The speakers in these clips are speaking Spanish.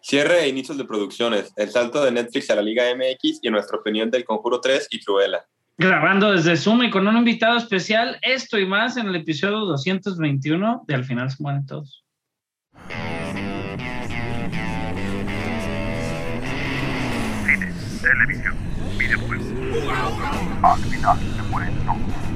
Cierre e inicios de producciones, el salto de Netflix a la Liga MX y nuestra opinión del Conjuro 3 y Cruella. Grabando desde Zoom y con un invitado especial, esto y más en el episodio 221 de Al final se mueren todos. Cine, televisión, videojuegos. Al final se mueren todos.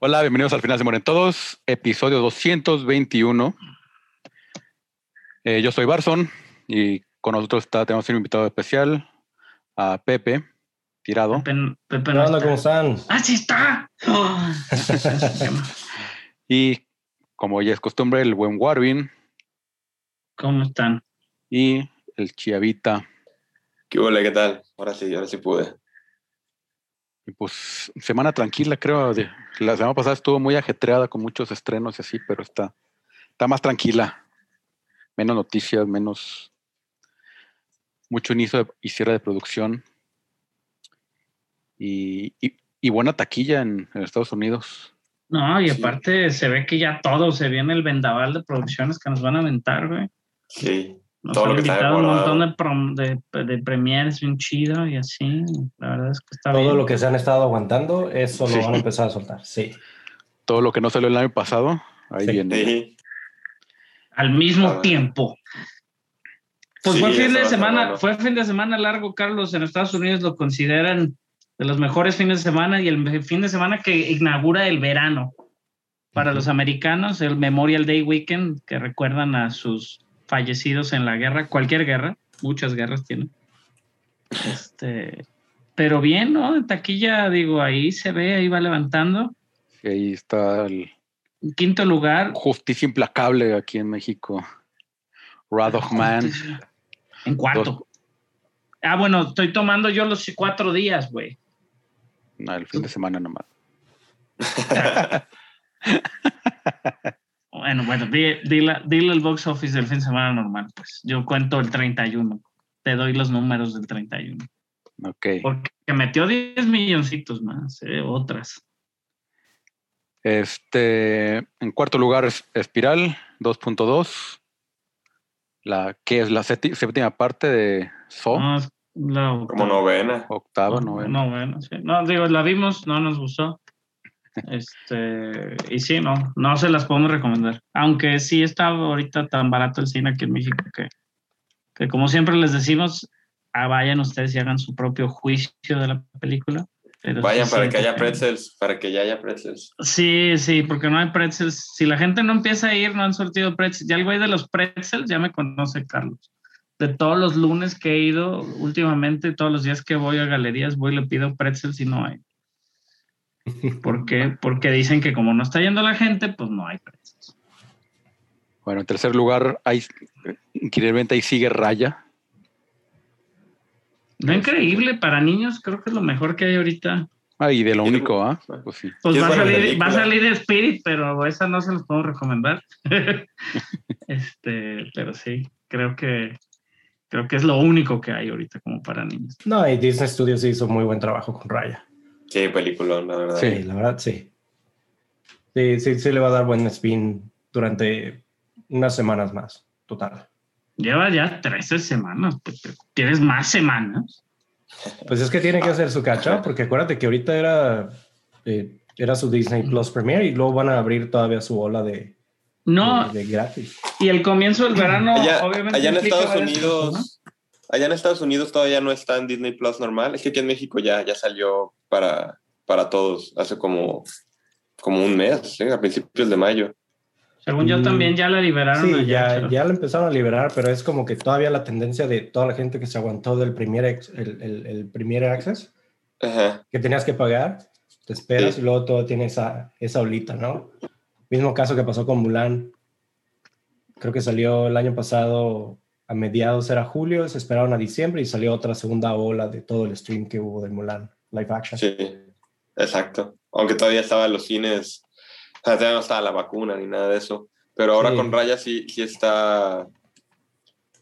Hola, bienvenidos al final se mueren todos, episodio 221. Eh, yo soy Barson y con nosotros está, tenemos un invitado especial, a Pepe, tirado. Pepe, Pepe ¿Qué no onda? está. ¿Cómo están? ¡Ah, sí está! Oh. Y como ya es costumbre, el buen Warvin ¿Cómo están? y el Chiavita. ¿Qué hubo, qué tal? Ahora sí, ahora sí pude. Y pues semana tranquila, creo. de- la semana pasada estuvo muy ajetreada con muchos estrenos y así, pero está, está más tranquila. Menos noticias, menos mucho inicio de- y cierre de producción. Y, y- y buena taquilla en, en Estados Unidos. No, y Sí. aparte se ve que ya todo, se viene el vendaval de producciones que nos van a aventar, güey. Sí, Nos Todo han lo que invitado un montón de, prom- de, bien chido y así. La verdad es que está Todo bien. lo que se han estado aguantando, eso Sí. lo van a empezar a soltar. Sí. Todo lo que no salió el año pasado, ahí Sí. viene. sí. Al mismo tiempo. Pues Sí, fue fin de semana, bueno. fue fin de semana largo, Carlos. En Estados Unidos lo consideran de los mejores fines de semana y el fin de semana que inaugura el verano. Para los americanos, el Memorial Day Weekend, que recuerdan a sus fallecidos en la guerra, cualquier guerra, muchas guerras tienen. Este, pero bien, ¿no? En taquilla, digo, ahí se ve, ahí va levantando. Y ahí está el En quinto lugar, Justicia Implacable aquí en México. Of Man. En cuarto. Ah, bueno, estoy tomando yo los cuatro días, güey. No, el fin de semana nomás. Bueno, bueno, di- dile, dile el box office del fin de semana normal, pues. Yo cuento el 31. Te doy los números del 31. Ok. Porque metió 10 milloncitos más, eh, otras. Este, en cuarto lugar es Espiral 2.2. La que es la séptima parte de So, No, Como novena. octava, no, novena. no, bueno, sí. No, digo, la vimos, no nos gustó. Este, y sí, no, no se las podemos recomendar. Aunque sí está ahorita tan barato el cine aquí en México que, que como siempre les decimos, ah, vayan ustedes y hagan su propio juicio de la película. Pero Vayan sí para que haya pretzels, para que ya haya pretzels. Sí, sí, porque no hay pretzels. Si la gente no empieza a ir, no han sortido pretzels. Ya el güey de los pretzels ya me conoce, Carlos. De todos los lunes que he ido últimamente, todos los días que voy a galerías, voy y le pido pretzels y no hay. ¿Por qué? Porque dicen que como no está yendo la gente, pues no hay pretzels. Bueno, en tercer lugar, hay, increíblemente ahí sigue Raya. No increíble para niños, creo que es lo mejor que hay ahorita. Ah, y de lo único, ¿ah? Pues sí. Pues Sí, es va a, salir, va a salir Spirit, pero esa no se los puedo recomendar. este, pero sí, creo que creo que es lo único que hay ahorita como para niños. No, y Disney Studios hizo muy buen trabajo con Raya. Sí, película, la verdad. Sí. La verdad, sí. Sí, sí, sí le va a dar buen spin durante unas semanas más. Total. Lleva ya 13 semanas, ¿tienes más semanas? Pues es que tiene que hacer su catch porque acuérdate que ahorita era, eh, era su Disney Plus Premiere y luego van a abrir todavía su ola de, No, de, de gratis. y el comienzo del verano, Allá, obviamente. allá en Estados varias cosas, ¿no? Unidos, allá en Estados Unidos todavía no está en Disney Plus normal. Es que aquí en México ya, ya salió para, para todos hace como, como un mes, ¿sí? a principios de mayo. Según yo Mm, también ya la liberaron Sí, allá, ya, ya lo empezaron a liberar, pero es como que todavía la tendencia de toda la gente que se aguantó del primer, ex- el, el, el primer access, Ajá. que tenías que pagar, te esperas Sí. y luego todo tiene esa, esa olita, ¿no? Mismo caso que pasó con Mulan. Creo que salió el año pasado a mediados, era julio, se esperaron a diciembre y salió otra segunda ola de todo el stream que hubo de Mulan, live action. Sí, exacto. Aunque todavía estaban los cines, o sea, todavía no estaba la vacuna ni nada de eso. Pero ahora Sí. con Raya sí, sí está,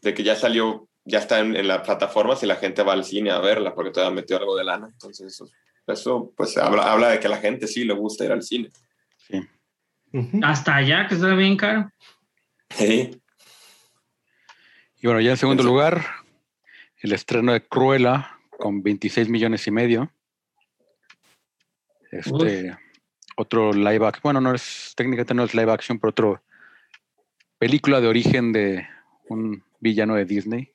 de que ya salió, ya está en, en las plataformas y la gente va al cine a verla porque todavía metió algo de lana. Entonces eso Eso pues habla, habla de que a la gente sí le gusta ir al cine. Sí. Hasta allá, que está bien caro. Sí. Y bueno, ya en segundo lugar, el estreno de Cruella con 26 millones y medio. Este, otro live action, bueno, no es, técnicamente no es live action, pero otro película de origen de un villano de Disney.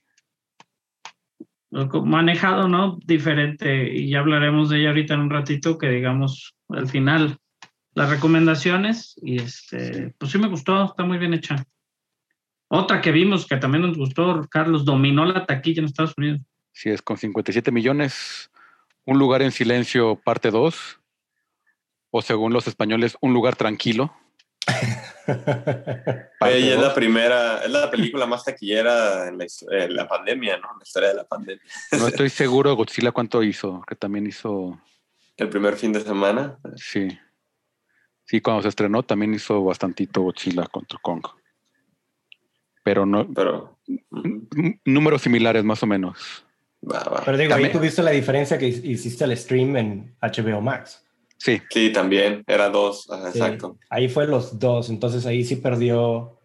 Manejado, ¿no? Diferente. Y ya hablaremos de ella ahorita en un ratito, que digamos al final las recomendaciones. Y este, pues sí me gustó, está muy bien hecha. Otra que vimos que también nos gustó, Carlos, dominó la taquilla en Estados Unidos. Si es con 57 millones, Un lugar en silencio, parte 2. O según los españoles, Un lugar tranquilo. Ella es la primera, es la película más taquillera en la, en la pandemia, ¿no? En la historia de la pandemia. No estoy seguro Godzilla cuánto hizo, que también hizo, El primer fin de semana. sí. Sí, cuando se estrenó también hizo bastantito Godzilla contra Kong. Pero no, Pero. números similares más o menos. Va, va. Pero digo, ahí También- tuviste la diferencia que hiciste el stream en HBO Max. Sí, Sí, también. Era dos. ajá, Sí, Exacto. Ahí fue los dos, entonces ahí sí perdió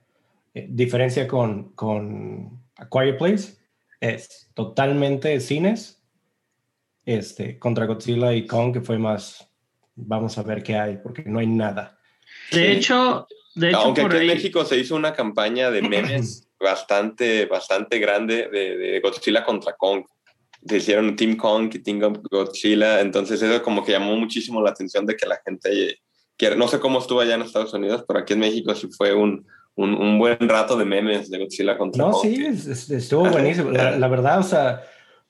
eh, diferencia con, con A Quiet Place. Es totalmente cines este, contra Godzilla y Kong, que fue más, vamos a ver qué hay, porque no hay nada. De Sí. hecho, de hecho Aunque por aquí en México se hizo una campaña de memes bastante, bastante grande de, de Godzilla contra Kong. Hicieron Team Kong y Team Godzilla, entonces eso como que llamó muchísimo la atención de que la gente quiere, no sé cómo estuvo allá en Estados Unidos, pero aquí en México sí fue un, un, un buen rato de memes de Godzilla contra No, Kong. sí, es- es- estuvo buenísimo. La, la verdad, o sea,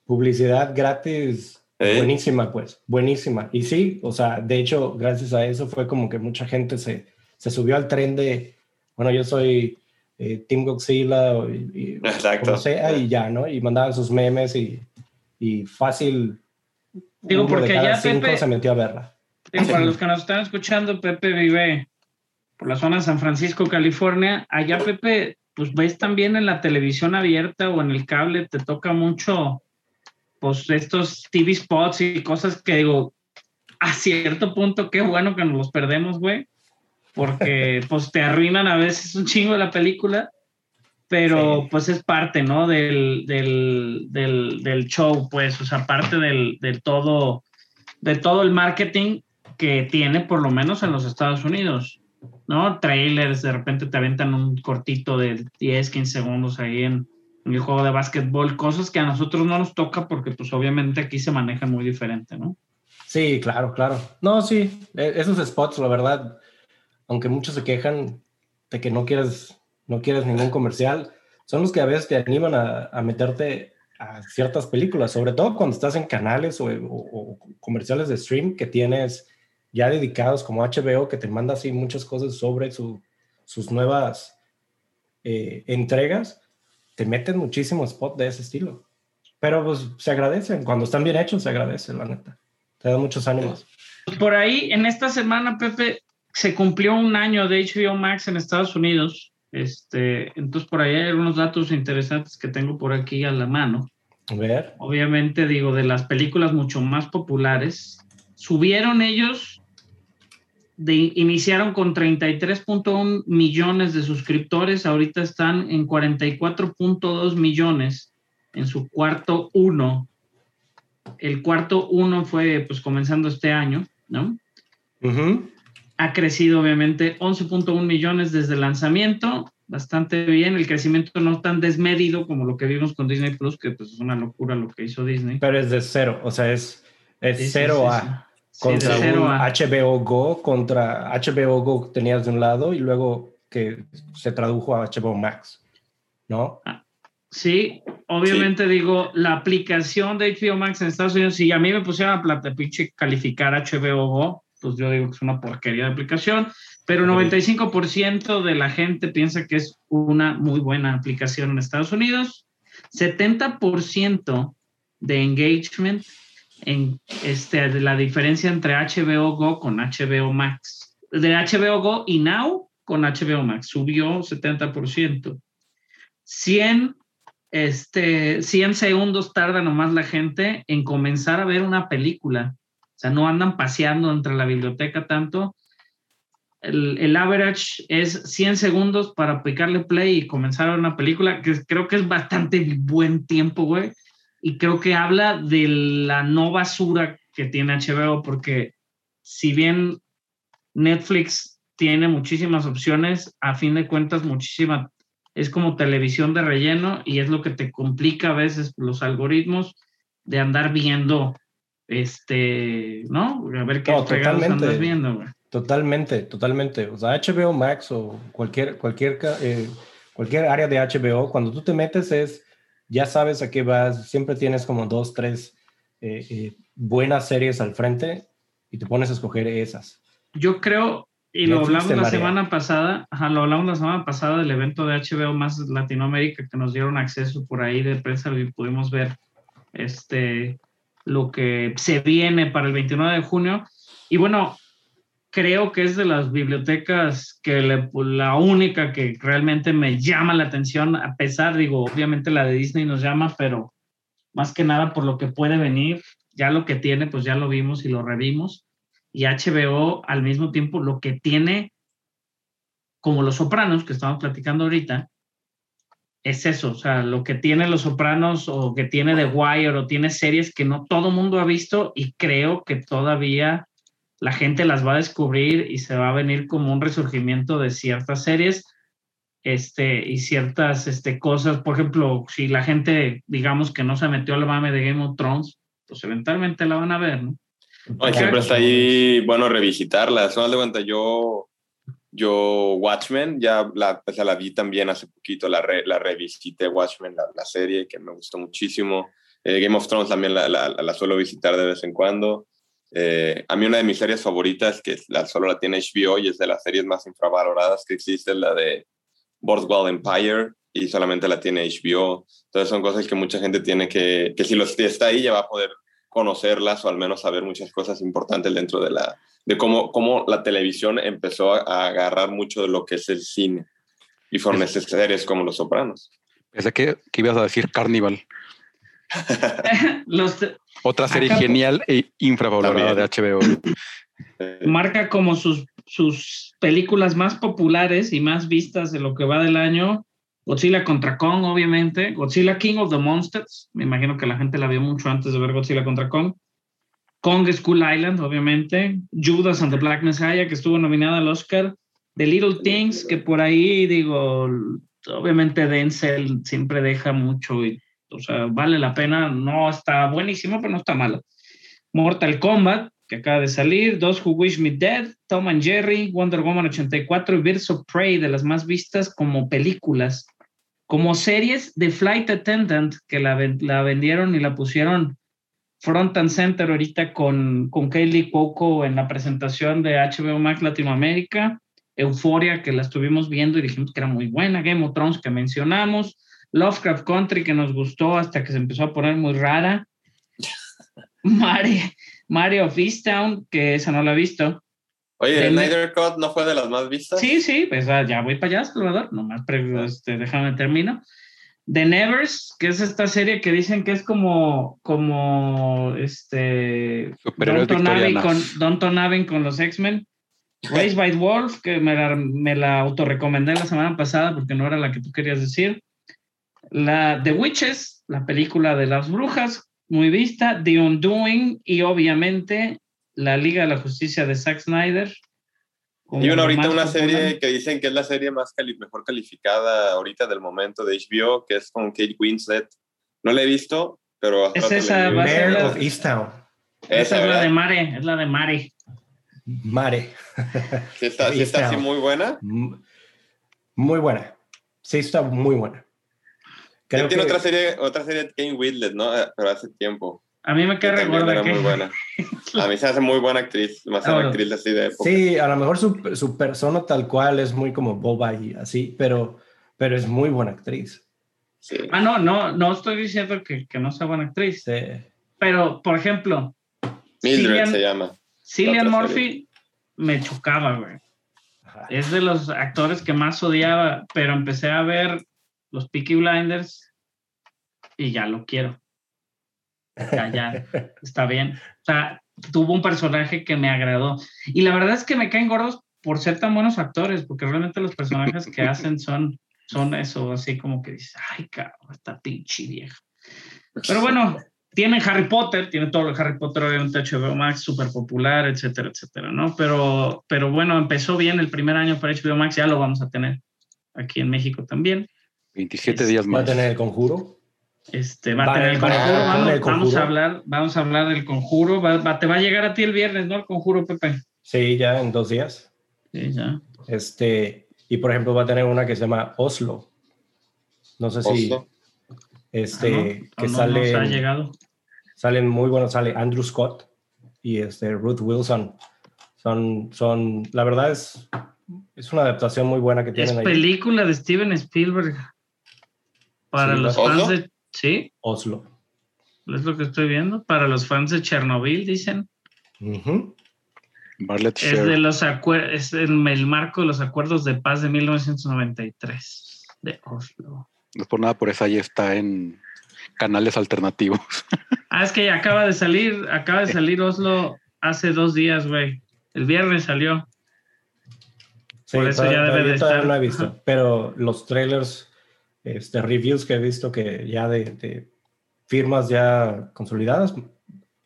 publicidad gratis, ¿Eh? buenísima, pues, buenísima. Y sí, o sea, de hecho, gracias a eso fue como que mucha gente se, se subió al tren de, bueno, yo soy eh, Team Godzilla, y, y Exacto. como sea, y ya, ¿no? Y mandaban sus memes y, y fácil. Digo, porque ya Pepe- se metió a verla. digo, para los que nos están escuchando, Pepe vive por la zona de San Francisco, California. Allá, Pepe, pues ves también en la televisión abierta o en el cable, te toca mucho, pues estos TV spots y cosas que digo, a cierto punto, qué bueno que nos los perdemos, güey, porque pues te arruinan a veces un chingo de la película, pero Sí. pues es parte, ¿no? Del, del, del, del show, pues, o sea, parte del, del todo, de todo el marketing que tiene, por lo menos en los Estados Unidos, ¿no? Trailers, de repente te aventan un cortito de 10, 15 segundos ahí en, en el juego de básquetbol, cosas que a nosotros no nos toca porque pues obviamente aquí se maneja muy diferente, ¿no? Sí, claro, claro. No, sí, e- esos spots, la verdad, aunque muchos se quejan de que no quieres, no quieres ningún comercial, son los que a veces te animan a, meterte a ciertas películas, sobre todo cuando estás en canales o, comerciales de stream que tienes ya dedicados como HBO, que te manda así muchas cosas sobre su- sus nuevas eh, entregas, te meten muchísimo spot de ese estilo. Pero pues se agradecen, cuando están bien hechos se agradece, la neta. Te da muchos ánimos. Por ahí, en esta semana, Pepe, se cumplió un año de HBO Max en Estados Unidos. Este, entonces, por ahí hay algunos datos interesantes que tengo por aquí a la mano. A ver. Obviamente, digo, de las películas mucho más populares. Subieron ellos, de, iniciaron con 33.1 millones de suscriptores, ahorita están en 44.2 millones en su cuarto uno. El cuarto uno fue pues comenzando este año, ¿no? Ujú. Ha crecido obviamente 11.1 millones desde el lanzamiento, bastante bien, el crecimiento no tan desmedido como lo que vimos con Disney Plus, que pues es una locura lo que hizo Disney. Pero es de cero, o sea, es, es Sí, sí, cero sí, a sí. Sí, contra cero un a. HBO Go, contra HBO Go tenías de un lado y luego que se tradujo a HBO Max, ¿no? Sí, obviamente digo, la aplicación de HBO Max en Estados Unidos, si a mí me pusieran a plata pinche calificar HBO Go, pues yo digo que es una porquería de aplicación, pero 95% de la gente piensa que es una muy buena aplicación en Estados Unidos. 70% de engagement en este, de la diferencia entre HBO Go con HBO Max. De HBO Go y Now con HBO Max subió 70%. 100, este, 100 segundos tarda nomás la gente en comenzar a ver una película sea, no andan paseando entre la biblioteca tanto. El, el average es 100 segundos para picarle play y comenzar una película, que creo que es bastante buen tiempo, güey. Y creo que habla de la no basura que tiene HBO, porque si bien Netflix tiene muchísimas opciones, a fin de cuentas, muchísima, es como televisión de relleno y es lo que te complica a veces los algoritmos de andar viendo, este, ¿no? A ver qué No, andas viendo, güey. Totalmente, totalmente. O sea, HBO Max o cualquier, cualquier, eh, cualquier área de HBO, cuando tú te metes es, ya sabes a qué vas, siempre tienes como dos, tres eh, eh, buenas series al frente y te pones a escoger esas. Yo creo, y lo hablamos la semana pasada, ajá, lo hablamos la semana pasada del evento de HBO más Latinoamérica que nos dieron acceso por ahí de prensa y pudimos ver este lo que se viene para el 29 de junio. Y bueno, creo que es de las bibliotecas que la única que realmente me llama la atención, a pesar, digo, obviamente la de Disney nos llama, pero más que nada por lo que puede venir, ya lo que tiene, pues ya lo vimos y lo revimos y HBO al mismo tiempo lo que tiene, como Los Sopranos, que estamos platicando ahorita, es eso, o sea, lo que tiene Los Sopranos o que tiene The Wire o tiene series que no todo mundo ha visto y creo que todavía la gente las va a descubrir y se va a venir como un resurgimiento de ciertas series este, y ciertas este, cosas. Por ejemplo, si la gente, digamos, que no se metió al mame de Game of Thrones, pues eventualmente la van a ver, ¿no? No, siempre está ahí, bueno, revisitarlas. No, de cuenta, yo, yo Watchmen, ya la, sea, la vi también hace poquito, la, re- la revisité Watchmen, la, la serie, que me gustó muchísimo. Eh, Game of Thrones también la, la, suelo visitar de vez en cuando. Eh, a mí una de mis series favoritas, que la, solo la tiene HBO y es de las series más infravaloradas que existe, la de Boardwalk Empire y solamente la tiene HBO. Entonces son cosas que mucha gente tiene que, que si lo, si está ahí ya va a poder conocerlas o al menos saber muchas cosas importantes dentro de la de cómo, cómo la televisión empezó a, agarrar mucho de lo que es el cine y fueron esas series como Los Sopranos. Pensé que, que ibas a decir Carnival. Los, Otra serie Acá- genial e infravalorada de HBO. Marca como sus, sus películas más populares y más vistas de lo que va del año. Godzilla contra Kong, obviamente. Godzilla King of the Monsters. Me imagino que la gente la vio mucho antes de ver Godzilla contra Kong. Kong School Island, obviamente. Judas and the Black Messiah, que estuvo nominada al Oscar. The Little Things, que por ahí, digo, obviamente Denzel siempre deja mucho y, o sea, vale la pena. No está buenísimo, pero no está malo. Mortal Kombat, que acaba de salir, Those Who Wish Me Dead, Tom and Jerry, Wonder Woman 84 y Birds of Prey, de las más vistas como películas. Como series de Flight Attendant, que la, ven- la vendieron y la pusieron front and center ahorita con, con Kaylee Cuoco en la presentación de HBO Max Latinoamérica, Euphoria, que la estuvimos viendo y dijimos que era muy buena, Game of Thrones, que mencionamos, Lovecraft Country, que nos gustó hasta que se empezó a poner muy rara, Mario, Mario of Easttown, que esa no la he visto. Oye, el Snyder Cut no fue de las más vistas. Sí, sí, pues ya voy para allá, Salvador. Nomás pre- este, déjame termino. The Nevers, que es esta serie que dicen que es como, como este Abbey victorianas. con Abbey con los X-Men. Raised by Wolf, que me la, me la autorrecomendé la semana pasada porque no era la que tú querías decir. La The Witches, la película de las brujas, muy vista. The Undoing y obviamente la Liga de la Justicia de Zack Snyder. Y una ahorita una popular. serie que dicen que es la serie más cali- mejor calificada ahorita del momento de HBO, que es con Kate Winslet. No la he visto, pero... Es esa, va a ser la- of Easttown. Esa es la ¿verdad? de Mare, es la de Mare. Mare. Sí está, sí está así muy buena. Muy buena. Sí, está muy buena. Creo tiene que- otra serie, otra serie de Kate Winslet, ¿no? Eh, Pero hace tiempo. A mí me recuerda era que muy buena. A mí se hace muy buena actriz, más Ah, bueno. actriz así de época. Sí, a lo mejor su, su persona tal cual es muy como boba y así, pero, pero es muy buena actriz. Sí. Ah, no, no, no estoy diciendo que, que no sea buena actriz. Sí. Pero, por ejemplo, Mildred Cillian- se llama. Cillian Murphy me chocaba, güey. Ajá. Es de los actores que más odiaba, pero empecé a ver los Peaky Blinders y ya lo quiero. Ya, ya, está bien. O sea, tuvo un personaje que me agradó. Y la verdad es que me caen gordos por ser tan buenos actores, porque realmente los personajes que hacen son, son eso, así como que dices, ay, cabrón, esta pinche vieja. Pero bueno, tienen Harry Potter, tiene todo el Harry Potter, obviamente HBO Max, súper popular, etcétera, etcétera, ¿no? Pero, pero bueno, empezó bien el primer año para HBO Max, ya lo vamos a tener aquí en México también. 27 Es- días ¿Va a más. tener el conjuro? Este, va a tener el conjuro, va vamos, a hablar, vamos a hablar del conjuro, va- va- te va a llegar a ti el viernes, ¿no? El conjuro, Pepe. Sí, ya en dos días. Sí, ya. Este, y por ejemplo, va a tener una que se llama Oslo. No sé si Oslo. este, Ah, ¿no? que No, no, sale. nos ha llegado. salen muy buenos, sale Andrew Scott y este Ruth Wilson. Son, son, la verdad es, es una adaptación muy buena que Es tienen ahí. película de Steven Spielberg. Para Sí, los ¿Oslo? fans de... Sí, Oslo. es lo que estoy viendo. Para los fans de Chernobyl, dicen. Ujú. Bartlett Es de los es en el marco de los acuerdos de paz de 1993 de Oslo. No es por nada, por eso ahí está en canales alternativos. Ah, es que ya acaba de salir, acaba de salir Oslo hace dos días, güey. El viernes salió. Sí, Por eso ya debe de estar. no he visto, pero los trailers, este, reviews que he visto que ya de, de firmas ya consolidadas,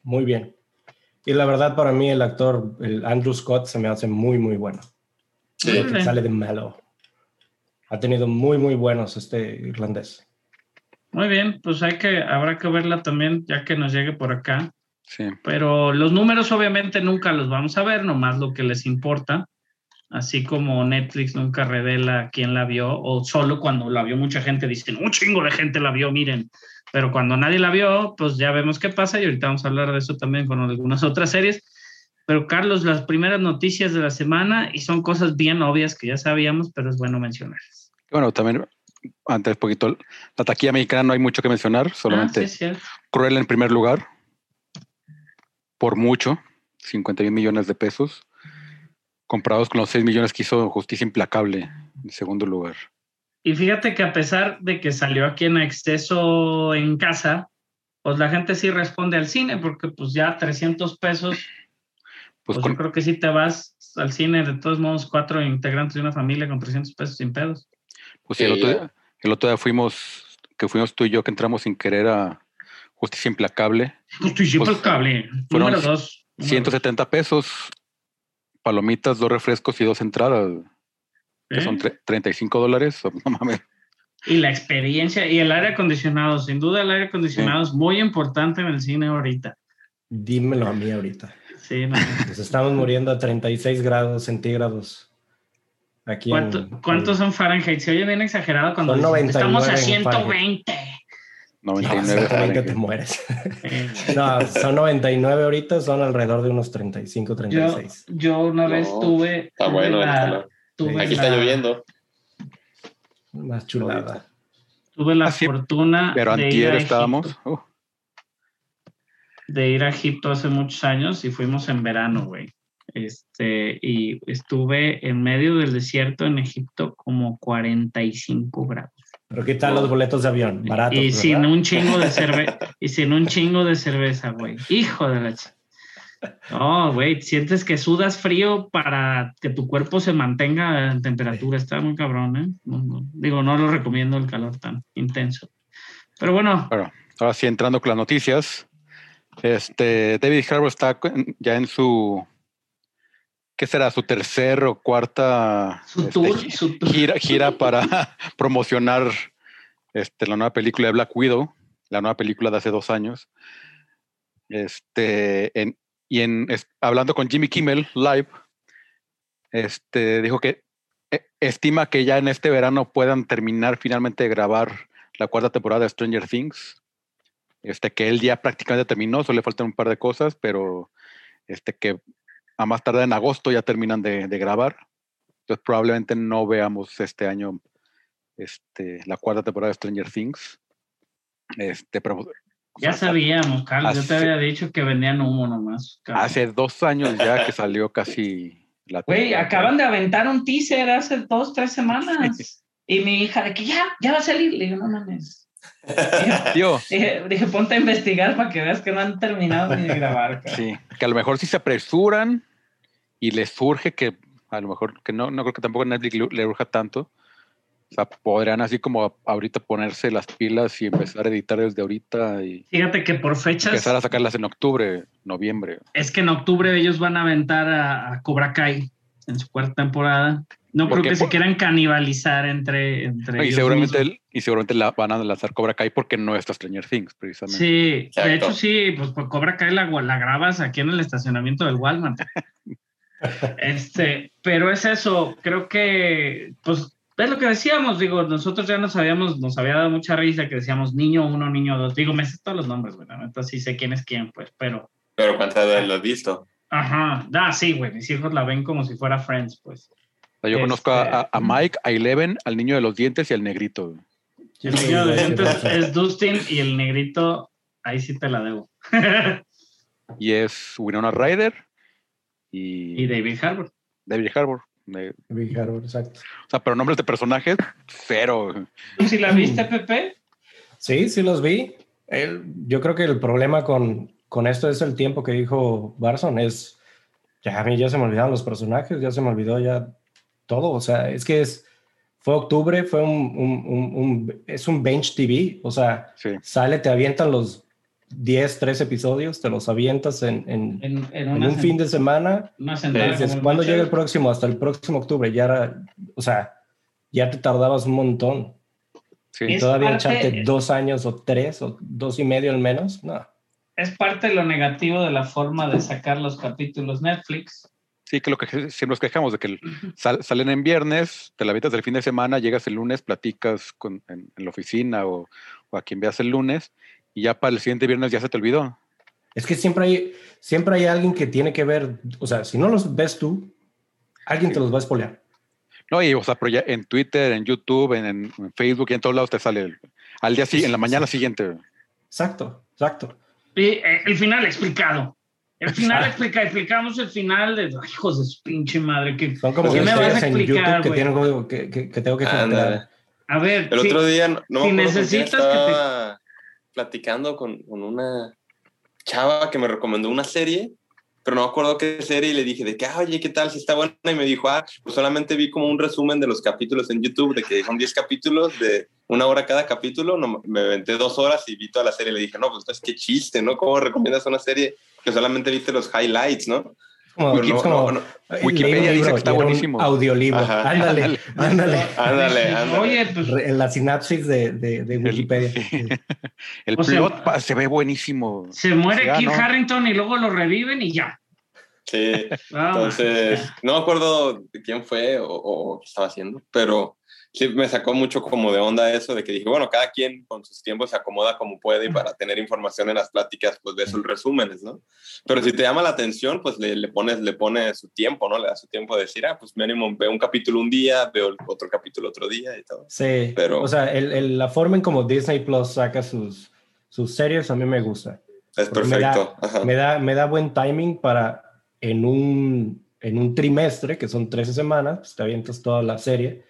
muy bien. Y la verdad para mí el actor, el Andrew Scott, se me hace muy, muy bueno. Sí. Que sale de malo. Ha tenido muy, muy buenos este irlandés. Muy bien, pues hay que, habrá que verla también, ya que nos llegue por acá. Sí. Pero los números obviamente nunca los vamos a ver, nomás lo que les importa. Así como Netflix nunca revela quién la vio, o solo cuando la vio mucha gente dicen, un chingo de gente la vio, miren. Pero cuando nadie la vio, pues ya vemos qué pasa y ahorita vamos a hablar de eso también con algunas otras series. Pero Carlos, las primeras noticias de la semana y son cosas bien obvias que ya sabíamos, pero es bueno mencionarlas. Bueno, también antes poquito, la taquilla mexicana no hay mucho que mencionar, Ah, solamente sí, cierto. Cruel en primer lugar, por mucho, 51 millones de pesos, comprados con los 6 millones que hizo Justicia Implacable en segundo lugar. Y fíjate que a pesar de que salió aquí en exceso en casa, pues la gente sí responde al cine, porque pues ya 300 pesos, Pues pues con- yo creo que sí te vas al cine, de todos modos, cuatro integrantes de una familia con 300 pesos sin pedos. Pues sí, el, otro día, el otro día fuimos, que fuimos tú y yo, que entramos sin querer a Justicia Implacable, siempre Pues, cable. fueron Número dos. número 170 pesos, palomitas, dos refrescos y dos entradas, que ¿Eh? son tre- 35 dólares. No mames. Y la experiencia y el aire acondicionado, sin duda el aire acondicionado es muy importante en el cine ahorita. Dímelo a mí ahorita. Sí, no. Nos estamos muriendo a 36 grados centígrados. Aquí en- ¿Cuánto- ¿Cuántos son Fahrenheit? Se oye bien exagerado cuando Son estamos a 99 en 120. No, 99 120 te mueres. No, son 99 ahorita, son alrededor de unos 35, Yo, 36. yo una vez No, tuve. Está tuve bueno la- tuve Aquí está la- lloviendo. Más chulada. Tuve la Ah, sí, fortuna Pero de ir, antier a estábamos. Egipto, uh, de ir a Egipto hace muchos años y fuimos en verano, güey. Este, y estuve en medio del desierto en Egipto como 45 grados. Pero ¿qué tal los boletos de avión? Baratos. y ¿verdad? sin un chingo de cerveza, y sin un chingo de cerveza, güey. Hijo de la ch- No, güey, sientes que sudas frío para que tu cuerpo se mantenga en temperatura. Está muy cabrón, ¿eh? No, no. Digo, no lo recomiendo el calor tan intenso. Pero bueno, Bueno, ahora sí, entrando con las noticias. Este, David Harbour está ya en su. ¿Qué será? Su tercer o cuarta su este, tour, su tour. gira, gira para promocionar este, la nueva película de Black Widow, la nueva película de hace dos años. Este, en- y en, es- hablando con Jimmy Kimmel Live, este, dijo que eh, estima que ya en este verano puedan terminar finalmente de grabar la cuarta temporada de Stranger Things. Este, que él ya prácticamente terminó, solo le faltan un par de cosas, pero este, que a más tardar en agosto ya terminan de, de grabar. Entonces probablemente no veamos este año este, la cuarta temporada de Stranger Things. Este, pero Ya o sea, sabíamos, Carlos. Yo te hace- había dicho que vendían humo nomás. cabrón. Hace dos años ya que salió casi la Güey, acaban de aventar un teaser hace dos, tres semanas. Y mi hija, de que ya, ya va a salir. Le digo, no mames. Tío, Dije, dije, ponte a investigar para que veas que no han terminado ni de grabar. cara. sí, que a lo mejor sí se apresuran y les surge que a lo mejor, que no, no creo que tampoco a Netflix le, urja tanto. O sea, podrían así como ahorita ponerse las pilas y empezar a editar desde ahorita y Fíjate que por fechas, empezar a sacarlas en octubre, noviembre. es que en octubre ellos van a aventar a, a Cobra Kai en su cuarta temporada. No ¿Por creo qué? que se quieran canibalizar entre, entre y ellos seguramente, mismos. y seguramente la van a lanzar Cobra Kai porque no está Stranger Things, precisamente. Sí, de hecho sí, pues por Cobra Kai la, la grabas aquí en el estacionamiento del Walmart. este, pero es eso, creo que, pues, es lo que decíamos, digo, nosotros ya nos habíamos, nos había dado mucha risa que decíamos niño uno, niño dos, digo, me sé todos los nombres, güey, entonces sí sé quién es quién, pues, pero, Pero ¿cuántas veces lo has visto? ajá, ah, sí, güey, mis hijos la ven como si fuera Friends, pues. O sea, yo Este- conozco a, a- a Mike, a Eleven, al niño de los dientes y al negrito. güey. El niño de dientes es Dustin y el negrito, ahí sí te la debo. Y es Winona Ryder y, y David Harbour. David Harbour. De- Big Harbor, exacto. o sea, pero nombres de personajes, cero. ¿Tú sí la viste, Pepe? Sí, sí los vi. El- yo creo que el problema con, con esto es el tiempo que dijo Barson. Es, ya a mí ya se me olvidaron los personajes, ya se me olvidó ya todo. O sea, es que es, fue octubre, fue un, un- un- un- es un bench TV. O sea, Sí. sale, te avientan los 10, 3 episodios, te los avientas en, en- En, en un fin de semana. ¿Cuándo Macho. llega el próximo? Hasta el próximo octubre. Ya era, o sea, ya te tardabas un montón. Sí. Y Es todavía parte- echarte dos años o tres o dos y medio al menos, no. Es parte de lo negativo de la forma de sacar los capítulos Netflix. Sí, que lo que siempre nos quejamos de que sal- salen en viernes, te la avientas el fin de semana, llegas el lunes, platicas con, en, en la oficina o, o a quien veas el lunes y ya para el siguiente viernes ya se te olvidó. Es que siempre hay, siempre hay alguien que tiene que ver, o sea, si no los ves tú, alguien Sí. te los va a espolear. No, y o sea, pero ya en Twitter, en YouTube, en, en Facebook y en todos lados te sale el- al día siguiente, en la mañana siguiente. Exacto, exacto. Y eh, el final explicado. El final explica, explicamos el final de ay, hijos de su pinche madre. Que, Son como ¿Qué me vas a explicar, YouTube que, tienen que, que, que tengo que filtrar. a ver, El sí, otro día, no, no si necesitas que te- estaba platicando con, con una chava que me recomendó una serie, pero no me acuerdo qué serie y le dije de que, ah, oye, ¿qué tal? Si está buena. Y me dijo, ah, pues solamente vi como un resumen de los capítulos en YouTube, de que son 10 capítulos de una hora cada capítulo. No, me aventé dos horas y vi toda la serie. Le dije, no, pues es que chiste, ¿no? ¿Cómo recomiendas una serie que solamente viste los highlights, no? Como, no- como, no- no. Wikipedia un dice que libro está buenísimo. Audiolibro. Ajá. Ándale, ándale. Ándale, ándale. Oye, pues la sinapsis de, de, de Wikipedia. sí. El O sea, plot se ve buenísimo. se muere Kit ¿no? Harrington y luego lo reviven y ya. Sí, Vamos. Entonces, no me acuerdo quién fue o, o qué estaba haciendo, pero sí me sacó mucho como de onda eso de que dije, bueno, cada quien con sus tiempos se acomoda como puede y para tener información en las pláticas, pues ve sus resúmenes, ¿no? Pero si te llama la atención, pues le, le pones le pones su tiempo, ¿no? Le das su tiempo de decir, ah, pues mínimo veo un capítulo un día, veo otro capítulo otro día y todo. Sí, Pero- o sea, el, el- la forma en como Disney Plus saca sus, sus series a mí me gusta. Es Porque me da- perfecto. Me da, me da buen timing para en un, en un trimestre, que son 13 semanas, pues te avientas toda la serie,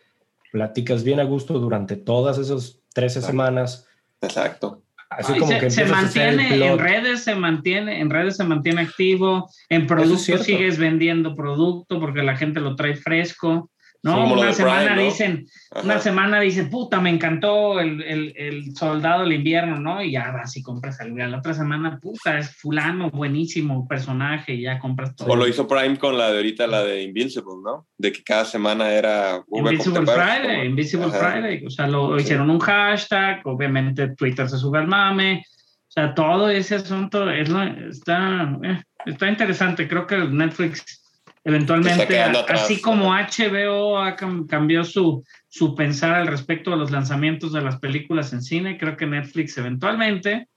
platicas bien a gusto durante todas esas 13 Exacto. semanas. Exacto. Así Ay, como se, que se mantiene en redes, se mantiene, en redes se mantiene activo, en productos cierto. sigues vendiendo producto porque la gente lo trae fresco. No, Como una semana dicen, Ajá. una semana dicen, puta, me encantó el, el, el soldado del invierno, ¿no? Y ya vas y compras a la otra semana, puta, es fulano, buenísimo personaje, y ya compras todo. O lo hizo Prime con la de ahorita, la de Invincible, ¿no? De que cada semana era... Invisible ¿te acuerdas? Friday, Invisible Ajá. Friday. O sea, lo Sí. hicieron un hashtag, obviamente Twitter se sube al mame. O sea, todo ese asunto es lo- está, eh, está interesante. Creo que Netflix eventualmente, atrás. así como HBO ha cam- cambió su, su pensar al respecto de los lanzamientos de las películas en cine, creo que Netflix eventualmente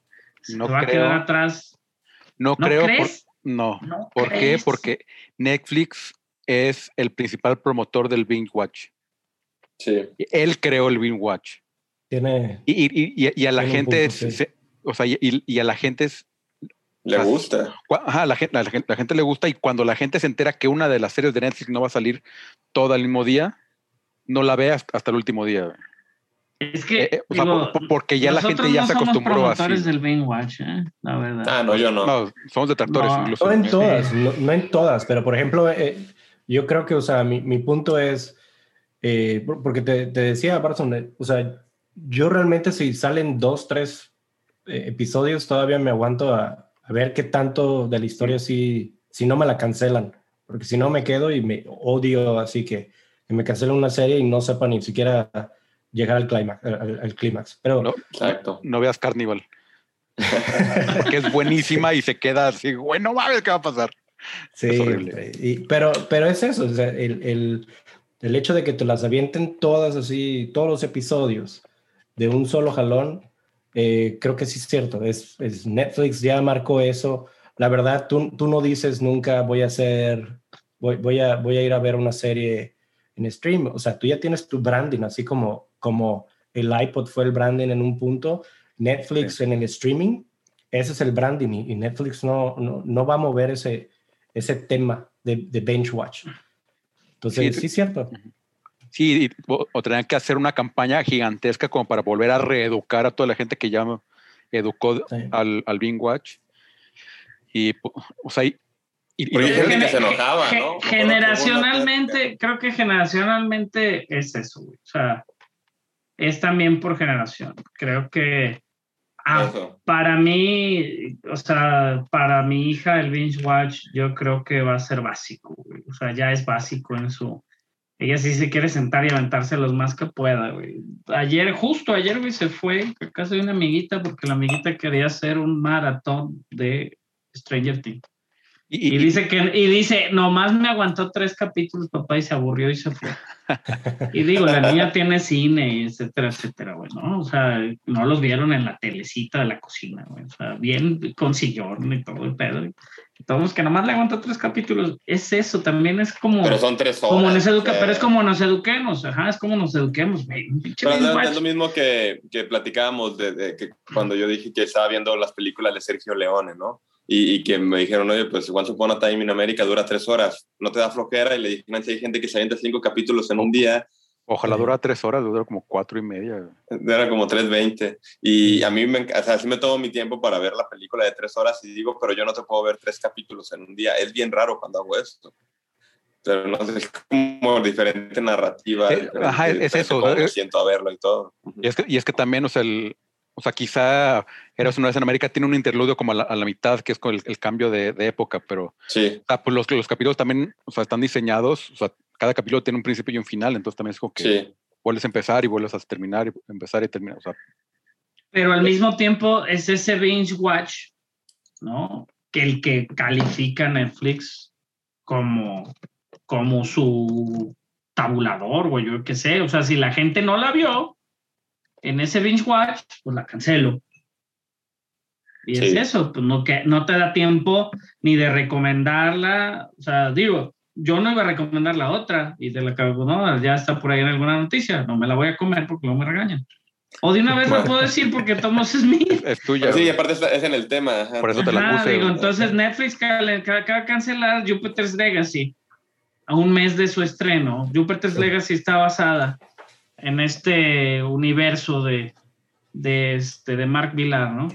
se va a quedar atrás. No, ¿No creo. por- crees? no. ¿No ¿Por qué? Porque Netflix es el principal promotor del binge watch. Sí. Él creó el binge watch. Tiene, Y, y- y- y a la gente, punto, sí. se- o sea, y, y a la gente es Le gusta. Ajá, la gente, la, gente, la gente le gusta y cuando la gente se entera que una de las series de Netflix no va a salir todo el mismo día, no la ve hasta, hasta el último día. Es que, Eh, eh, o sea, por- porque ya la gente ya no se somos acostumbró así. promotores del binge watch, ¿eh? la verdad. Ah, no, yo no. No, somos detractores No, incluso. No en todas, no, no en todas, pero por ejemplo, eh, yo creo que, o sea, mi, mi punto es, eh, por- porque te, te decía, Barson, eh, o sea, yo realmente si salen dos, tres episodios, todavía me aguanto a, a ver qué tanto de la historia si, si no me la cancelan, porque si no me quedo y me odio así que, que me cancelen una serie y no sepa ni siquiera llegar al clímax. Al, al clímax. Pero No, Exacto. no veas Carnival. Porque es buenísima y se queda así, güey, no mames, ¿qué va a pasar? Sí, Es horrible. y- pero, pero es eso, o sea, el, el- el hecho de que te las avienten todas así, todos los episodios de un solo jalón, eh, creo que sí es cierto. Es, es Netflix ya marcó eso. La verdad, tú, tú no dices nunca voy a hacer, voy, voy, a, voy a ir a ver una serie en stream. O sea, tú ya tienes tu branding, así como, como el iPod fue el branding en un punto, Netflix en el streaming, ese es el branding y, y Netflix no, no, no va a mover ese, ese tema de, de bench watch. Entonces, Sí, sí, es cierto. Sí, y- o, o tenían que hacer una campaña gigantesca como para volver a reeducar a toda la gente que ya educó Sí. al, al Bing Watch. Y, o sea, y, y- que se enojaba, ¿no? Generacionalmente, creo que generacionalmente es eso, güey. O sea, es también por generación. Creo que ah, para mí, o sea, para mi hija el binge watch, yo creo que va a ser básico, güey. O sea, ya es básico en su. Ella sí se quiere sentar y aventarse los más que pueda, güey. Ayer, justo ayer, güey, se fue a casa de una amiguita porque la amiguita quería hacer un maratón de Stranger Things. y- dice que, y dice, nomás me aguantó tres capítulos, papá, y se aburrió y se fue. Y digo, la niña tiene cine, etcétera, etcétera, güey, ¿no? O sea, no los vieron en la telecita de la cocina, güey. O sea, bien con sillón y todo el pedo. Todos que nomás le aguantó tres capítulos. Es eso, también es como, Pero son tres horas. como nos educa, o sea, pero es como nos eduquemos, ajá, es como nos eduquemos, güey. Pero no, es lo mismo que, que platicábamos de, de que cuando yo dije que estaba viendo las películas de Sergio Leone, ¿no? Y, y que me dijeron, oye, pues Once Upon a Time in America dura tres horas, ¿no te da flojera? Y le dije, "Nancy, hay gente que se avienta cinco capítulos en un día, ojalá dura tres horas, dura como cuatro y media. era como 3.20. Y a mí, me, o sea, sí me tomo mi tiempo para ver la película de tres horas y digo, pero yo no te puedo ver tres capítulos en un día. Es bien raro cuando hago esto. Pero no sé, es como diferente narrativa. Eh, diferente- ajá, es diferente eso, cómo me siento a verlo y todo. Y es que, y es que también, o sea, el, o sea, quizá Eras una vez en América tiene un interludio como a la, a la mitad, que es con el, el cambio de, de época, pero Sí, o sea, pues los, los capítulos también, o sea, están diseñados, o sea, cada capítulo tiene un principio y un final, entonces también es como que sí. vuelves a empezar y vuelves a terminar y empezar y terminar, o sea, Pero al mismo tiempo es ese binge watch, ¿no? Que el que califica Netflix como, como su tabulador, o yo qué sé. O sea, si la gente no la vio en ese binge watch, pues la cancelo. Y es Sí. eso, pues no, que, no te da tiempo ni de recomendarla. O sea, digo, yo no iba a recomendar la otra y de la que no, ya está por ahí en alguna noticia. No me la voy a comer porque no me regañan. O de una vez lo puedo decir porque Tomás es mío. es tuya. Pues sí, güey. aparte es en el tema. ajá. Por eso te la Ajá, puse. digo, entonces Netflix acaba de cancelar Jupiter's Legacy a un mes de su estreno. Jupiter's Legacy está basada en este universo de, de, este, de Mark Villar, ¿no?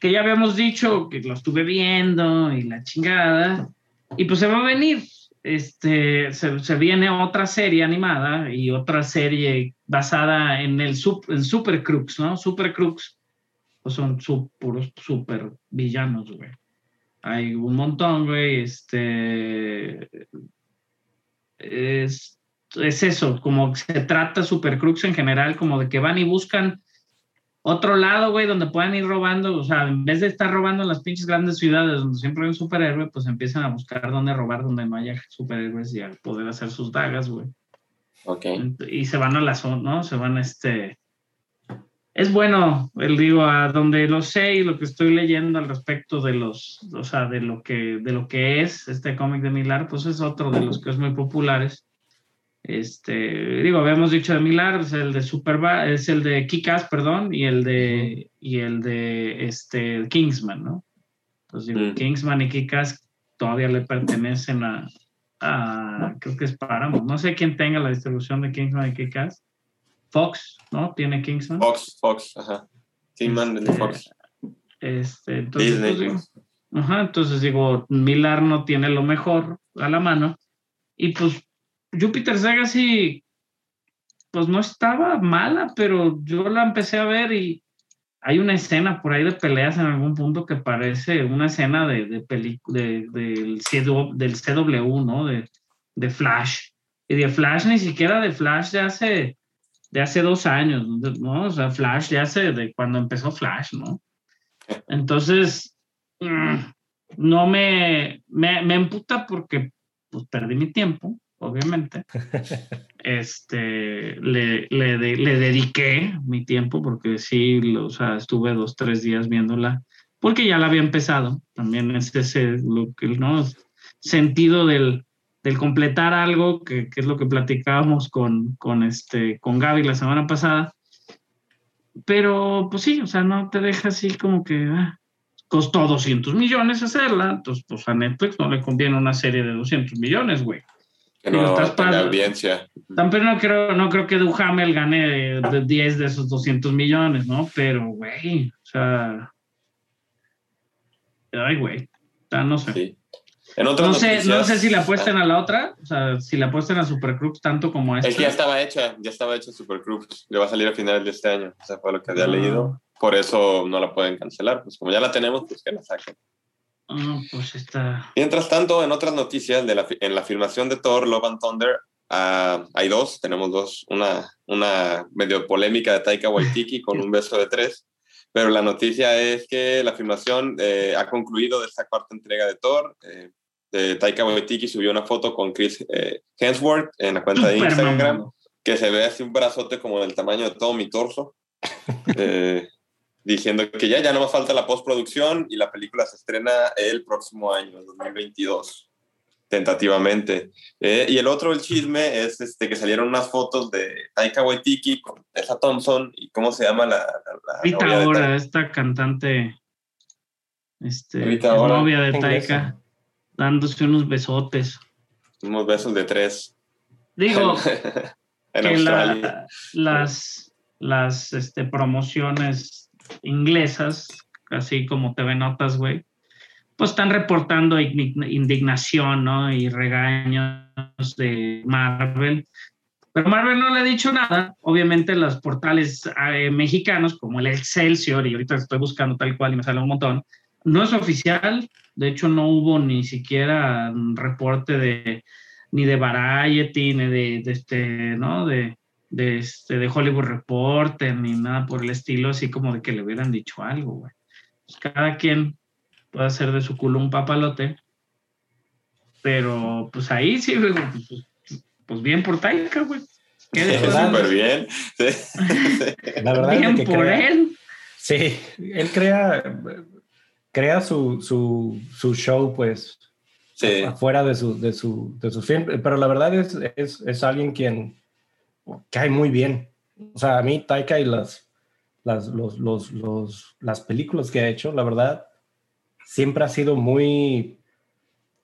Que ya habíamos dicho que lo estuve viendo y la chingada. Y pues se va a venir. Este, se, se viene otra serie animada y otra serie basada en el sup- en Super Crooks, ¿no? Super Crooks pues son su- puros super villanos, güey. Hay un montón, güey. Este. Es, es eso, como se trata Super Crooks en general, como de que van y buscan otro lado, güey, donde puedan ir robando. O sea, en vez de estar robando en las pinches grandes ciudades donde siempre hay un superhéroe, pues empiezan a buscar dónde robar donde no haya superhéroes y a poder hacer sus dagas, güey Ok. y se van a la zona, ¿no? Se van este... Es bueno, el digo, a donde lo sé y lo que estoy leyendo al respecto de los, o sea, de lo que, de lo que es este cómic de Milar, pues es otro de los que es muy populares. Este, digo, habíamos dicho de Milar, es el de Superba, es el de Kikas, perdón, y el de, y el de este Kingsman, ¿no? Entonces digo, Mm. Kingsman y Kikas todavía le pertenecen a, a, creo que es Paramount. No sé quién tenga la distribución de Kingsman y Kikas, Fox, ¿no? Tiene Kingsman. Fox, Fox, ajá. Kingman de Este, Fox. Este, entonces, Disney. pues, digo, ajá, entonces digo, Milar no tiene lo mejor a la mano. Y pues Jupiter Saga sí, pues no estaba mala, pero yo la empecé a ver y hay una escena por ahí de peleas en algún punto que parece una escena de, de, peli- de- del, CW, del CW, ¿no? De, de Flash. Y de Flash ni siquiera de Flash de hace, de hace dos años, ¿no? O sea, Flash de hace, de cuando empezó Flash, ¿no? Entonces, mm, no me, me, me emputa porque pues, perdí mi tiempo, obviamente. Este, le, le, de- le dediqué mi tiempo porque sí, lo- o sea, estuve dos, tres días viéndola, porque ya la había empezado. También es ese lo que, ¿no? sentido del, del completar algo, que, que es lo que platicábamos con, con, este, con Gaby la semana pasada. Pero, pues sí, o sea, no te deja así como que ah, costó 200 millones hacerla, entonces, pues a Netflix no le conviene una serie de 200 millones, güey. Que no estás audiencia. Tampoco no creo, no creo que Duhamel gane de, de 10 de esos 200 millones, ¿no? Pero, güey, o sea... Ay, güey, no sé. Sí. En No sé, no sé si la apuesten a la otra, o sea, si la apuesten a Supercrux tanto como a esta. Es que ya estaba hecha, ya estaba hecha Super Cruz. Le va a salir a finales de este año. Eso fue lo que había Ah. leído. Por eso no la pueden cancelar. Pues como ya la tenemos, pues que la saquen. Ah, pues está. Mientras tanto, en otras noticias, de la, en la filmación de Thor, Love and Thunder, ah, hay dos, tenemos dos, una, una medio polémica de Taika Waititi con un beso de tres, pero la noticia es que la filmación eh, ha concluido de esta cuarta entrega de Thor. Eh, de Taika Waititi subió una foto con Chris eh, Hemsworth en la cuenta de Instagram, que se ve así un brazote como del tamaño de todo mi torso. Eh, diciendo que ya, ya no más falta la postproducción y la película se estrena el próximo año, 2022, tentativamente. Eh, y el otro, el chisme, es este, que salieron unas fotos de Taika Waititi con Tessa Thompson y cómo se llama la, la- la Rita novia de Ora, Taika. esta cantante, este, novia de. Taika, dándose unos besotes. Unos besos de tres Digo, en que la- las, las este, promociones inglesas, así como TV Notas, güey, pues están reportando indignación, ¿no? Y regaños de Marvel. Pero Marvel no le ha dicho nada. Obviamente los portales eh, mexicanos, como el Excelsior, y ahorita estoy buscando tal cual y me sale un montón, no es oficial. De hecho, no hubo ni siquiera un reporte de ni de Variety, ni de, de este, ¿no? De, de, este, de Hollywood Reporter, ni nada por el estilo, así como de que le hubieran dicho algo, güey. Pues cada quien puede hacer de su culo un papalote, pero pues ahí sí, güey, pues, pues bien por Taika, güey. ¿Qué Sí. Súper bien. Sí. La verdad es Bien que por crea, él. Sí, él crea, crea su, su, su show, pues, Sí. afuera de su, de su, de su film, pero la verdad es, es, es alguien quien cae muy bien. O sea, a mí Taika y las, las, los, los, los, las películas que ha hecho, la verdad, siempre ha sido muy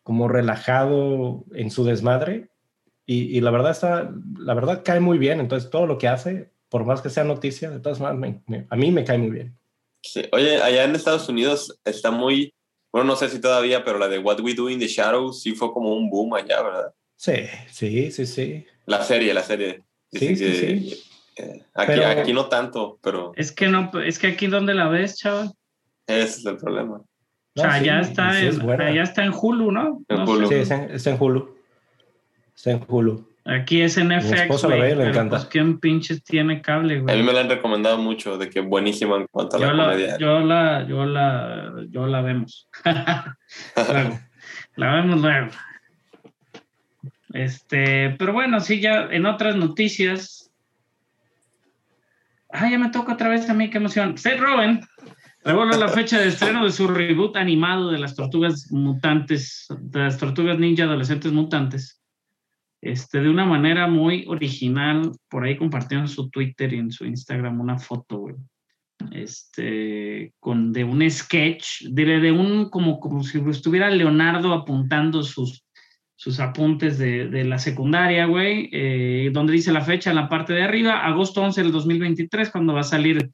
como relajado en su desmadre y, y la verdad está, la verdad cae muy bien. Entonces todo lo que hace, por más que sea noticia, de todas maneras, me- me- a mí me cae muy bien. Sí. Oye, allá en Estados Unidos está muy, bueno, no sé si todavía, pero la de What We Do in the Shadows sí fue como un boom allá, ¿verdad? Sí, sí, sí, sí. La serie, la serie. Sí, Dicen sí, que, sí. eh, aquí, Pero- aquí no tanto, pero Es que no, es que aquí donde la ves, chaval. ese es el problema. O sea, No, sí, ya está, sí es en, buena. ya está en Hulu, ¿no? En No sé. Hulu. Sí, está en, está en Hulu. Está en Hulu. Aquí es en FX, esposa la güey, ve y le pero, encanta. Pues, ¿quién pinches tiene cable, A güey? mí me la han recomendado mucho, de que buenísima en cuanto a la yo, la, comedia. yo la, yo la, yo la vemos. luego. La vemos luego. Este, pero bueno, sí, ya en otras noticias. Ah, ya me toca otra vez a mí, qué emoción. Seth Rogen reveló la fecha de estreno de su reboot animado de las tortugas mutantes, de las tortugas ninja adolescentes mutantes. Este, de una manera muy original. Por ahí compartió en su Twitter y en su Instagram una foto, güey este, con de un sketch, de, de un, como, como si estuviera Leonardo apuntando sus, sus apuntes de, de la secundaria, güey, eh, donde dice la fecha en la parte de arriba, agosto 11 del 2023, cuando va a salir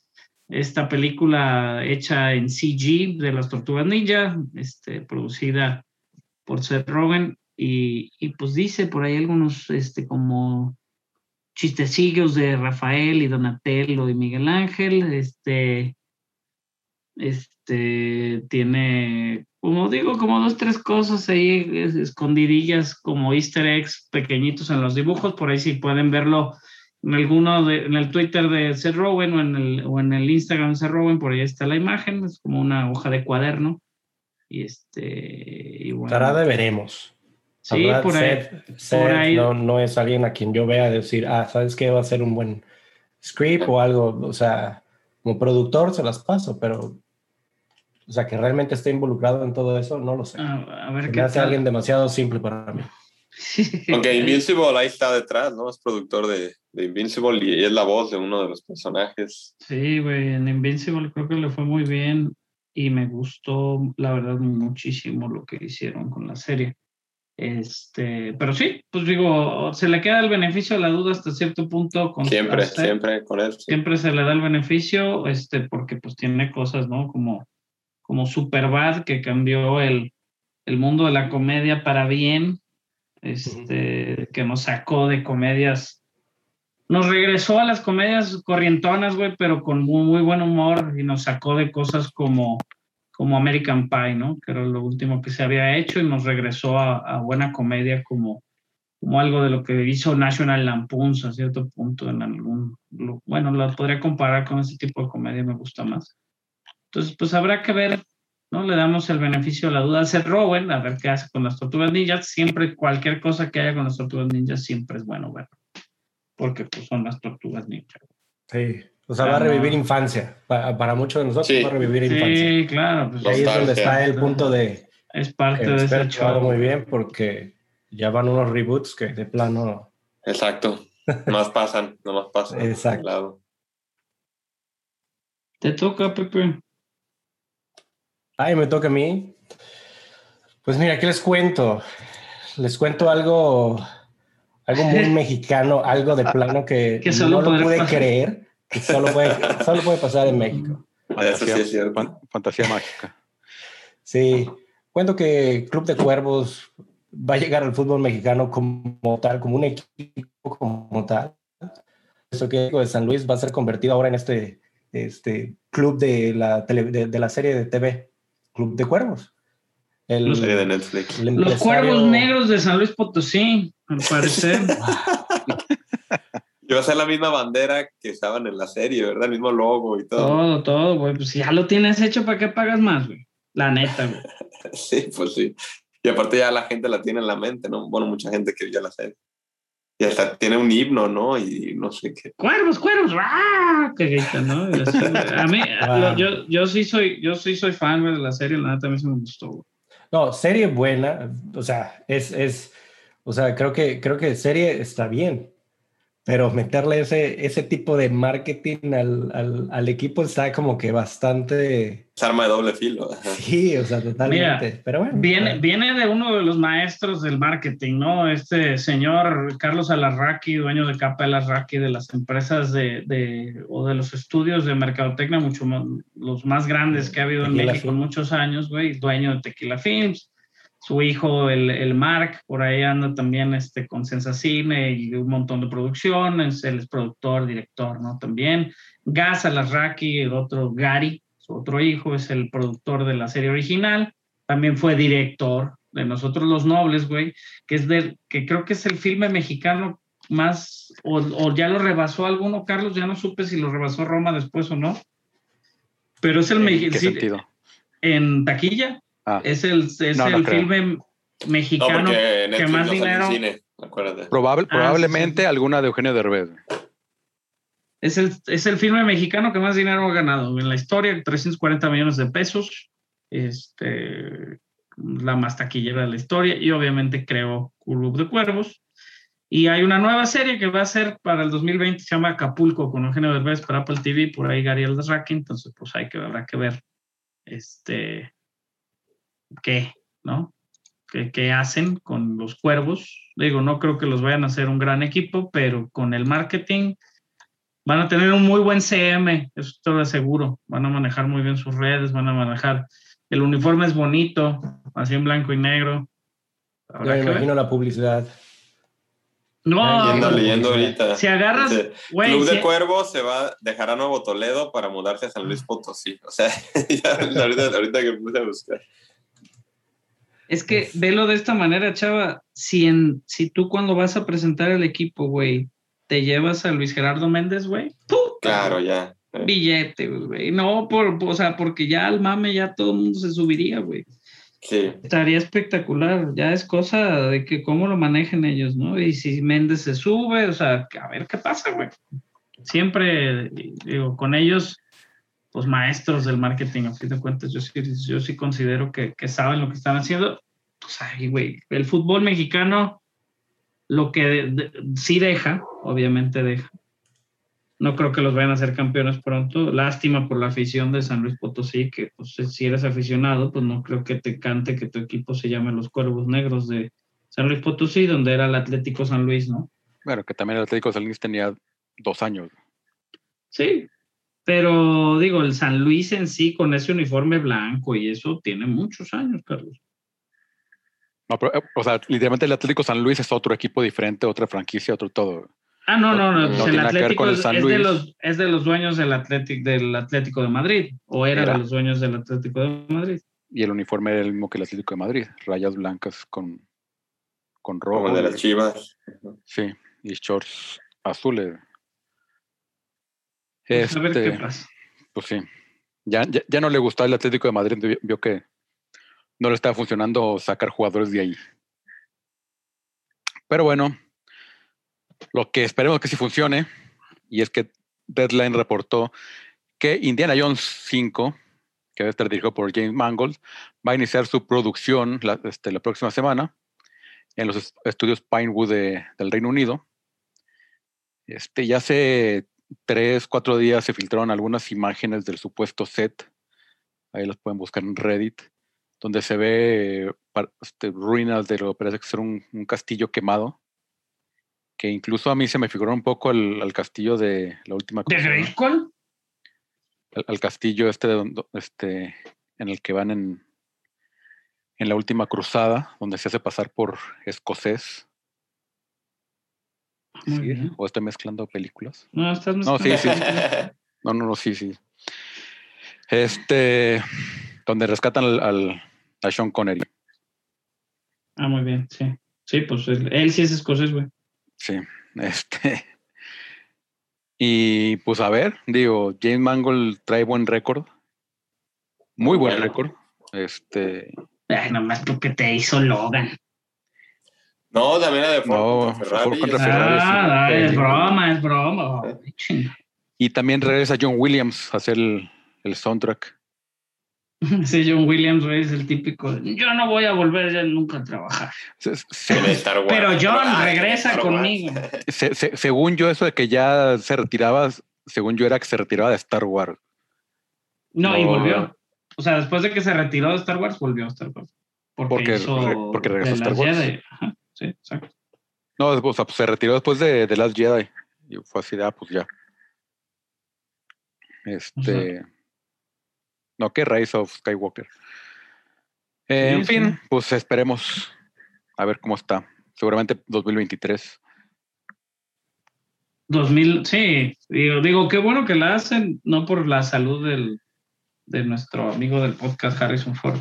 esta película hecha en CG de las Tortugas Ninja, este, producida por Seth Rogen, y, y pues dice por ahí algunos, este, como chistecillos de Rafael y Donatello y Miguel Ángel, este, este, tiene, como digo, como dos, tres cosas ahí es- escondidillas, como easter eggs pequeñitos en los dibujos, por ahí si pueden verlo en alguno de, en el Twitter de Seth Rowen o en el, o en el Instagram de Seth Rowen, por ahí está la imagen, es como una hoja de cuaderno. Y este, y bueno. Tarada veremos. Sí, por ahí. Seth- Seth por ahí- No, no es alguien a quien yo vea decir, ah, ¿sabes qué? Va a ser un buen script o algo. O sea, como productor se las paso, pero, o sea, que realmente esté involucrado en todo eso, no lo sé. A, a ver Se qué me hace tal. alguien demasiado simple para mí. Aunque Invincible ahí está detrás, ¿no? Es productor de, de Invincible y es la voz de uno de los personajes. Sí, güey, en Invincible creo que le fue muy bien y me gustó, la verdad, muchísimo lo que hicieron con la serie. Este, pero sí, pues digo, se le queda el beneficio de la duda hasta cierto punto. Con Siempre, siempre con él. sí. Siempre se le da el beneficio, este, porque pues tiene cosas, ¿no? Como, como Superbad, que cambió el, el mundo de la comedia para bien, este, que nos sacó de comedias, nos regresó a las comedias corrientonas, güey, pero con muy, muy buen humor y nos sacó de cosas como, como American Pie, ¿no? Que era lo último que se había hecho y nos regresó a, a buena comedia como, como algo de lo que hizo National Lampoon a cierto punto en algún, bueno, lo podría comparar con ese tipo de comedia, me gusta más. Entonces, pues habrá que ver, ¿no? Le damos el beneficio de la duda a Seth Rowen, a ver qué hace con las tortugas ninjas. Siempre, cualquier cosa que haya con las tortugas ninjas, siempre es bueno verlo. Porque pues son las tortugas ninjas. Sí. O sea, va a Ah, no. revivir infancia. Pa- Para, muchos de nosotros Sí. va a revivir infancia. Sí, claro, pues ahí es donde está el punto de es parte de ese show. muy bien porque ya van unos reboots que de plano Exacto. Nomás pasan, nomás pasan. Exacto. Te toca, Pepe. Ay, me toca a mí. Pues mira, ¿qué les cuento? Les cuento algo, algo muy mexicano, algo de plano que, Que solo no lo pude pasar. creer, que solo puede, solo puede pasar en México. Sí fan- fantasía mágica. Sí, cuento que Club de Cuervos va a llegar al fútbol mexicano como tal, como un equipo como tal. Eso que digo de San Luis va a ser convertido ahora en este, este club de la, tele- de, de la serie de TV, Club de Cuervos. El, Los- Serie de Netflix. el Los cuervos negros de San Luis Potosí, al parecer. Va a ser la misma bandera que estaban en la serie, ¿verdad? El mismo logo y todo. todo, todo, güey. Pues si ya lo tienes hecho, ¿para qué pagas más, güey? La neta, güey. Sí, pues sí. Y aparte ya la gente la tiene en la mente, ¿no? Bueno, mucha gente que vio la serie. Y hasta tiene un himno, ¿no? Y no sé qué. Cuervos, cuervos, ¡ah! Que gritan, ¿no? Así, a mí, Wow. yo, yo sí soy, yo sí soy fan, de la serie, la neta a mí sí me gustó. No, serie buena, o sea, es, es, o sea, creo que, creo que serie está bien, pero meterle ese, ese tipo de marketing al, al, al equipo está como que bastante, Es arma de doble filo. sí, o sea, totalmente, pero bueno. Viene, viene de uno de los maestros del marketing, ¿no? Este señor Carlos Alarraqui, dueño de Capa Alarraqui, de las empresas de, de- o de los estudios de mercadotecnia, mucho más, los más grandes que ha habido en Tequila México en Films. muchos años, güey, dueño de Tequila Films. Su hijo, el, el Mark, por ahí anda también este, con Sensacine y un montón de producciones. Él es productor, director, ¿no? También. Gas Alarraqui, el otro Gary, su otro hijo, es el productor de la serie original también fue director de Nosotros los Nobles, güey, que es de, que creo que es el filme mexicano más, o, o ya lo rebasó alguno, Carlos, ya no supe si lo rebasó Roma después o no, pero es el ¿En mexicano, qué sentido? en taquilla, Ah, es el, es No, no el creo. filme No, mexicano porque que más no dinero, cine, acuérdate. probable, Ah, probablemente sí, sí. alguna de Eugenio Derbez. es el, es el filme mexicano que más dinero ha ganado en la historia, 340 millones de pesos, este, la más taquillera de la historia, y obviamente creó Club de Cuervos. Y hay una nueva serie que va a ser para el 2020, se llama Acapulco, con Eugenio Derbez para Apple TV, por ahí Gary Alderraqui, entonces pues hay que, habrá que ver, este, qué, ¿no? que hacen con los cuervos. Digo, no creo que los vayan a hacer un gran equipo, pero con el marketing van a tener un muy buen CM, eso te lo aseguro. Van a manejar muy bien sus redes, van a manejar. El uniforme es bonito, así en blanco y negro. Ya Habrá me que ver. imagino la publicidad. No, Leyendo, leyendo ahorita. si agarras, Club de Cuervos se va, dejará Nuevo Toledo para mudarse a San Luis Potosí. O sea, ya, ahorita, ahorita que puse a buscar. Es que velo de esta manera, chava. Si, en, si tú cuando vas a presentar el equipo, güey, te llevas a Luis Gerardo Méndez, güey. Claro, ya. Eh, billete, güey. No, por, o sea, porque ya al mame ya todo el mundo se subiría, güey. Sí, Estaría espectacular. Ya es cosa de que cómo lo manejen ellos, ¿no? Y si Méndez se sube, o sea, a ver qué pasa, güey. Siempre, digo, con ellos, pues maestros del marketing, a fin de cuentas, yo sí, yo sí considero que, que saben lo que están haciendo. Pues ahí, güey, el fútbol mexicano, lo que de- de- sí deja, obviamente deja. No creo que los vayan a ser campeones pronto. Lástima por la afición de San Luis Potosí, que pues, si eres aficionado, pues no creo que te cante que tu equipo se llame los Cuervos Negros de San Luis Potosí, donde era el Atlético San Luis, ¿no? Bueno, que también el Atlético San Luis tenía dos años. Sí, pero digo, el San Luis en sí, con ese uniforme blanco y eso, tiene muchos años, Carlos. No, pero, eh, o sea, literalmente el Atlético San Luis es otro equipo diferente, otra franquicia, otro todo. Ah, no, no, no, No pues tiene el nada que ver Atlético con el es, de Luis. los, es de los dueños del Atlético, del Atlético de Madrid, o era, Era. de los dueños del Atlético de Madrid. Y el uniforme era el mismo que el Atlético de Madrid, rayas blancas con, con rojo. como el de las chivas. Sí, y shorts azules. Pues, a ver qué Este, pasa. pues sí. Ya, ya, ya no le gustaba el Atlético de Madrid, vio, que no le estaba funcionando sacar jugadores de ahí. Pero bueno, lo que esperemos que sí funcione, y es que Deadline reportó que Indiana Jones 5, que debe estar dirigido por James Mangold, va a iniciar su producción la, este, la próxima semana en los est- estudios Pinewood de- del Reino Unido. Este, ya hace tres, cuatro días se filtraron algunas imágenes del supuesto set. Ahí las pueden buscar en Reddit, donde se ve este, ruinas de lo que parece que ser un, un castillo quemado. Que incluso a mí se me figuró un poco al, al castillo de la última ¿De cruzada, Grayskull? al, al castillo este, de donde- este en el que van en, en la última cruzada, donde se hace pasar por escocés. ¿O estoy mezclando películas? No, estás No, sí, sí. mezclando. No, no, no, sí, sí. Este, donde rescatan al, al- a Sean Connery. Ah, muy bien, sí. Sí, pues él, él sí es escocés, güey. Sí, este. Y pues a ver, digo, James Mangold trae buen récord. Muy buen récord. Este, Ay, nomás porque te hizo Logan. No, también era de Ford No, contra Ferrari. Ford contra Ferrari. Ah, es Sí. broma, es broma. Chinga. y también regresa John Williams a hacer el, el soundtrack. Sí, John Williams, güey, es el típico. Yo no voy a volver ya nunca a trabajar. Se- se- en Star Wars. Pero John Ah, regresa conmigo. se- se- según yo, eso de que ya se retiraba, según yo era que se retiraba de Star Wars. No, y volvió. O sea, después de que se retiró de Star Wars, volvió a Star Wars. Porque, Porque hizo re- porque regresó a Star Wars. Jedi. Sí, exacto. No, o sea, pues se retiró después de, de Last Jedi. Y fue así de, ah, pues ya. Este. No, que Rise of Skywalker. Eh, Sí, en fin, sí. pues esperemos a ver cómo está. Seguramente 2023. 2000, sí, digo, digo, qué bueno que la hacen, no por la salud del, de nuestro amigo del podcast Harrison Ford,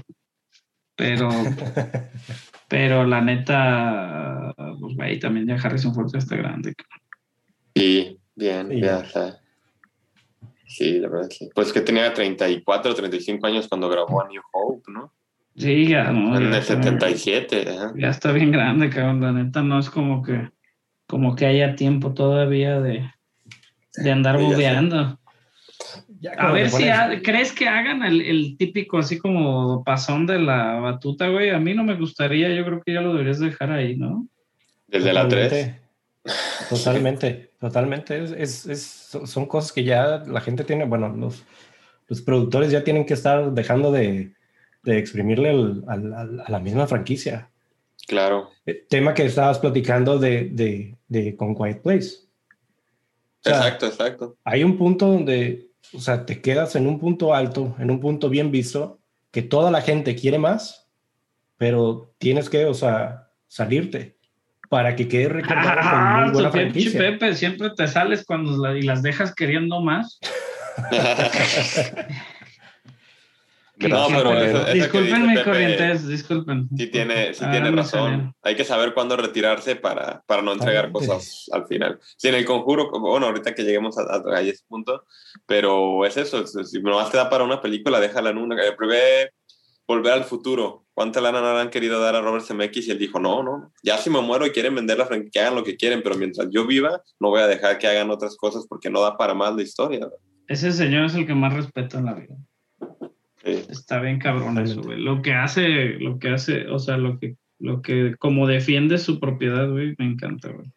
pero, pero la neta, pues güey, también ya Harrison Ford ya está grande. Sí, bien, Sí. ya está. Sí, la verdad, sí. Pues que tenía 34, 35 años cuando grabó a New Hope, ¿no? Sí, ya, no, en ya el está- 77, ajá. ya está bien grande, cabrón, la neta no es como que, como que haya tiempo todavía de, de andar Sí, bugueando. Ya A ver si ha- crees que hagan el, el típico así como pasón de la batuta, güey. A mí no me gustaría, yo creo que ya lo deberías dejar ahí, ¿no? Desde la 3. Totalmente. Totalmente. Es, es- es- son- cosas que ya la gente tiene, bueno, los, los productores ya tienen que estar dejando de, de exprimirle al- al- al- a la misma franquicia. Claro. Eh, Tema que estabas platicando de, de, de con Quiet Place. O sea, exacto, exacto. hay un punto donde, o sea, te quedas en un punto alto, en un punto bien visto, que toda la gente quiere más, pero tienes que, o sea, salirte para que quede recordado con Ah, muy buena franquicia. Pepe, siempre te sales cuando la- y las dejas queriendo más. No, pero eso- eso Disculpen corrientes, disculpen. Sí tiene, sí Ah, tiene razón. sabía. Hay que saber cuándo retirarse para, para no entregar Totalmente. cosas al final. Sí, en el conjuro, bueno, ahorita que lleguemos a, a- a ese punto, pero es eso, es- si nomás te da para una película, déjala en una. Eh, Probé Volver al Futuro. ¿Cuánta lana no le han querido dar a Robert Zemeckis? Y él dijo, no, no, ya si me muero y quieren vender la franquicia, que hagan lo que quieren, pero mientras yo viva, no voy a dejar que hagan otras cosas porque no da para más la historia. Ese señor es el que más respeto en la vida. Sí. Está bien cabrón eso, güey. Lo que hace, lo que hace, o sea, lo que, lo que, como defiende su propiedad, güey, me encanta, güey.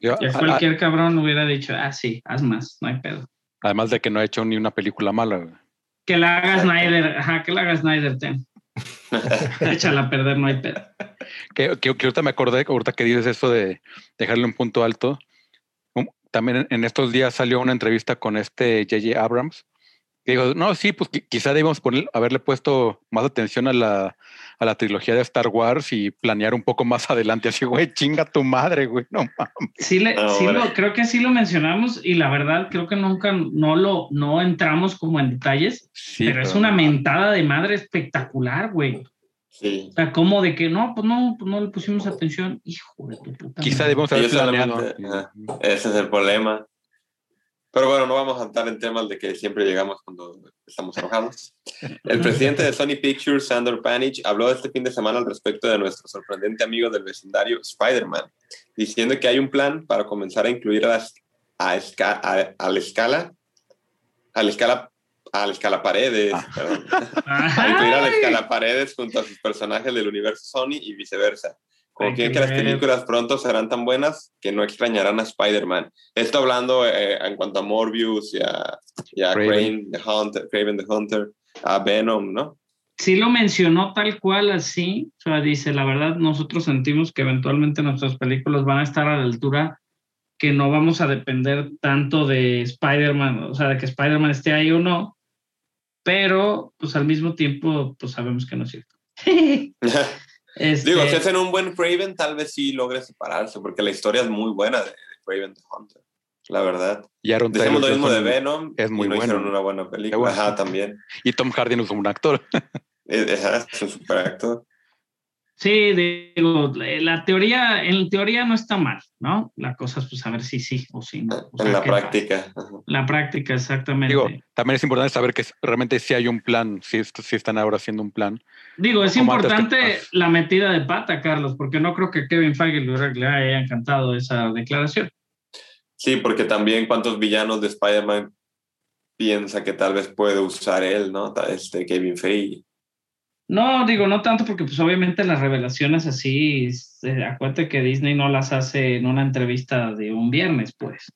Yo- Ya a- cualquier cabrón hubiera dicho, ah, sí, haz más, no hay pedo. además de que no ha hecho ni una película mala. güey. Que la haga. Snyder, ajá, que la haga Snyder, ten. Échala a perder, no hay pedo. Que, que, que ahorita me acordé, ahorita que dices eso de dejarle un punto alto. um, También en- en estos días salió una entrevista con este J.J. Abrams. Que dijo, no, sí, pues qui- quizá debíamos poner, haberle puesto más atención a la, a la trilogía de Star Wars y planear un poco más adelante. Así, güey, chinga tu madre, güey. No mames. Sí, le, No, sí lo, creo que sí lo mencionamos y la verdad creo que nunca no lo no entramos como en detalles, Sí, pero es una mentada de madre espectacular, güey. Sí. O sea, como de que no, pues no, pues no le pusimos atención. Hijo de tu puta. Quizá debemos haber planeado. Ese es el problema. Pero bueno, no vamos a entrar en temas de que siempre llegamos cuando estamos enojados. El presidente de Sony Pictures, Sandor Panich, habló este fin de semana al respecto de nuestro sorprendente amigo del vecindario, Spider-Man, diciendo que hay un plan para comenzar a incluir a, las- a, esca- a- a la escala, a la escala, a la escala paredes, Ah. perdón, a incluir a la escala paredes junto a sus personajes del universo Sony y viceversa. Qué que las películas pronto serán tan buenas que no extrañarán a Spider-Man. Esto hablando eh, en cuanto a Morbius y a, y a Kraven. Crane the Hunter, Craven the Hunter, a Venom, ¿no? Sí lo mencionó tal cual así, o sea, dice, la verdad nosotros sentimos que eventualmente nuestras películas van a estar a la altura que no vamos a depender tanto de Spider-Man, o sea, de que Spider-Man esté ahí o no, pero pues al mismo tiempo pues sabemos que no es cierto. Este, Digo, si hacen un buen Craven, tal vez sí logre separarse, porque la historia es muy buena de, de Craven the Hunter, la verdad. Y Aaron Decimos lo Taylor mismo de Venom es y muy no bueno. hicieron una buena película. bueno. Ajá, también. Y Tom Hardy no es un actor. Es, es- es un super actor. Sí, digo, la teoría, en teoría no está mal, ¿no? La cosa es pues saber si sí o si no. O sea, en la que- práctica. ajá. La práctica, exactamente. Digo, también es importante saber que realmente sí hay un plan, est- sí están ahora haciendo un plan. Digo, es antes que importante pasa. la metida de pata, Carlos, porque no creo que a Kevin Feige le haya encantado esa declaración. Sí, porque también cuántos villanos de Spider-Man piensa que tal vez puede usar él, ¿no? Este Kevin Feige. No, digo, no tanto porque pues obviamente las revelaciones así, eh, acuérdate que Disney no las hace en una entrevista de un viernes, pues.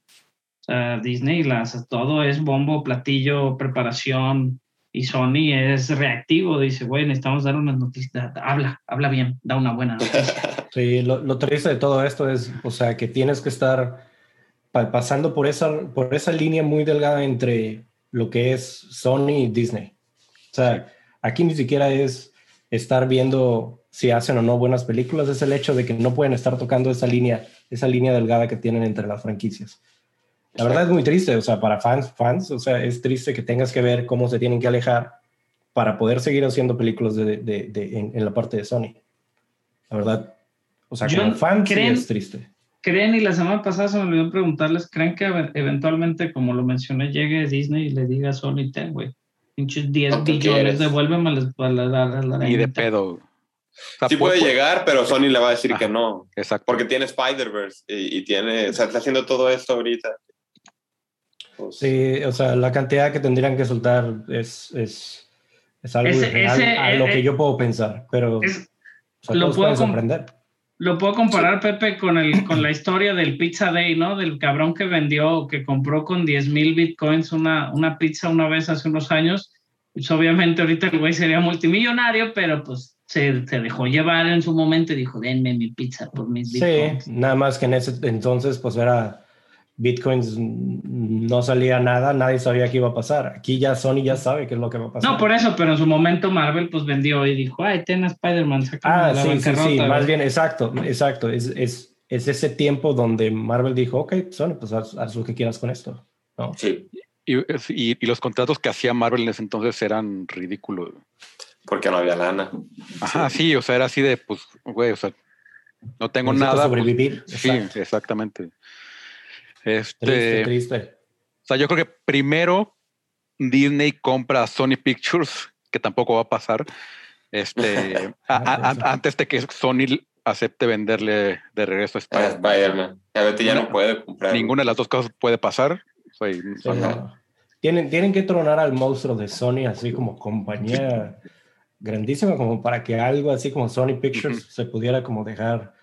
O sea, Disney las, todo es bombo, platillo, preparación, y Sony es reactivo, dice, güey, necesitamos dar unas noticias, habla, habla bien, da una buena noticia. Sí, lo, lo triste de todo esto es, o sea, que tienes que estar pa- pasando por esa, por esa línea muy delgada entre lo que es Sony y Disney. O sea, aquí ni siquiera es estar viendo si hacen o no buenas películas, es el hecho de que no pueden estar tocando esa línea, esa línea delgada que tienen entre las franquicias. La verdad es muy triste, o sea, para fans, fans, o sea, es triste que tengas que ver cómo se tienen que alejar para poder seguir haciendo películas de, de- de- en, en la parte de Sony. La verdad, o sea, Yo- como fan sí ¿creen- es triste. ¿Creen, y la semana pasada se me olvidó preguntarles, ¿creen que ev- eventualmente, como lo mencioné, llegue Disney y le diga a Sony, ten, güey, pinches 10 ¿Cuánto billones, devuélveme a la, a la, a la- a la Ni de arañita"? pedo. O sea, Sí pu- puede pu- llegar, pero Sony le va a decir Ajá. que no. Exacto. Porque tiene Spider-Verse y, y tiene, o sea, está haciendo todo esto ahorita. Pues, Sí, o sea, la cantidad que tendrían que soltar es, es, es algo Ese- irreal ese- a lo eh, que yo puedo pensar, pero Es- o sea, lo puedo pueden com- sorprender. Lo puedo comparar, Pepe, con, el, con la historia del Pizza Day, ¿no? Del cabrón que vendió, que compró con 10 mil bitcoins una, una pizza una vez hace unos años. Pues obviamente ahorita el güey sería multimillonario, pero pues se, se dejó llevar en su momento y dijo, denme mi pizza por mis Sí, bitcoins. nada más que en ese entonces pues era bitcoins no salía nada, nadie sabía qué iba a pasar. Aquí ya Sony ya sabe qué es lo que va a pasar. No, por eso, pero en su momento Marvel pues vendió y dijo, ay, ten a Spider-Man, Ah, sí, sí, sí, más güey". bien, exacto, exacto. Es, es, es ese tiempo donde Marvel dijo, ok, Sony, pues haz, haz lo que quieras con esto. ¿no? Sí, Y, y- y los contratos que hacía Marvel en ese entonces eran ridículos. porque no había lana. Ajá, sí, o sea, era así de, pues, güey, o sea, no tengo Necesito nada. pues, sobrevivir. sí, Exacto. exactamente. Este, Triste, triste. O sea, yo creo que primero Disney compra a Sony Pictures, que tampoco va a pasar, este, a- a- a- antes de que Sony acepte venderle de regreso a Spider-Man. A Betty ya no puede comprar. Ninguna de las dos cosas puede pasar. Sí, no. Tienen, tienen que tronar al monstruo de Sony así como compañía grandísima, como para que algo así como Sony Pictures se pudiera como dejar,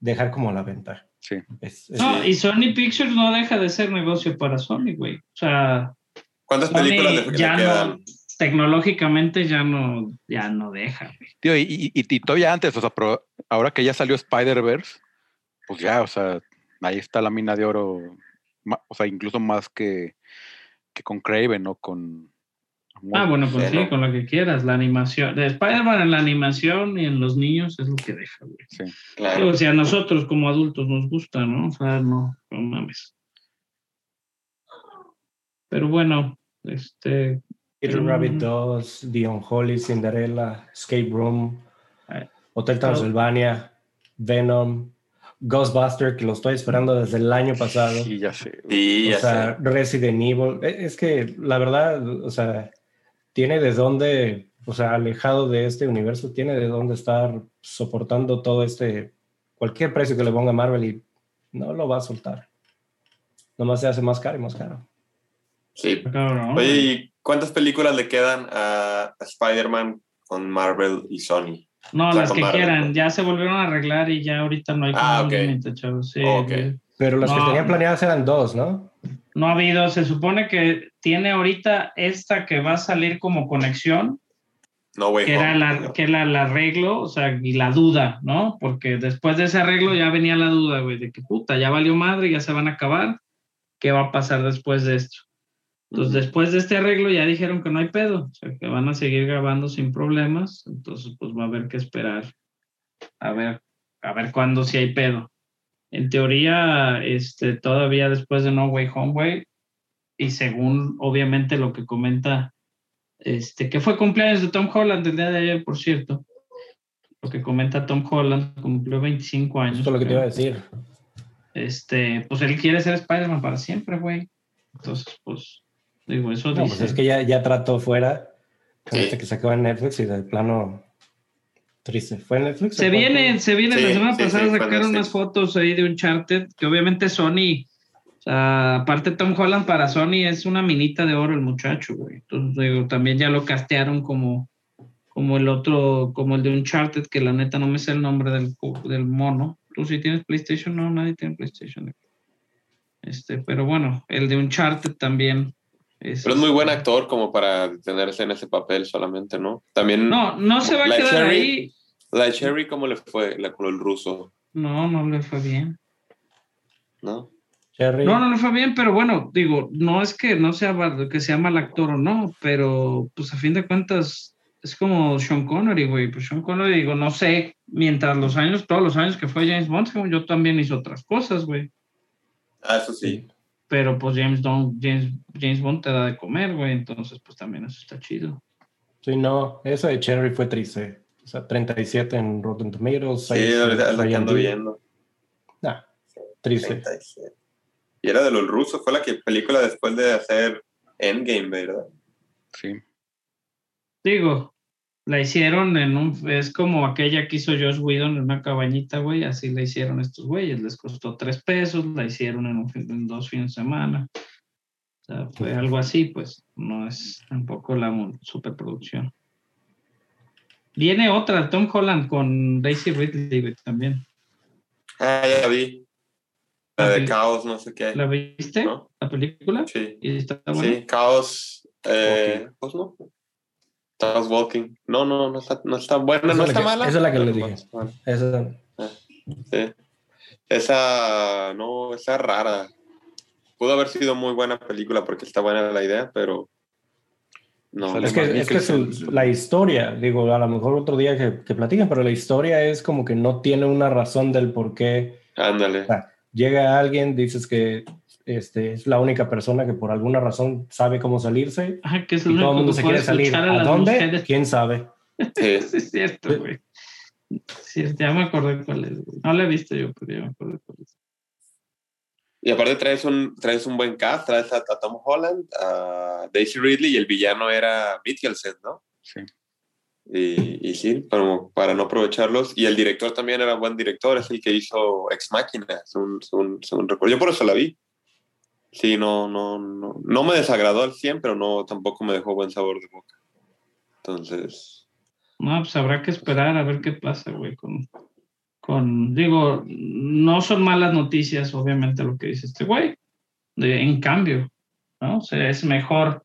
dejar como a la venta. Sí. Es- es- No, y Sony Pictures no deja de ser negocio para Sony, güey. O sea, ¿Cuántas Sony películas le, le ya quedan? no, tecnológicamente ya no, ya no deja, güey. Tío, y, y- y todavía antes, o sea, pero ahora que ya salió Spider-Verse, pues ya, o sea, ahí está la mina de oro, o sea, incluso más que, que con Craven o con... Ah, bueno, pues Sí, con lo que quieras. La animación, de Spider-Man en la animación y en los niños es lo que deja, güey. Sí. Claro. Digo, si a nosotros como adultos nos gusta, ¿no? O sea, no, no mames. Pero bueno, este, Peter. Rabbit 2, The Unholy, Cinderella, Escape Room, Ay. Hotel Transilvania, Venom, Ghostbuster, que lo estoy esperando desde el año pasado. Sí, ya sé. Sí, o ya sea, sé. Resident Evil. E- Es que la verdad, o sea, tiene de dónde, o sea, alejado de este universo, tiene de dónde estar soportando todo este, cualquier precio que le ponga Marvel y no lo va a soltar. Nomás se hace más caro y más caro. Sí. Oye, ¿y cuántas películas le quedan a, a Spider-Man con Marvel y Sony? no, o sea, las que Marvel, quieran, pues. ya se volvieron a arreglar y ya ahorita no hay Ah, un ok. límite, chavos. Sí, Ok. güey. Pero las que No. tenían planeadas eran dos, ¿no? No ha habido, se supone que tiene ahorita esta que va a salir como conexión, No, güey. que era la, que era el arreglo, o sea, y la duda, ¿no? Porque después de ese arreglo ya venía la duda, güey, de que puta, ya valió madre, ya se van a acabar, ¿qué va a pasar después de esto? Entonces, después de este arreglo ya dijeron que no hay pedo, o sea, que van a seguir grabando sin problemas, entonces pues va a haber que esperar a ver, a ver cuándo si hay pedo. En teoría, este, todavía después de No Way Home, güey, y según obviamente lo que comenta, este, que fue cumpleaños de Tom Holland el día de ayer, por cierto. Lo que comenta Tom Holland, cumplió 25 años. Esto es lo que te iba a decir. Este, pues él quiere ser Spider-Man para siempre, güey. Entonces, pues, digo, eso No, dice. pues es que ya, ya trató fuera con Sí. este que sacó en Netflix y de plano triste. ¿Fue en Netflix? Se o cuál viene, fue? se viene, Sí, la semana sí, pasada sí, sacaron unas fotos ahí de Uncharted, que obviamente Sony, o sea, aparte Tom Holland para Sony es una minita de oro el muchacho, güey. Entonces, digo, también ya lo castearon como, como el otro, como el de Uncharted, que la neta no me sé el nombre del, del mono. ¿Tú sí tienes PlayStation? No, nadie tiene PlayStation. Este, pero bueno, el de Uncharted también. Es, Pero es muy buen actor como para tenerse en ese papel solamente, ¿no? También No, no se va a quedar Cherry. ahí. la de Cherry, ¿cómo le fue la, con el ruso? No, no le fue bien. ¿No? Cherry. No, no le fue bien, pero bueno, digo, no es que no sea que sea mal actor o no, pero pues a fin de cuentas es como Sean Connery, güey. Pues Sean Connery, digo, no sé, mientras los años, todos los años que fue James Bond, yo también hizo otras cosas, güey. Ah, eso sí. Pero pues James, Bond, James, James Bond te da de comer, güey, entonces pues también eso está chido. Sí, no, eso de Cherry fue triste. O sea, 37 en Rotten Tomatoes. Sí, ahorita es en que ando viendo. Nah, triste. 37. Y era de los rusos, fue la que película después de hacer Endgame, ¿verdad? Sí. Digo, la hicieron en un, es como aquella que hizo Josh Whedon en una cabañita, güey, así la hicieron estos güeyes, les costó tres pesos, la hicieron en, un en dos fines de semana. O sea, fue algo así, pues, no es tampoco la superproducción. Viene otra, Tom Holland con Daisy Ridley güey, también. Ah, ya la vi. La de peli- Caos, no sé qué. ¿La viste? ¿No? ¿La película? Sí. ¿Y está buena? Sí, Caos. Eh, Pues no. Charles Walking. No, no, no está, no está buena, Esa no está que- mala. esa es la que le dije. mala. Esa- Sí. Esa, no, esa rara. Pudo haber sido muy buena película porque está buena la idea, pero no. Es que, es que su- la historia, digo, a lo mejor otro día que, que platiquen, pero la historia es como que no tiene una razón del por qué Ándale. llega alguien, dices que este, es la única persona que por alguna razón sabe cómo salirse Ajá, que es y todo el mundo se quiere salir. a ¿A dónde? mujeres. ¿Quién sabe? Sí. Sí, es cierto, güey. Sí, ya me acordé cuál es, güey. No la he visto yo, pero ya me acordé cuál es. Y aparte traes un, traes un buen cast, traes a, a Tom Holland, a Daisy Ridley y el villano era Mikkelsen, ¿no? Sí. Y, y sí, para, para no aprovecharlos. Y el director también era un buen director, es el que hizo Ex Machina, según, según, según recuerdo. Yo por eso la vi. Sí, no, no, no, no me desagradó al 100, pero no, tampoco me dejó buen sabor de boca. Entonces, No, pues habrá que esperar a ver qué pasa, güey, con, con, digo, no son malas noticias, obviamente, lo que dice este güey. De- en cambio, ¿no? O sea, es mejor,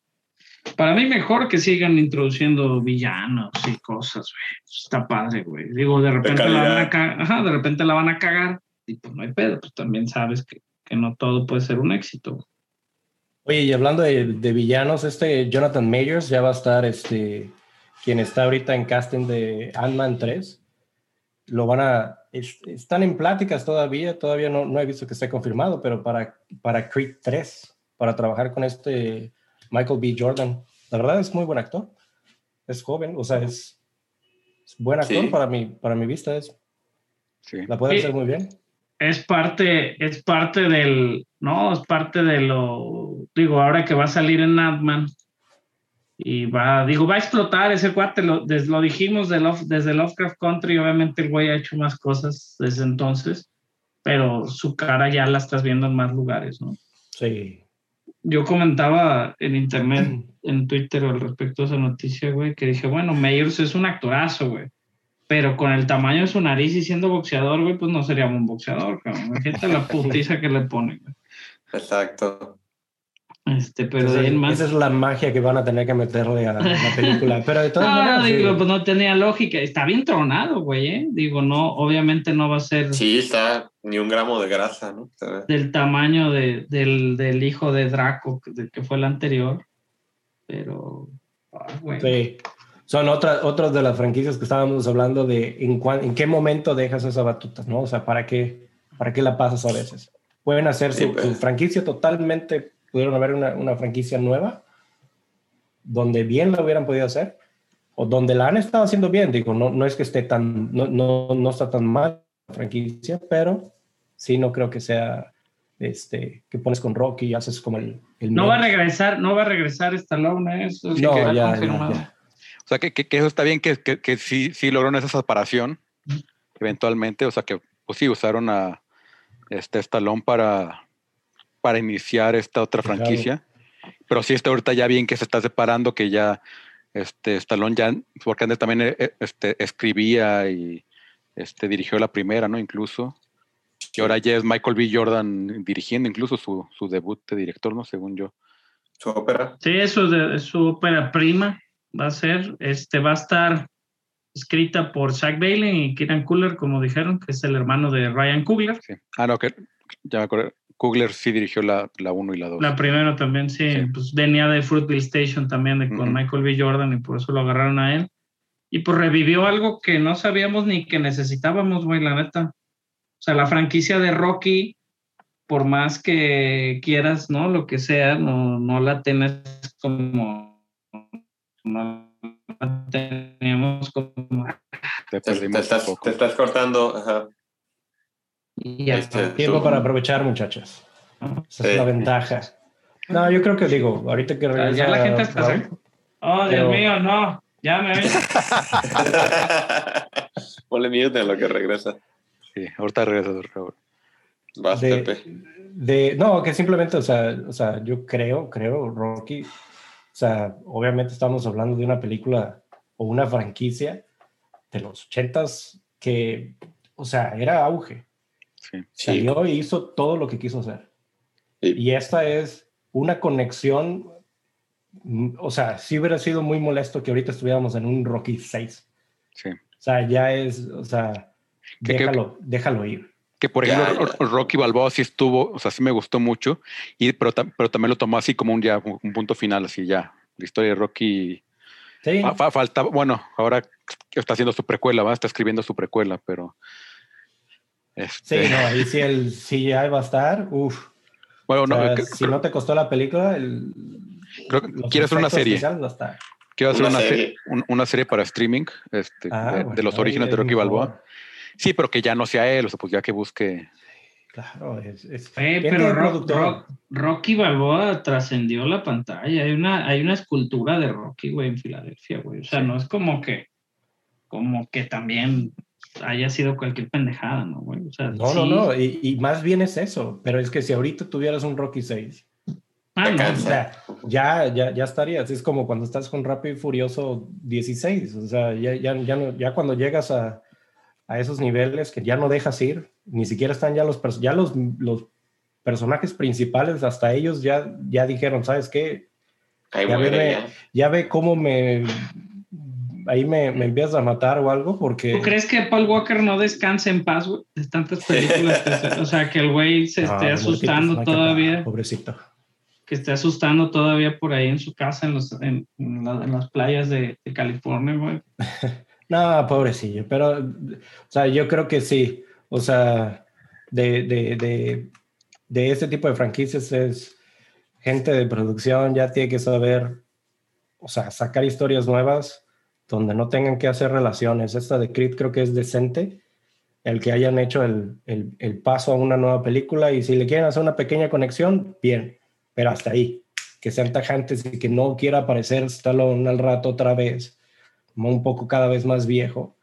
para mí mejor que sigan introduciendo villanos y cosas, güey. Está padre, güey. Digo, de repente la van a cagar, ajá, de repente la van a cagar y pues no hay pedo, pues también sabes que, que no todo puede ser un éxito. Oye, y hablando de, de villanos, este Jonathan Majors ya va a estar, este, quien está ahorita en casting de Ant-Man 3. Lo van a, es- están en pláticas todavía, todavía no, no he visto que esté confirmado, pero para, para Creed 3, para trabajar con este Michael B. Jordan. La verdad es muy buen actor. Es joven, o sea, es, es buen actor Sí. para, mi, para mi vista. Es, Sí. la puede Sí. hacer muy bien. Es parte, es parte del, no, es parte de lo, digo, ahora que va a salir en Ant-Man y va, digo, va a explotar ese cuate, lo, des- lo dijimos de Love- desde Lovecraft Country, obviamente el güey ha hecho más cosas desde entonces, pero su cara ya la estás viendo en más lugares, ¿no? Sí. Yo comentaba en internet, en Twitter al respecto de esa noticia, güey, que dije, bueno, Mayors es un actorazo, güey. Pero con el tamaño de su nariz y siendo boxeador, güey, pues no sería un boxeador, cabrón. Imagínate la putiza que le ponen, güey. exacto. Este, pero Esa, de ahí en más. esa es la magia que van a tener que meterle a la película. Pero de todas No, maneras, sí. digo, pues no tenía lógica. Está bien tronado, güey, ¿eh? Digo, no, obviamente no va a ser Sí, está ni un gramo de grasa, ¿no? Del tamaño de, del, del hijo de Draco, que, de- que fue el anterior. Pero, ah, güey. Sí. Son otras otras de las franquicias que estábamos hablando de en, cuán- en qué momento dejas esa batuta, ¿no? O sea, ¿para qué, para qué la pasas a veces? Pueden hacer Sí, su, pues. su franquicia totalmente, pudieron haber una, una franquicia nueva, donde bien la hubieran podido hacer, o donde la han estado haciendo bien, digo, no, no es que esté tan, no, no, no está tan mal la franquicia, pero sí no creo que sea, este, que pones con Rocky y haces como el... el No va a regresar, no va a regresar Stallone, ¿eh? eso es No, que ya, confirmado. ya, ya. O sea, que, que, que eso está bien, que, que, que sí, sí lograron esa separación eventualmente. O sea, que pues sí usaron a este Stallone para, para iniciar esta otra Claro. franquicia. Pero sí está ahorita ya bien que se está separando, que ya este Stallone ya, porque antes también eh, eh, este, escribía y este, dirigió la primera, ¿no? Incluso. Y ahora ya es Michael B. Jordan dirigiendo incluso su, su debut de director, ¿no? Según yo. Su ópera. Sí, eso es, de- es su ópera prima. Va a ser, este, va a estar escrita por Zach Bailey y Kieran Cooler, como dijeron, que es el hermano de Ryan Coogler. Sí. Ah, no, que ya me acuerdo. Kugler sí dirigió la 1 y la 2. La primera también, sí, Sí. pues venía de Fruitvale Station también, de, con. Michael B. Jordan, y por eso lo agarraron a él. Y pues revivió algo que no sabíamos ni que necesitábamos, güey, la neta. O sea, la franquicia de Rocky, por más que quieras, ¿no? Lo que sea, no, no la tenés como. No la teníamos como. Te Te, estás, poco. te estás cortando. Ajá. Y Este. Tiempo tú- para aprovechar, muchachos. ¿no? Esa es Sí. la ventaja. No, yo creo que digo, ahorita que Ya, regresa ya la gente está. Raúl, Oh, Dios Pero- mío, no. Ya me. Ponle mute en lo que regresa. Sí, ahorita regresa Raúl. Vas, de, Pepe. de- no, que simplemente, o sea, o sea, yo creo, creo, Rocky, sea, obviamente estamos hablando de una película o una franquicia de los ochentas que, o sea, era auge. Sí. Sí. Salió y hizo todo lo que quiso hacer. Sí. Y esta es una conexión mm, o sea, sí hubiera sido muy molesto que ahorita estuviéramos en un Rocky 6. Sí. O sea, ya es, o sea, Que- que- déjalo, déjalo ir. Que por ejemplo, ya. Rocky Balboa sí estuvo, o sea, sí me gustó mucho, y, pero, pero también lo tomó así como un ya, un punto final, así ya. La historia de Rocky Sí, fa- fa- falta, bueno, ahora está haciendo su precuela, va, está escribiendo su precuela, pero. sí, Este, no, ahí sí el CGI va a estar, uff. Bueno, sea, si no te costó la película, el, creo que los quiere hacer una serie. quiero hacer una una, serie, serie. un- una serie para streaming este, Ah, de, bueno, de los orígenes de Rocky. Balboa. Sí, pero que ya no sea él, o sea, pues ya que busque. Claro, es, es Eh, pero Rocky Balboa trascendió la pantalla. Hay una, hay una escultura de Rocky, güey, en Filadelfia, güey. O sea, no es como que, como que también haya sido cualquier pendejada, ¿no, güey? O sea, No, sí. no, no, y, y más bien es eso, pero es que si ahorita tuvieras un Rocky 6, Ah, Te no, o cansa. sea, ya, ya, ya estarías, es como cuando estás con Rápido y Furioso 16, o sea, ya, ya, ya, no- ya cuando llegas a, a esos niveles que ya no dejas ir, ni siquiera están ya los, ya los, los personajes principales, hasta ellos ya, ya dijeron, ¿sabes qué? Ahí Ya muere, ve, ya. Ya ve cómo me... Ahí me, me empiezas a matar o algo porque... ¿Tú crees que Paul Walker no descansa en paz, güey? De tantas películas que se- O sea, que el güey se Ah, esté asustando no hay que todavía. pobrecito. que esté asustando todavía por ahí en su casa, en, los- en- en la- en las playas de, de California, güey. No, pobrecillo, pero, o sea, yo creo que sí, o sea, de, de, de, de este tipo de franquicias es gente de producción, ya tiene que saber, o sea, sacar historias nuevas donde no tengan que hacer relaciones. Esta de Creed creo que es decente, el que hayan hecho el, el, el paso a una nueva película y si le quieren hacer una pequeña conexión, bien, pero hasta ahí, que sean tajantes y que no quiera aparecer Stallone al rato otra vez, como un poco cada vez más viejo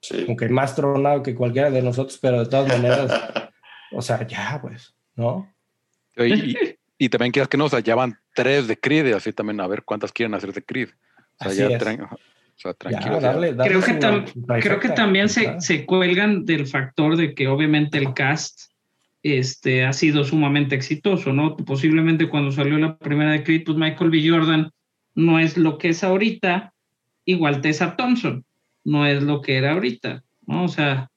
Sí. aunque más tronado que cualquiera de nosotros, pero de todas maneras, o sea, ya, pues, ¿no? Y, y- y también quieras que no, o sea, ya van tres de Creed, y así también a ver cuántas quieren hacer de Creed. O sea, Así ya es. o sea, tranquilo. ya. darle, darle Creo que, tam- creo también se, se cuelgan del factor de que obviamente el cast este, ha sido sumamente exitoso, ¿no? Posiblemente cuando salió la primera de Creed, pues Michael B. Jordan no es lo que es ahorita, igual Tessa Thompson no es lo que era ahorita, ¿no? O sea,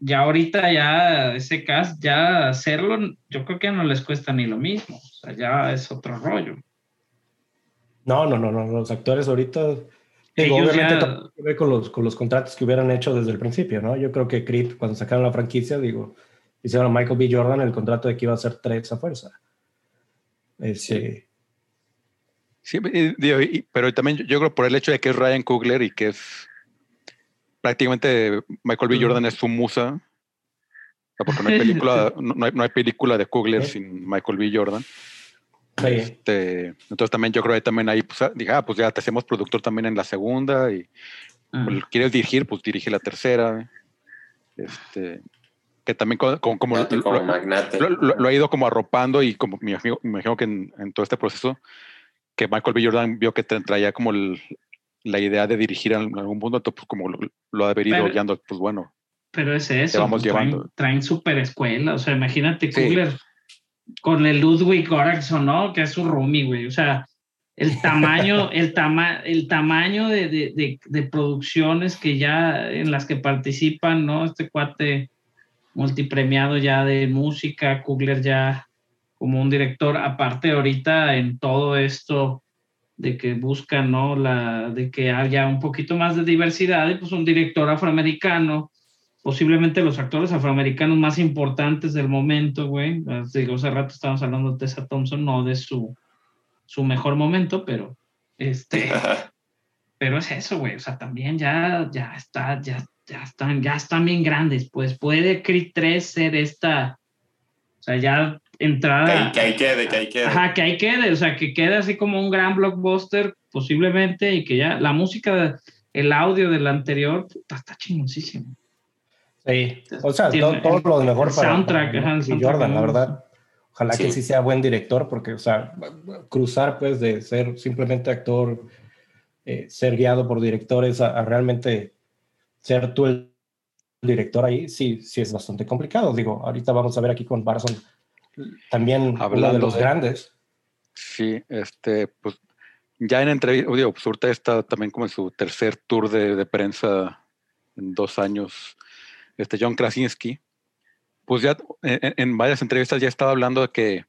ya ahorita ya ese cast, ya hacerlo, yo creo que no les cuesta ni lo mismo, o sea, ya es otro rollo. No, no, no, no, los actores ahorita, digo, obviamente ya- que ver con los, con los contratos que hubieran hecho desde el principio, ¿no? Yo creo que Creed, cuando sacaron la franquicia, digo, hicieron a Michael B. Jordan el contrato de que iba a ser tres a fuerza. Este, Sí, digo, y- pero también yo, yo creo por el hecho de que es Ryan Coogler y que es prácticamente Michael B. Jordan es su musa. O sea, porque no hay película, no, no hay, no hay película de Coogler Sí. sin Michael B. Jordan. sí, Este, entonces también yo creo que también ahí pues, ah, dije, ah, pues ya te hacemos productor también en la segunda y pues, quieres dirigir, pues dirige la tercera. Este, que también co- como, como, Magnate lo, como lo- magnate. lo- lo- lo ha ido como arropando y como me imagino, me imagino que en, en todo este proceso que Michael B. Jordan vio que traía como el- la idea de dirigir en algún entonces pues como lo, lo ha haber ido Pero- guiando, pues bueno. Pero es eso. vamos pues, traen- llevando. Traen, super escuela. O sea, imagínate Sí. Kugler con el Ludwig Göransson, ¿no? Que es su roomie, güey. O sea, el tamaño, el, tama el tamaño de, de, de, de producciones que ya en las que participan, ¿no? Este cuate multipremiado ya de música, Kugler ya como un director, aparte ahorita en todo esto de que buscan, ¿no? La, de que haya un poquito más de diversidad y pues un director afroamericano, posiblemente los actores afroamericanos más importantes del momento, güey. Digo, hace rato estábamos hablando de Tessa Thompson, no de su, su mejor momento, pero este, pero es eso, güey. O sea, también ya, ya está, ya, ya están, ya están bien grandes. Pues puede Creed 3 ser esta, o sea, ya entrada. ahí, que ahí quede, que ahí quede. Ajá, que ahí quede, o sea, que quede así como un gran blockbuster posiblemente y que ya la música, el audio del anterior, puta, está chingoncísimo. sí. O sea, Tiene todo, todo lo mejor el para, soundtrack, para ajá, el Michael B. soundtrack Jordan, la verdad. Ojalá que Sí. sí sea buen director, porque, o sea, cruzar pues de ser simplemente actor, eh, ser guiado por directores a, a realmente ser tú el director ahí, sí, sí es bastante complicado. Digo, ahorita vamos a ver aquí con Barson también uno de Hablando los de- grandes. Sí, este, pues ya en entrevista, digo, pues ahorita está también como en su tercer tour de, de prensa en dos años, este John Krasinski, pues ya en, en, varias entrevistas ya estaba hablando de que,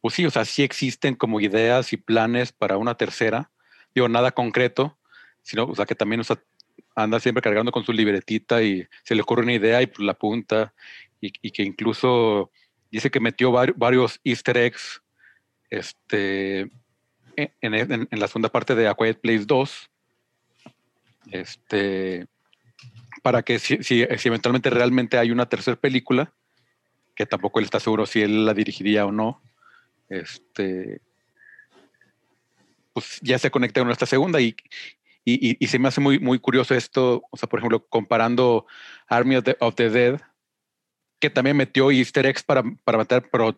pues sí, o sea, sí existen como ideas y planes para una tercera, digo, nada concreto, sino, o sea, que también o sea, anda siempre cargando con su libretita y se le ocurre una idea y pues, la apunta, y, y que incluso dice que metió var, varios easter eggs este, en, en, en, la segunda parte de A Quiet Place 2, este, para que si, si, si, eventualmente realmente hay una tercera película, que tampoco él está seguro si él la dirigiría o no, este, pues ya se conecta con esta segunda y, y, y, se me hace muy, muy curioso esto, o sea, por ejemplo, comparando Army of the, of the Dead, que también metió easter eggs para, para matar, pero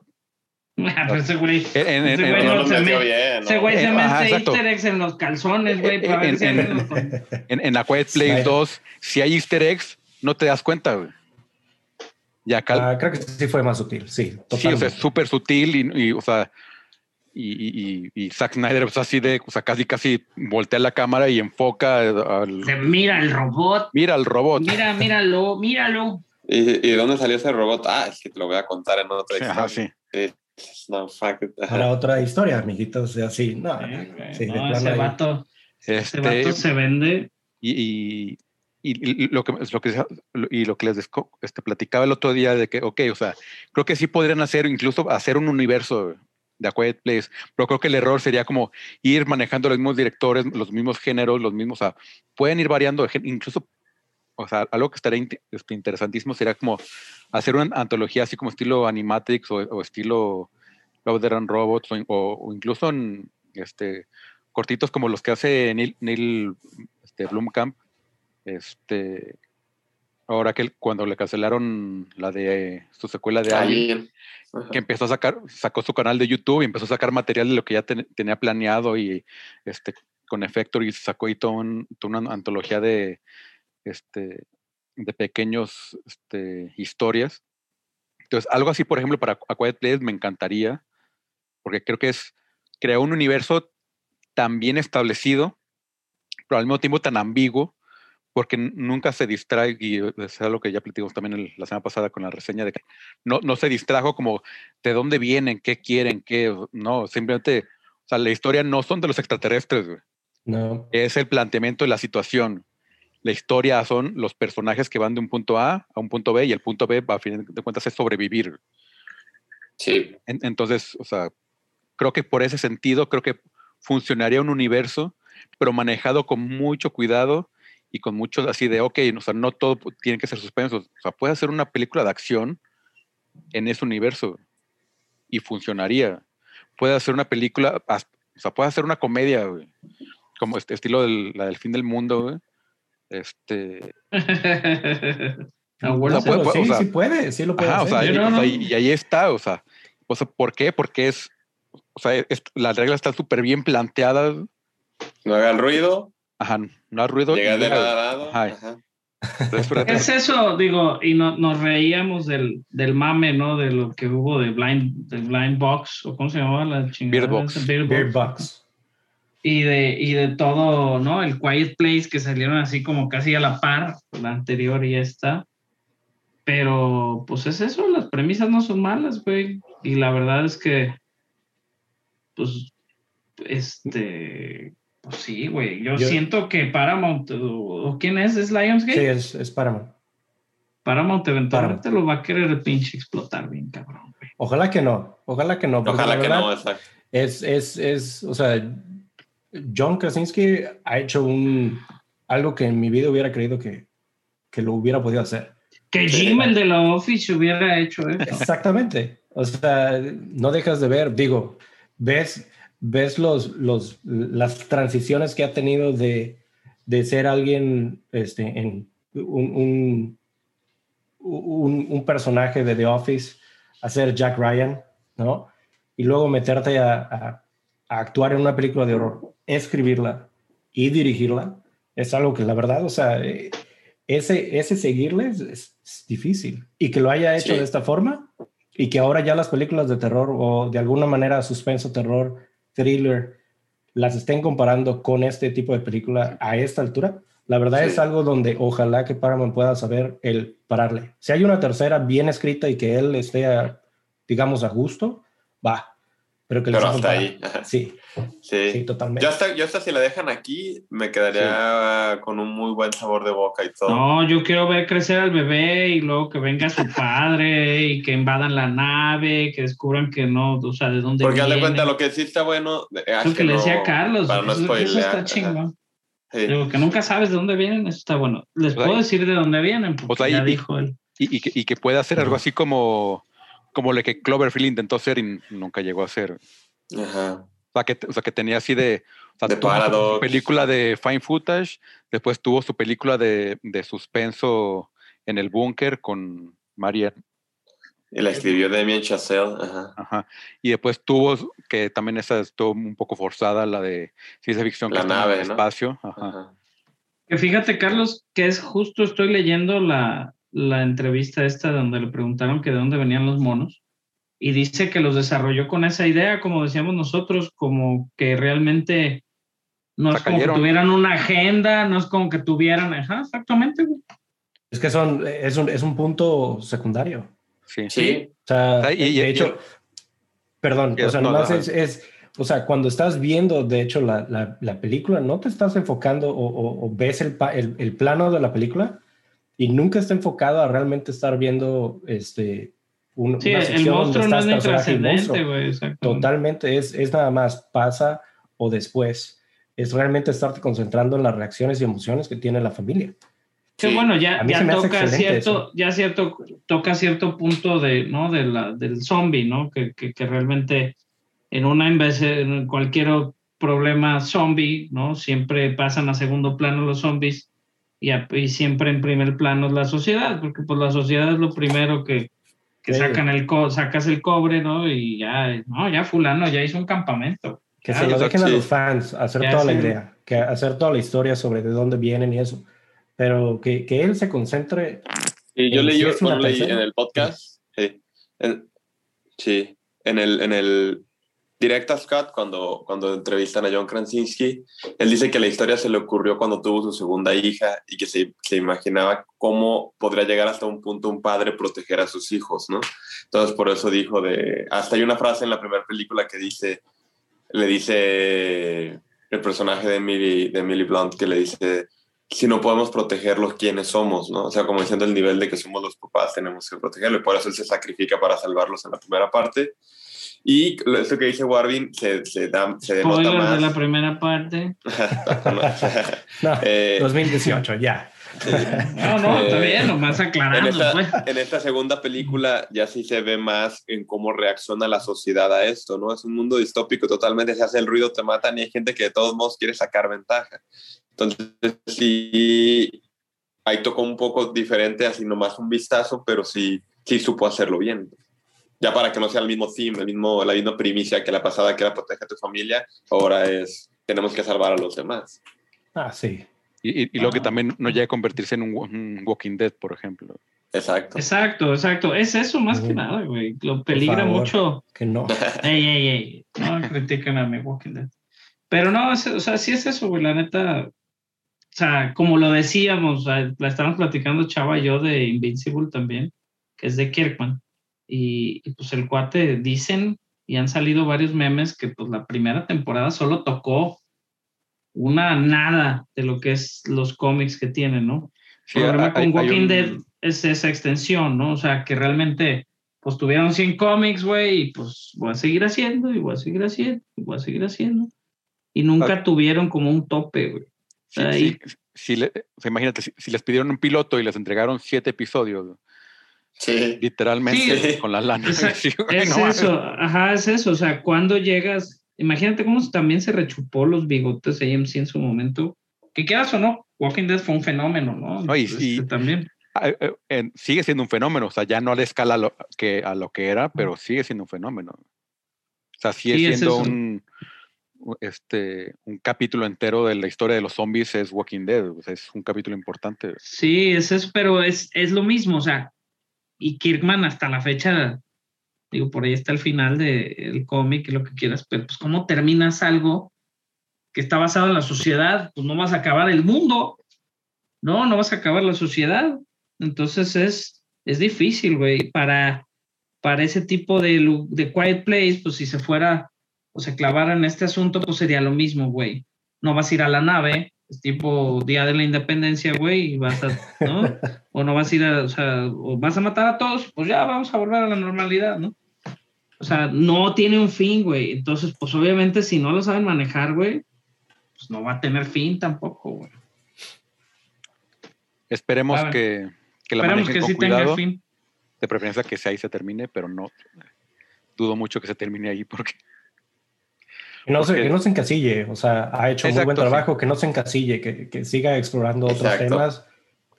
ese güey, en, en, ese güey no no se, metió me, bien, ese ¿no? güey se mete easter eggs en los calzones, güey, para ver En- si en- en, en A Quiet Place Snyder. 2, si hay easter eggs, no te das cuenta, güey. Y acá, Ah, creo que sí fue más sutil, sí. sí, o sea, súper sutil y, y, o sea, y, y, y- y Zack Snyder, pues así de, o sea, casi, casi voltea la cámara y enfoca al, De, Mira el robot, mira al robot. mira, míralo, míralo. ¿Y, ¿Y de dónde salió ese robot? Ah, es que te lo voy a contar en otra historia. Ajá, sí. Sí. No, fuck. Para otra historia, amiguitos, así. No, Sí, no, ese vato, ese Este, vato se vende. y, y, y- y lo que lo que y lo que les desco- este, platicaba el otro día de que ok o sea creo que sí podrían hacer incluso hacer un universo de A Quiet Place pero creo que el error sería como ir manejando los mismos directores los mismos géneros los mismos o sea pueden ir variando incluso o sea algo que estaría este, interesantísimo sería como hacer una antología así como estilo Animatrix o, o estilo Love Death and Robots o, incluso en este cortitos como los que hace Neil, Neil este, Blomkamp. Este ahora que cuando le cancelaron la de su secuela de Alien, que empezó a sacar sacó su canal de YouTube y empezó a sacar material de lo que ya ten- tenía planeado y este con efecto y sacó ahí toda un- una antología de este de pequeños este, historias entonces algo así por ejemplo para A Quiet Place me encantaría porque creo que es crear un universo tan bien establecido pero al mismo tiempo tan ambiguo porque nunca se distrae, y es algo que ya platicamos también el- la semana pasada con la reseña, de que no, no se distrajo como de dónde vienen, qué quieren, qué, no, simplemente, o sea, la historia no son de los extraterrestres, güey. No, es el planteamiento de la situación. La historia son los personajes que van de un punto A a un punto B y el punto B, a fin de cuentas, es sobrevivir. Sí. En- entonces, o sea, creo que por ese sentido, creo que funcionaría un universo, pero manejado con mucho cuidado y con mucho así de, ok, o sea, no todo tiene que ser suspenso. O sea, puede hacer una película de acción en ese universo y funcionaría. Puede hacer una película, o sea, puede hacer una comedia, güey, como este estilo del, la del fin del mundo, güey. Este, Abuelo, O sea, puede- sí, puede- o sea, sí puede, sí lo puede Ajá, o hacer. sea, Yo y, no, o sea, no. y- y ahí está, o sea, o sea, ¿por qué? Porque es, o sea, es- las reglas están súper bien planteadas, No haga ruido, ajá, no hay ruido. llega y de lado a lado. Ajá. Ajá. es eso, digo, y no, nos reíamos del, del mame, ¿no? De lo que hubo de Blind, de Blind Box, o cómo se llamaba la chingada. Beard Box. esa? Beard Beard Box. Y de, y de todo, ¿no? El Quiet Place que salieron así como casi a la par, la anterior y esta. Pero, pues es eso, las premisas no son malas, güey. Y la verdad es que, pues, este, pues sí, güey. Yo, Yo- siento que Paramount, o, o quién es, es Lionsgate. Sí, es, es Paramount. Paramount eventualmente lo va a querer pinche explotar bien, cabrón, güey. Ojalá que no, ojalá que no. Ojalá que no, exacto. Es, es, es, o sea, John Krasinski ha hecho un, algo que en mi vida hubiera creído que, que lo hubiera podido hacer. Que Jim, el de la Office, hubiera hecho eso. Exactamente. O sea, no dejas de ver, digo, ves, ves los, los, las transiciones que ha tenido de, de ser alguien, este, en un, un, un, un personaje de The Office a ser Jack Ryan, ¿no? Y luego meterte a, a- a actuar en una película de horror, escribirla y dirigirla, es algo que la verdad, o sea, eh, ese, ese seguirle es, es- es difícil. Y que lo haya hecho Sí. de esta forma y que ahora ya las películas de terror o de alguna manera suspenso terror thriller las estén comparando con este tipo de película a esta altura, la verdad Sí. es algo donde ojalá que Paramount pueda saber el pararle. Si hay una tercera bien escrita y que él esté, a- digamos, a gusto, va. Pero que le Pero hasta ahí. Sí, Sí. sí, totalmente. Yo hasta, yo hasta si la dejan aquí, me quedaría con un muy buen sabor de boca y todo. No, yo quiero ver crecer al bebé y luego que venga su padre y que invadan la nave, que descubran que no, o sea, de dónde Porque haz de viene. cuenta, lo que sí está bueno. eh, Es lo que le no- decía Carlos, Para no eso, eso está chingón. Sí. Digo, que nunca sabes de dónde vienen, eso está bueno. Les sea, puedo decir de dónde vienen, porque o sea, ya y- dijo él. Y, y que, y que puede hacer algo así como, como lo que Cloverfield intentó hacer y nunca llegó a hacer. Ajá. O sea, que, o sea, que tenía así de... O sea, De tuvo su película de Fine Footage, después tuvo su película de, de suspenso en el búnker con Marian, Y la escribió Damien Chazelle. Ajá. ajá. Y después tuvo, que también esa estuvo un poco forzada, la de ciencia ficción que La está en nave, el ¿no? espacio. Ajá. Ajá. Que fíjate, Carlos, que es justo, estoy leyendo la, la entrevista esta donde le preguntaron que de dónde venían los monos y dice que los desarrolló con esa idea, como decíamos nosotros, como que realmente no es como que tuvieran una agenda, no es como que tuvieran, ajá, exactamente, güey. Es que son, es un, es un punto secundario. Sí. Sí. O sea, y- y- de hecho, perdón, y- o sea, no, nomás no, es, es- o sea, cuando estás viendo, de hecho, la, la, la película, no te estás enfocando o, o- o ves el, el, el plano de la película y nunca está enfocado a realmente estar viendo este, un, Sí, una el sección donde monstruo no es trascendente, güey, exacto. Totalmente, es, es nada más pasa o después. Es realmente estarte concentrando en las reacciones y emociones que tiene la familia. Que Sí. bueno, ya, ya se me hace toca cierto, eso. ya cierto, toca cierto punto de, ¿no? De la, del zombie, ¿no? Que, que, que realmente en una vez en cualquier problema zombie, ¿no? Siempre pasan a segundo plano los zombies y, a- y siempre en primer plano es la sociedad, porque pues la sociedad es lo primero que, que Sí. sacan el co sacas el cobre, ¿no? Y ya, no, ya fulano ya hizo un campamento. Que se lo dejen a los fans hacer Ya toda la idea, que hacer toda la historia sobre de dónde vienen y eso. Pero que, que él se concentre. Y yo Eh, leí, bueno, leí en el podcast, sí, en, sí, en el, en el Director's Cut, cuando, cuando entrevistan a John Krasinski, él dice que la historia se le ocurrió cuando tuvo su segunda hija y que se, se imaginaba cómo podría llegar hasta un punto un padre proteger a sus hijos, ¿no? Entonces por eso dijo de, hasta hay una frase en la primera película que dice, le dice el personaje de Emily, de Emily Blunt que le dice, si no podemos protegerlos, ¿quiénes somos? ¿no? O sea, como diciendo el nivel de que somos los papás, tenemos que protegerlo y por eso él se sacrifica para salvarlos en la primera parte. Y lo- esto que dice Warvin se, se, da, se denota Spoiler más. de la primera parte. No, Eh, 2018, ya. No, no, está Eh, bien, nomás en, aclarando. pues. esta, en esta segunda película ya sí se ve más en cómo reacciona la sociedad a esto, ¿no? Es un mundo distópico totalmente, se hace el ruido, te matan y hay gente que de todos modos quiere sacar ventaja. Entonces, sí, ahí tocó un poco diferente, así nomás un vistazo, pero sí, sí supo hacerlo bien. Ya para que no sea el mismo theme, el mismo, la misma primicia que la pasada, que era protege a tu familia, ahora es tenemos que salvar a los demás. Ah, sí. Y, y, y lo que también no llega a convertirse en un, un Walking Dead, por ejemplo. Exacto. Exacto, exacto. Es eso más que nada, güey. Lo peligra favor. mucho. Que no. Ey, ey, ey. No critiquen a mi Walking Dead. Pero no, es- o sea, sí es eso, güey. La neta. O sea, como lo decíamos, la estábamos platicando Chava y yo de Invincible también, que es de Kirkman. Y, y, pues el cuate dicen, y han salido varios memes, que pues la primera temporada solo tocó una nada de lo que es los cómics que tienen, ¿no? Sí, el problema hay- con Walking un- Dead es esa extensión, ¿no? O sea, que realmente, pues tuvieron 100 cómics, güey, y pues voy a seguir haciendo, y voy a seguir haciendo, y voy a seguir haciendo. Y nunca Ah. tuvieron como un tope, güey. Sí, sí, sí le- o sea, imagínate, si, si les pidieron un piloto y les entregaron siete episodios, Sí. literalmente Sí. con la lana. Esa- Sí, güey, Es no eso, ajá, es eso. O sea, cuando llegas, imagínate cómo también se rechupó los bigotes AMC en su momento. Que quieras o no, Walking Dead fue un fenómeno, ¿no? No, y- Este, y- también. Ah, eh, eh, sigue siendo un fenómeno, o sea, ya no a la escala lo- que, a lo que era, pero sigue siendo un fenómeno. O sea, sigue Sí, es siendo eso. un, este, un capítulo entero de la historia de los zombies, es Walking Dead, o sea, es un capítulo importante. Sí, es eso, pero es, es lo mismo, o sea, y Kirkman hasta la fecha Digo, por ahí está el final del cómic y lo que quieras, pero pues cómo terminas algo que está basado en la sociedad, pues no vas a acabar el mundo, no, no vas a acabar la sociedad. Entonces es, es difícil, güey, para, para ese tipo de, de quiet place, pues si se fuera o se clavara en este asunto, pues sería lo mismo, güey. No vas a ir a la nave, es tipo Día de la Independencia, güey, y vas a, ¿no? o no vas a ir a, o sea, o vas a matar a todos, pues ya vamos a volver a la normalidad, ¿no? O sea, no tiene un fin, güey. Entonces, pues obviamente si no lo saben manejar, güey, pues no va a tener fin tampoco, güey. Esperemos ver. que, que la Esperemos que con sí tenga cuidado. fin. De preferencia que sea ahí se termine, pero no dudo mucho que se termine ahí porque Que no, se, Porque- que no se encasille, o sea, ha hecho muy buen Exacto, sí. trabajo, que no se encasille, que, que siga explorando otros Exacto. temas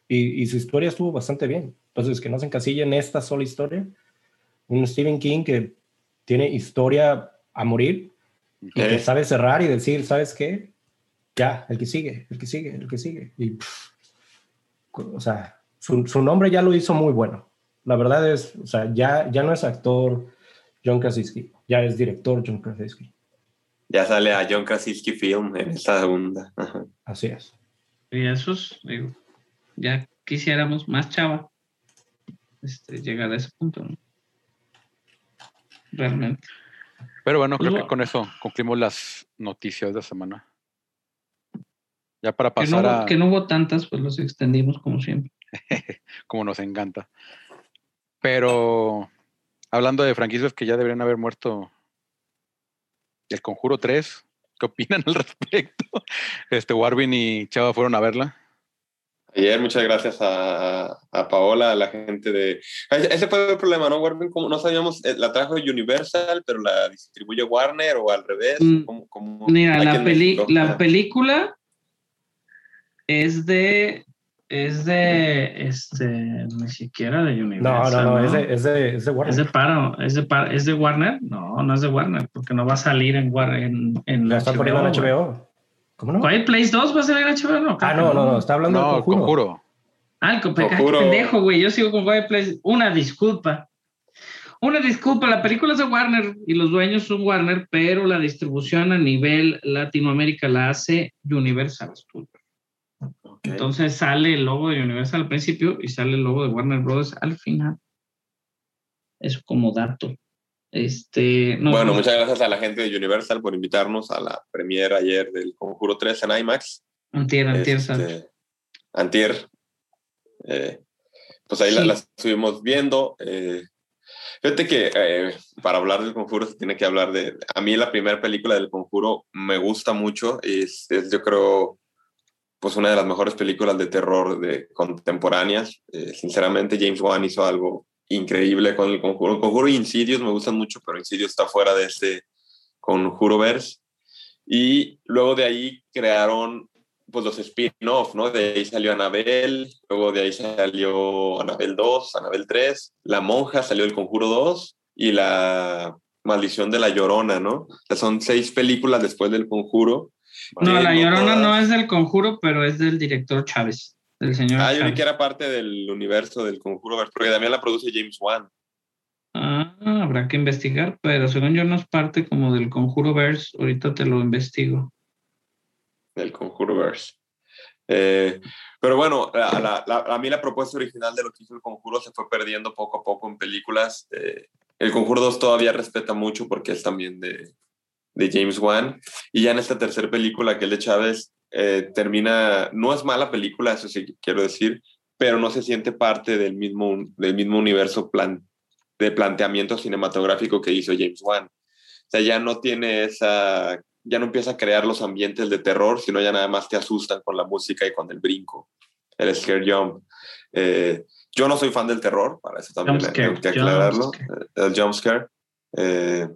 y, y su historia estuvo bastante bien. Entonces, que no se encasille en esta sola historia. Un Stephen King que tiene historia a morir y que sabe cerrar y decir, ¿sabes qué? Ya, el que sigue, el que sigue, el que sigue. Y, pff, o sea, su, su nombre ya lo hizo muy bueno. La verdad es, o sea, ya, ya no es actor John Krasinski, ya es director John Krasinski. Ya sale a John Krasinski Film en esta segunda. Ajá. Así es. Y esos, digo, ya quisiéramos más chava este, llegar a ese punto, ¿no? Realmente. Pero bueno, creo que con eso concluimos las noticias de la semana. Ya para Que no, pasar a que no hubo tantas, pues los extendimos como siempre. como nos encanta. Pero hablando de franquicias que ya deberían haber muerto, El Conjuro 3, ¿qué opinan al respecto? Este Warvin y Chava fueron a verla. Ayer, muchas gracias a, a Paola, a la gente de... Ese fue el problema, ¿no? Warner, como no sabíamos, eh, la trajo Universal, pero la distribuye Warner o al revés. Mm, ¿Cómo- cómo- Mira, la, peli- la película es de. Es de. Este. Ni siquiera de No, Universal. no, no, es de, es de, es de Warner. Es de Paro, es de, es de Warner. No, no es de Warner, porque no va a salir en Warner. En, en La están poniendo en. HBO. ¿Cómo no? Quiet Place 2 va a salir en HBO, ¿no? Ah, no, no, no, está hablando No, del El conjuro. Conjuro. Ah, el Conjuro. pendejo, güey. Yo sigo con Quiet Place. Una disculpa. Una disculpa, la película es de Warner y los dueños son Warner, pero la distribución a nivel Latinoamérica la hace Universal Studios. Ok. Entonces sale el logo de Universal al principio y sale el logo de Warner Bros. al final. Eso como dato. Este, no, bueno, no, muchas gracias a la gente de Universal por invitarnos a la premiere ayer del Conjuro 3 en IMAX. antier, antier Este, antier. Eh, pues ahí la, Sí. la estuvimos viendo. eh, fíjate que eh, para hablar del conjuro se tiene que hablar de... A mí la primera película del conjuro me gusta mucho. Es, es, yo creo pues una de las mejores películas de terror de contemporáneas. Eh, sinceramente James Wan hizo algo increíble con el conjuro. El conjuro y Insidious me gustan mucho, pero Insidious está fuera de este conjuroverse. Y luego de ahí crearon pues los spin-off, ¿no? De ahí salió Anabel, luego de ahí salió Anabel 2, Anabel 3, La Monja salió del Conjuro 2 y La Maldición de la Llorona, ¿no? O sea, son seis películas después del Conjuro. No, que La Llorona no es del conjuro, pero es del director Chávez, del señor Ah, yo Chávez. que era parte del universo del Conjuro, porque también la produce James Wan. Ah, habrá que investigar, pero según yo no es parte como del conjuro verse. Ahorita te lo investigo. del Conjuroverse. Eh, pero bueno, la- la- la- a mí la propuesta original de lo que hizo el Conjuro se fue perdiendo poco a poco en películas. Eh, el Conjuro 2 todavía respeta mucho porque es también de, de James Wan. Y ya en esta tercera película, que es de Chávez, eh, termina, no es mala película, eso sí quiero decir, pero no se siente parte del mismo, del mismo universo plan, de planteamiento cinematográfico que hizo James Wan. O sea, ya no tiene esa ya no empieza a crear los ambientes de terror, sino ya nada más te asustan con la música y con el brinco, el scare jump. Eh, yo no soy fan del terror, para eso también hay que aclararlo, eh, el jump scare. Eh,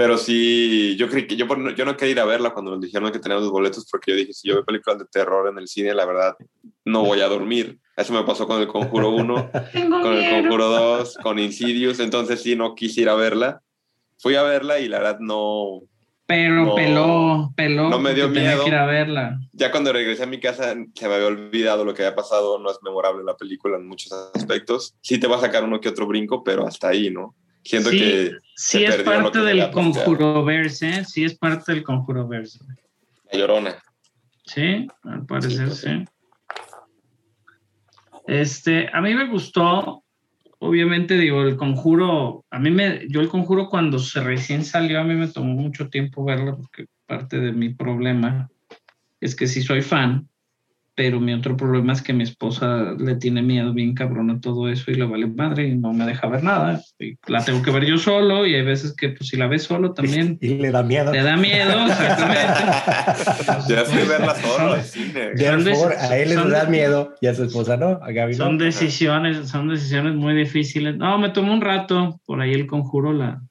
pero sí, yo creí que yo, yo no quería ir a verla cuando nos dijeron que teníamos los boletos, porque yo dije, si yo veo películas de terror en el cine, la verdad, no voy a dormir. Eso me pasó con el Conjuro 1 Tengo con el miedo. Conjuro 2, con Insidious, entonces sí, no quise ir a verla. Fui a verla y la verdad no, Pero No, peló, peló. no me dio miedo. que ir a verla. ya cuando regresé a mi casa se me había olvidado lo que había pasado, no es memorable la película en muchos aspectos. Sí te va a sacar uno que otro brinco, pero hasta ahí, ¿no? Siento Sí, que Sí es parte que del conjuroverse, ¿eh? Sí es parte del conjuroverse. la llorona. Sí, al parecer Sí, sí. Este, a mí me gustó, obviamente digo, el conjuro, a mí me, yo el conjuro cuando se recién salió, a mí me tomó mucho tiempo verlo porque parte de mi problema es que sí soy fan, pero mi otro problema es que mi esposa le tiene miedo bien cabrón a todo eso y le vale madre y no me deja ver nada. Y la tengo que ver yo solo y hay veces que pues si la ves solo también Y le da miedo. le da miedo, exactamente. Ya fui verla solo al cine. Son a él le da miedo y a su esposa no. A Gaby no. Son decisiones, son decisiones muy difíciles. No, me tomó un rato, por ahí el conjuro la,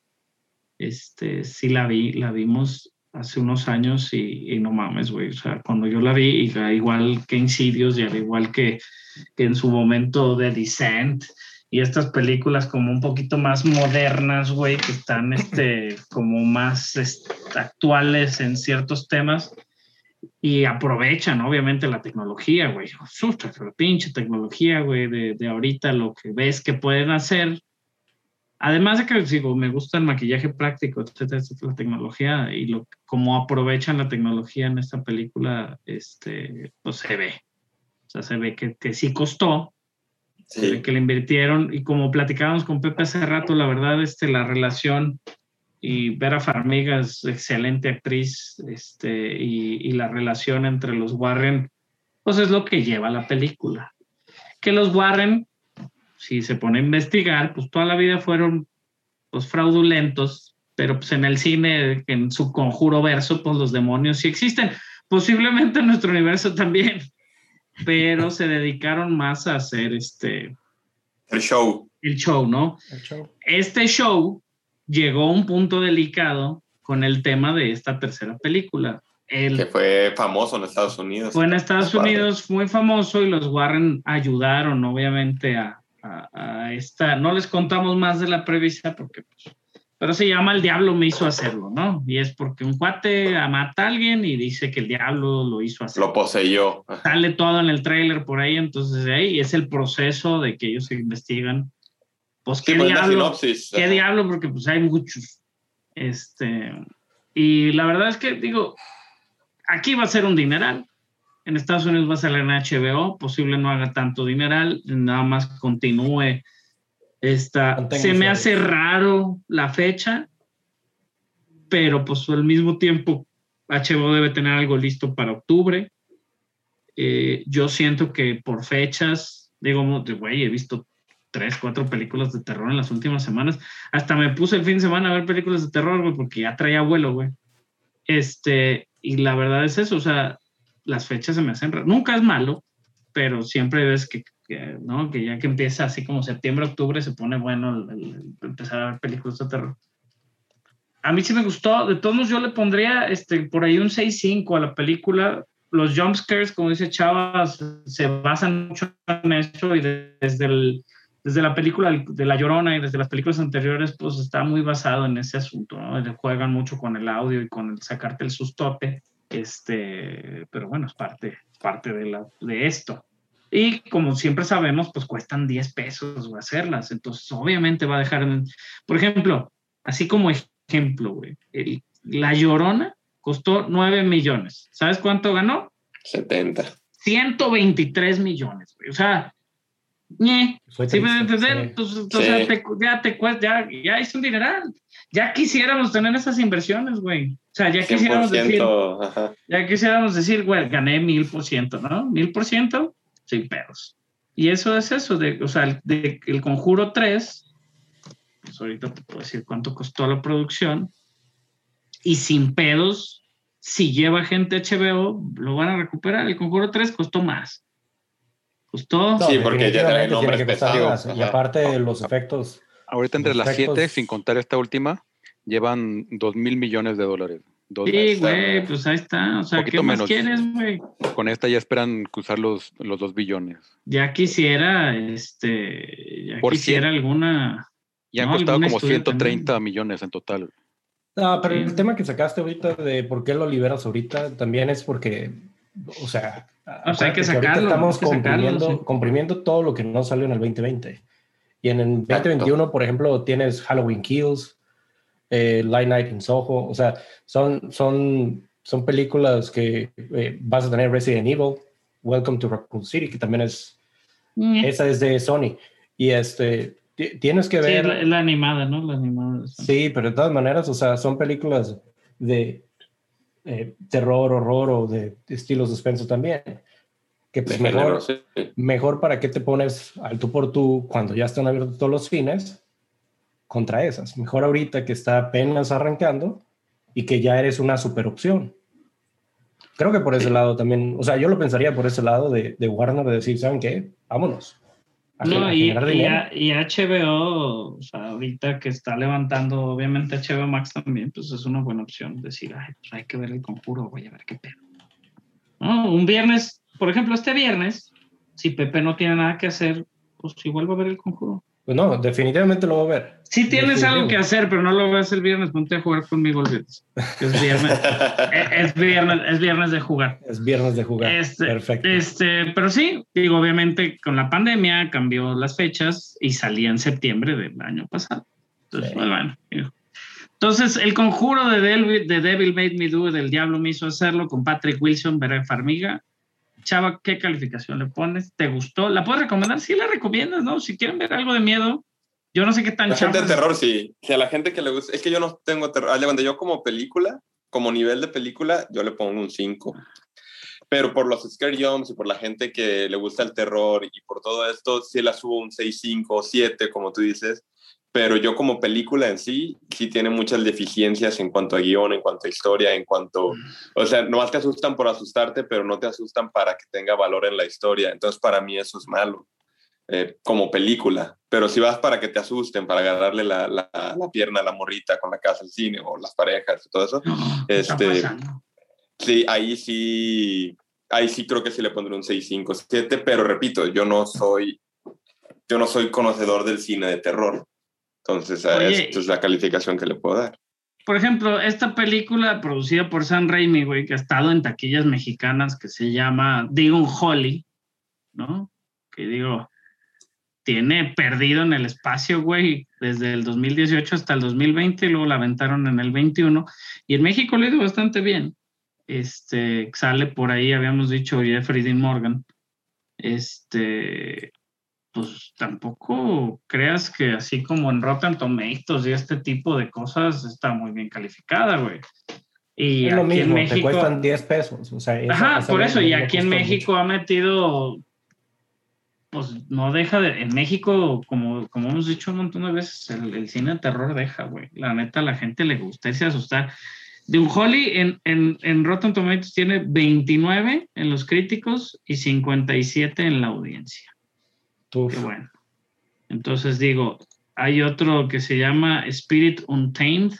este, sí la vi, la vimos hace unos años y, y no mames, güey. O sea, cuando yo la vi, y al igual que Insidious y al igual que, que en su momento de Descent y estas películas como un poquito más modernas, güey, que están este, como más este, actuales en ciertos temas y aprovechan obviamente la tecnología, güey. Asusta, la pinche tecnología, güey, de, de ahorita lo que ves que pueden hacer. Además de que digo, me gusta el maquillaje práctico, etcétera, etcétera, la tecnología y lo cómo aprovechan la tecnología en esta película, este, pues se ve. O sea, se ve que, que sí costó, Sí. que le invirtieron y como platicábamos con Pepe hace rato, la verdad, este, la relación y Vera Farmiga es excelente actriz este, y, y la relación entre los Warren, pues es lo que lleva la película. Que los Warren, si se pone a investigar, pues toda la vida fueron pues fraudulentos, pero pues en el cine, en su conjuro verso, pues los demonios sí existen. Posiblemente en nuestro universo también, pero se dedicaron más a hacer este, El show. el show, ¿no? El show. este show llegó a un punto delicado con el tema de esta tercera película. El, que fue famoso en Estados Unidos. fue en Estados. Unidos muy famoso y los Warren ayudaron obviamente a, a- a esta, no les contamos más de la prevista porque, pues, pero se llama El Diablo me hizo hacerlo, ¿no? Y es porque un cuate mata a alguien y dice que el diablo lo hizo hacer Lo poseyó. sale todo en el tráiler por ahí, entonces ahí es el proceso de que ellos investigan. Pues Sí, qué pues la diablo, qué diablo, porque pues hay muchos. Este, y la verdad es que digo, aquí va a ser un dineral. En Estados Unidos va a salir en HBO, posible no haga tanto dineral, nada más continúe esta. Se me hace raro la fecha, pero pues al mismo tiempo HBO debe tener algo listo para octubre. Eh, yo siento que por fechas, digo, güey, he visto tres, cuatro películas de terror en las últimas semanas. Hasta me puse el fin de semana a ver películas de terror, güey, porque ya traía vuelo, güey. Este, y la verdad es eso, o sea, las fechas se me hacen raras. Nunca es malo, pero siempre ves que, que, ¿no? que ya que empieza así como septiembre, octubre, se pone bueno el- el- empezar a ver películas de terror. A mí sí me gustó. De todos modos, yo le pondría este, por ahí un 6.5 a la película. Los jumpscares, como dice Chava, se- basan mucho en eso y de- desde, el, desde la película de La Llorona y desde las películas anteriores, pues está muy basado en ese asunto. ¿no? Juegan mucho con el audio y con el sacarte el sustote. Este, pero bueno, es parte, parte de, la, de esto. Y como siempre sabemos, pues cuestan 10 pesos hacerlas. Entonces, obviamente va a dejar, en- por ejemplo, así como ejemplo, güey, el- La Llorona costó 9 millones. ¿Sabes cuánto ganó? 70. 123 millones, güey. O sea, Fue ¿sí sí. Entonces, Sí. ya te cuesta, ya, ya hice un dineral. Ya quisiéramos tener esas inversiones, güey. O sea, ya quisiéramos decir, 100%. Ajá. ya quisiéramos decir, güey, gané mil por ciento, ¿no? Mil por ciento, sin pedos. Y eso es eso, de, o sea, el- de, el Conjuro 3, pues ahorita te puedo decir cuánto costó la producción, y sin pedos, si lleva gente HBO, lo van a recuperar. El Conjuro 3 costó más. Costó... No, Sí, porque ya trae costar pesados, más. Y aparte los efectos. Ahorita entre las siete, sin contar esta última, llevan dos mil millones de dólares. Dos- Sí, güey, pues ahí está. O sea, ¿qué más menos. quieres, güey? Con esta ya esperan cruzar los, los dos billones. Ya quisiera, este, ya Por quisiera alguna... Y han No, costado como estudio 130 millones en total. No, pero Sí. el tema que sacaste ahorita de por qué lo liberas ahorita también es porque, o sea, O sea, hay que sacarlo, estamos hay que sacarlo, comprimiendo, sí. comprimiendo todo lo que no salió en el 2020. Y en el 2021, por ejemplo, tienes Halloween Kills, eh, Light Night in Soho. O sea, son, son, son películas que eh, vas a tener Resident Evil, Welcome to Raccoon City, que también es, Mm. esa es de Sony. Y este, ti- tienes que Sí, ver... la, la animada, ¿no? La animada. Sí, pero de todas maneras, o sea, son películas de eh, terror, horror o de estilos de suspenso también. Que pues mejor, género, sí. mejor para qué te pones al tú por tú cuando ya están abiertos todos los cines contra esas. Mejor ahorita que está apenas arrancando y que ya eres una super opción. Creo que por ese lado también, o sea, yo lo pensaría por ese lado de, de Warner de decir, ¿saben qué? Vámonos. No, a- y HBO, o sea, ahorita que está levantando, obviamente HBO Max también, pues es una buena opción decir, ay, pues hay que ver el conjuro, voy a ver qué pedo. No, un viernes, por ejemplo, este viernes, si Pepe no tiene nada que hacer, pues igual va a ver el conjuro. Pues no, definitivamente lo voy a ver. Si tienes algo que hacer, pero no lo ves el viernes, ponte a jugar conmigo el viernes. Es viernes, es, es viernes, es viernes de jugar. Es viernes de jugar. Este, Perfecto. Este, pero sí, digo, obviamente con la pandemia cambió las fechas y salía en septiembre del año pasado. Entonces, Sí. pues, bueno. digo. Entonces, el conjuro de Devil, de Devil Made Me Do, del Diablo me hizo hacerlo con Patrick Wilson, Vera Farmiga. Chava, ¿qué calificación le pones? ¿Te gustó? ¿La puedes recomendar? Sí, la recomiendas, ¿no? Si quieren ver algo de miedo, yo no sé qué tan La gente de terror, sí. Si a la gente que le gusta, es que yo no tengo terror. Cuenta, yo como película, como nivel de película, yo le pongo un 5. Pero por los scare jumps y por la gente que le gusta el terror y por todo esto, sí la subo un 6, 5 o 7, como tú dices. Pero yo como película en sí, sí tiene muchas deficiencias en cuanto a guion, en cuanto a historia, en cuanto... O sea, nomás te asustan por asustarte, pero no te asustan para que tenga valor en la historia. Entonces, para mí eso es malo. eh, como película. Pero si vas para que te asusten, para agarrarle la, la, la pierna a la morrita con la casa al cine o las parejas y todo eso, No, ¿qué está Este, sí, ahí sí, ahí sí creo que sí le pondré un 6, 5, 7, pero repito, yo no soy, yo no soy conocedor del cine de terror. Entonces, Oye, esto es la calificación que le puedo dar. por ejemplo, esta película producida por Sam Raimi, güey, que ha estado en taquillas mexicanas, que se llama Digo un Holly, ¿no? Que digo, tiene perdido en el espacio, güey, desde el 2018 hasta el 2020, y luego la aventaron en el 21, y en México le ido bastante bien. Este, sale por ahí, habíamos dicho, Jeffrey Dean Morgan. Este, pues tampoco creas que así como en Rotten Tomatoes y este tipo de cosas está muy bien calificada, güey. Y es lo aquí en te México. cuestan 10 pesos. O sea, esa- Ajá, esa por eso, y aquí en México ha metido, pues no deja de, en México, como, como hemos dicho un montón de veces, el, el cine de terror deja, güey. La neta, a la gente le gusta irse a asustar. De un Holly en, en, en Rotten Tomatoes tiene 29 en los críticos y 57 en la audiencia. Uf. Qué bueno. Entonces digo, hay otro que se llama Spirit Untamed.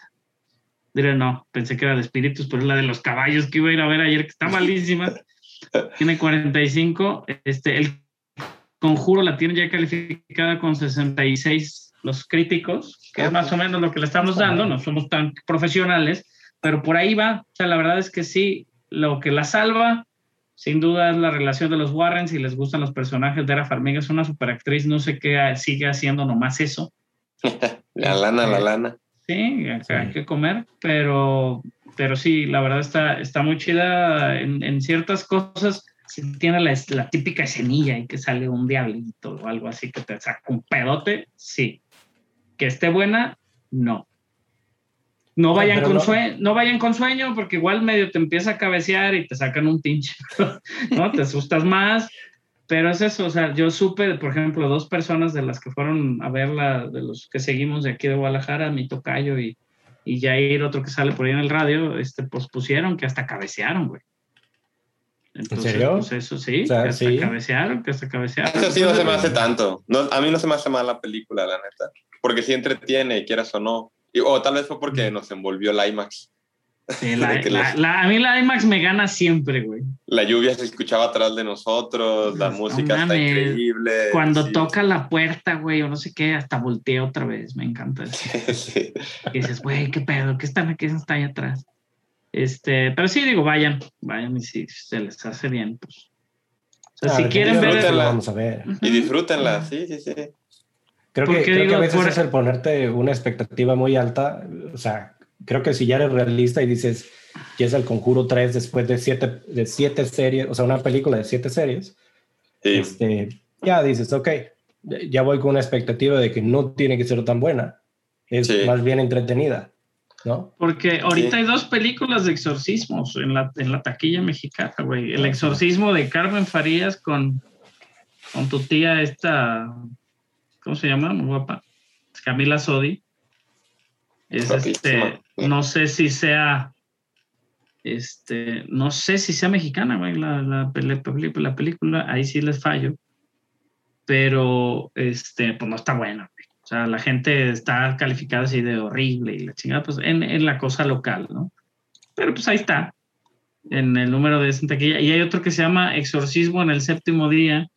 Diré, no, pensé que era de espíritus, pero es la de los caballos que iba a ir a ver ayer, que está malísima. Tiene 45. Este, el conjuro la tiene ya calificada con 66 los críticos, que es más o menos lo que le estamos dando. No somos tan profesionales, pero por ahí va. O sea, la verdad es que sí, lo que la salva, sin duda, es la relación de los Warren. Si les gustan los personajes de Era Farmiga, es una superactriz. No sé qué sigue haciendo nomás eso. La lana, la lana. Sí, hay, que- hay que comer, pero, pero sí, la verdad está, está muy chida en, en ciertas cosas. Si tiene la, la típica escenilla y que sale un diablito o algo así que te saca un pedote, sí. Que esté buena, no. No vayan, con no- sue- no vayan con sueño porque igual medio te empieza a cabecear y te sacan un pinche, ¿no? Te asustas más. Pero es eso, o sea, yo supe, por ejemplo, dos personas de las que fueron a verla, de los que seguimos de aquí de Guadalajara, mi tocayo y, y Jair, otro que sale por ahí en el radio, este, pues pusieron que hasta cabecearon, güey. Entonces, serio? Pues eso sí, O sea, que hasta sí. cabecearon, que hasta cabecearon. Eso sí no se me hace tanto. No, a mí no se me hace mal la película, la neta. Porque sí entretiene, quieras o no. Y- o tal vez fue porque nos envolvió el IMAX. Sí, la- la- los- la- a mí la IMAX me gana siempre, güey. La lluvia se escuchaba atrás de nosotros, la No música está mames. increíble. Cuando sí. toca la puerta, güey, o no sé qué, hasta voltea otra vez, me encanta eso. Sí. Y dices, güey, qué pedo, ¿qué están aquí? está ahí atrás? Este, pero sí, digo, vayan, vayan y si se les hace bien, pues. O sea, Ah, si quieren ver. la- vamos a ver. Y disfrútenla, sí, sí, sí. Creo que, creo que a veces por- es el ponerte una expectativa muy alta. O sea, creo que si ya eres realista y dices, ya es el Conjuro 3 después de siete, de siete series, o sea, una película de siete series, Sí. este, ya dices, ok, ya voy con una expectativa de que no tiene que ser tan buena. Es Sí. más bien entretenida, ¿no? Porque ahorita Sí. hay dos películas de exorcismos en la, en la taquilla mexicana, güey. El exorcismo de Carmen Farías con, con tu tía esta, ¿cómo se llama? Muy guapa. Camila Sodi. Es este, no sé si sea, este, no sé si sea mexicana, güey, la, la, peli- la película, ahí sí les fallo. Pero, este, pues no está buena, güey. O sea, la gente está calificada así de horrible y la chingada, pues en, en la cosa local, ¿no? Pero pues ahí está, en el número de Santa taquilla. Y hay otro que se llama Exorcismo en el séptimo día,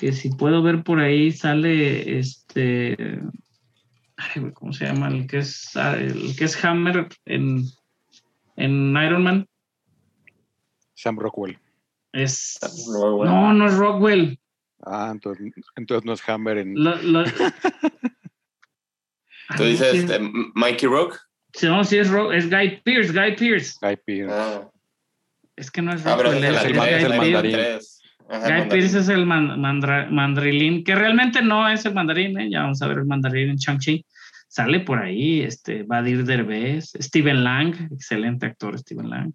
que si puedo ver por ahí sale este. Ay, ¿cómo se llama? El que es, ah, el que es Hammer en, en Iron Man. Sam Rockwell. Es. No, no es Rockwell. Ah, entonces, entonces no es Hammer en. Lo- lo- Tú Ay, dices este, Mikey Rock. sí, no, sí es, Ro- es Guy Pierce, Guy Pierce. Guy Pearce. Ah, Es que no es Ah, Rockwell, es el, es, el es el mandarín. Tres. Ajá, Guy. Pearce es el man- mandra- mandrilín, que realmente no es el mandarín, ¿eh? ya vamos a ver el mandarín en Shang-Chi. Sale por ahí, este, Badir Derbez, Steven Lang, excelente actor Steven Lang.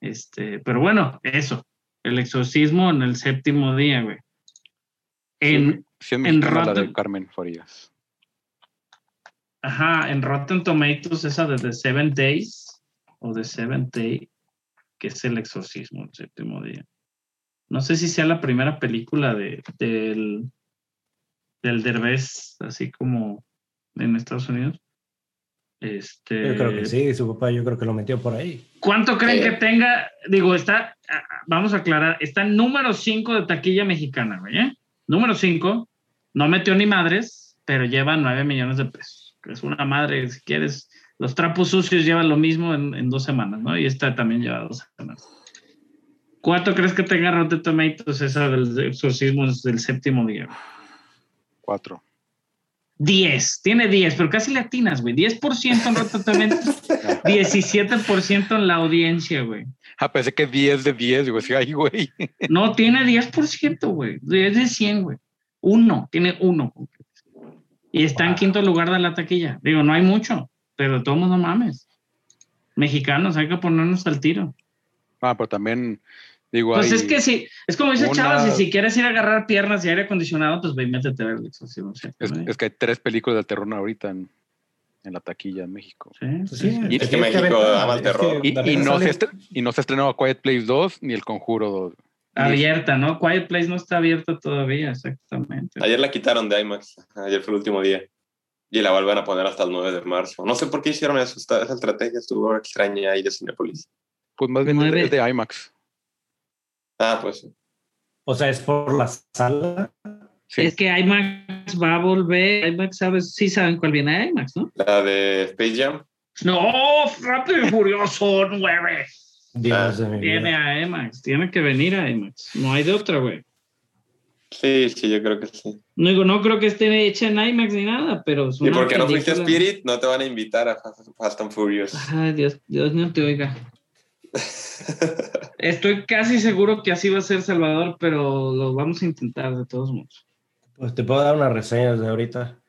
Este, pero bueno, eso, el exorcismo en el séptimo día, güey. En, Sí, en mexicana la de Rotten- Carmen Farías. ajá, en Rotten Tomatoes, esa de The Seven Days, o The Seventh Day, que es el exorcismo, el séptimo día. No sé si sea la primera película de, del, del Derbez, así como en Estados Unidos. Este, Yo creo que sí, su papá yo creo que lo metió por ahí. ¿Cuánto creen Sí. que tenga? Digo, está, ah, vamos a aclarar, está en número 5 de taquilla mexicana, güey, ¿eh? Número 5, no metió ni madres, pero lleva 9 millones de pesos. Es una madre, si quieres, los trapos sucios llevan lo mismo en, en dos semanas, ¿no? Y esta también lleva dos semanas. ¿Cuánto crees que tenga Rotten Tomatoes esa del exorcismo del séptimo día? Cuatro. 10, tiene 10, pero casi latinas, güey. 10% en Rotten Tomatoes, 17% en la audiencia, güey. Ah, pensé que 10 de 10. Digo, sí, ay, güey. No, tiene 10%, güey. Es de 100, güey. Uno, tiene uno. Y está en quinto lugar de la taquilla. Digo, no hay mucho, pero todos no mames. Mexicanos, hay que ponernos al tiro. Ah, pero también, digo, Pues hay- es que sí, es como dice una- Chavas, y si quieres ir a agarrar piernas y aire acondicionado, pues ve y métete a ver el exorcismo. Sí, es, es que hay tres películas de terror ahorita en, en la taquilla en México. sí, Pues sí. Y es que tienes México ama el terror. Y, y no se y no se estrenó A Quiet Place 2 ni El Conjuro 2. Abierta, ¿no? Quiet Place no está abierta todavía, exactamente. Ayer la quitaron de IMAX. Ayer fue el último día. Y la vuelven a poner hasta el 9 de marzo. No sé por qué hicieron eso. Esa estrategia estuvo extraña ahí de Cinepolis. Pues más bien Nueve. es de IMAX. Ah, pues sí. O sea, es por la sala. Sí. Es que IMAX va a volver. IMAX, ¿sabes? Sí saben cuál viene de IMAX, ¿no? La de Space Jam. No, Rápido y Furioso 9. Dios de mi Viene vida. a IMAX, tiene que venir a IMAX. No hay de otra, güey. Sí, sí, yo creo que sí. No digo, no creo que esté hecha en IMAX ni nada, pero es Y porque no fuiste a película- Spirit, no te van a invitar a Fast- Fast and Furious. Ay, Dios, Dios no te oiga. Estoy casi seguro que así va a ser Salvador, pero lo vamos a intentar de todos modos. Pues te puedo dar una reseña desde ahorita.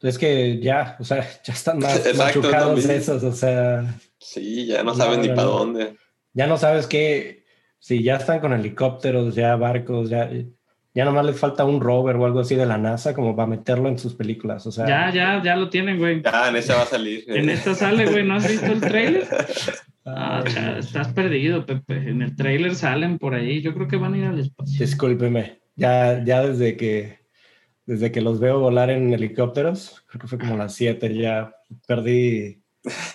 Es que ya, o sea, ya están más Exacto, machucados también. esos, o sea, Sí, ya no No, saben ni no, para dónde. ya no sabes qué, si ya están con helicópteros, ya barcos, ya, ya nomás les falta un rover o algo así de la NASA como para meterlo en sus películas, o sea. Ya, ya, ya lo tienen, güey. Ya, en ese va a salir. En esta sale, güey, ¿no has visto el trailer? Ah, cha, estás perdido, Pepe. En el trailer salen por ahí. Yo creo que van a ir al espacio. Discúlpeme, ya, ya desde que desde que los veo volar en helicópteros, creo que fue como las 7, ya perdí,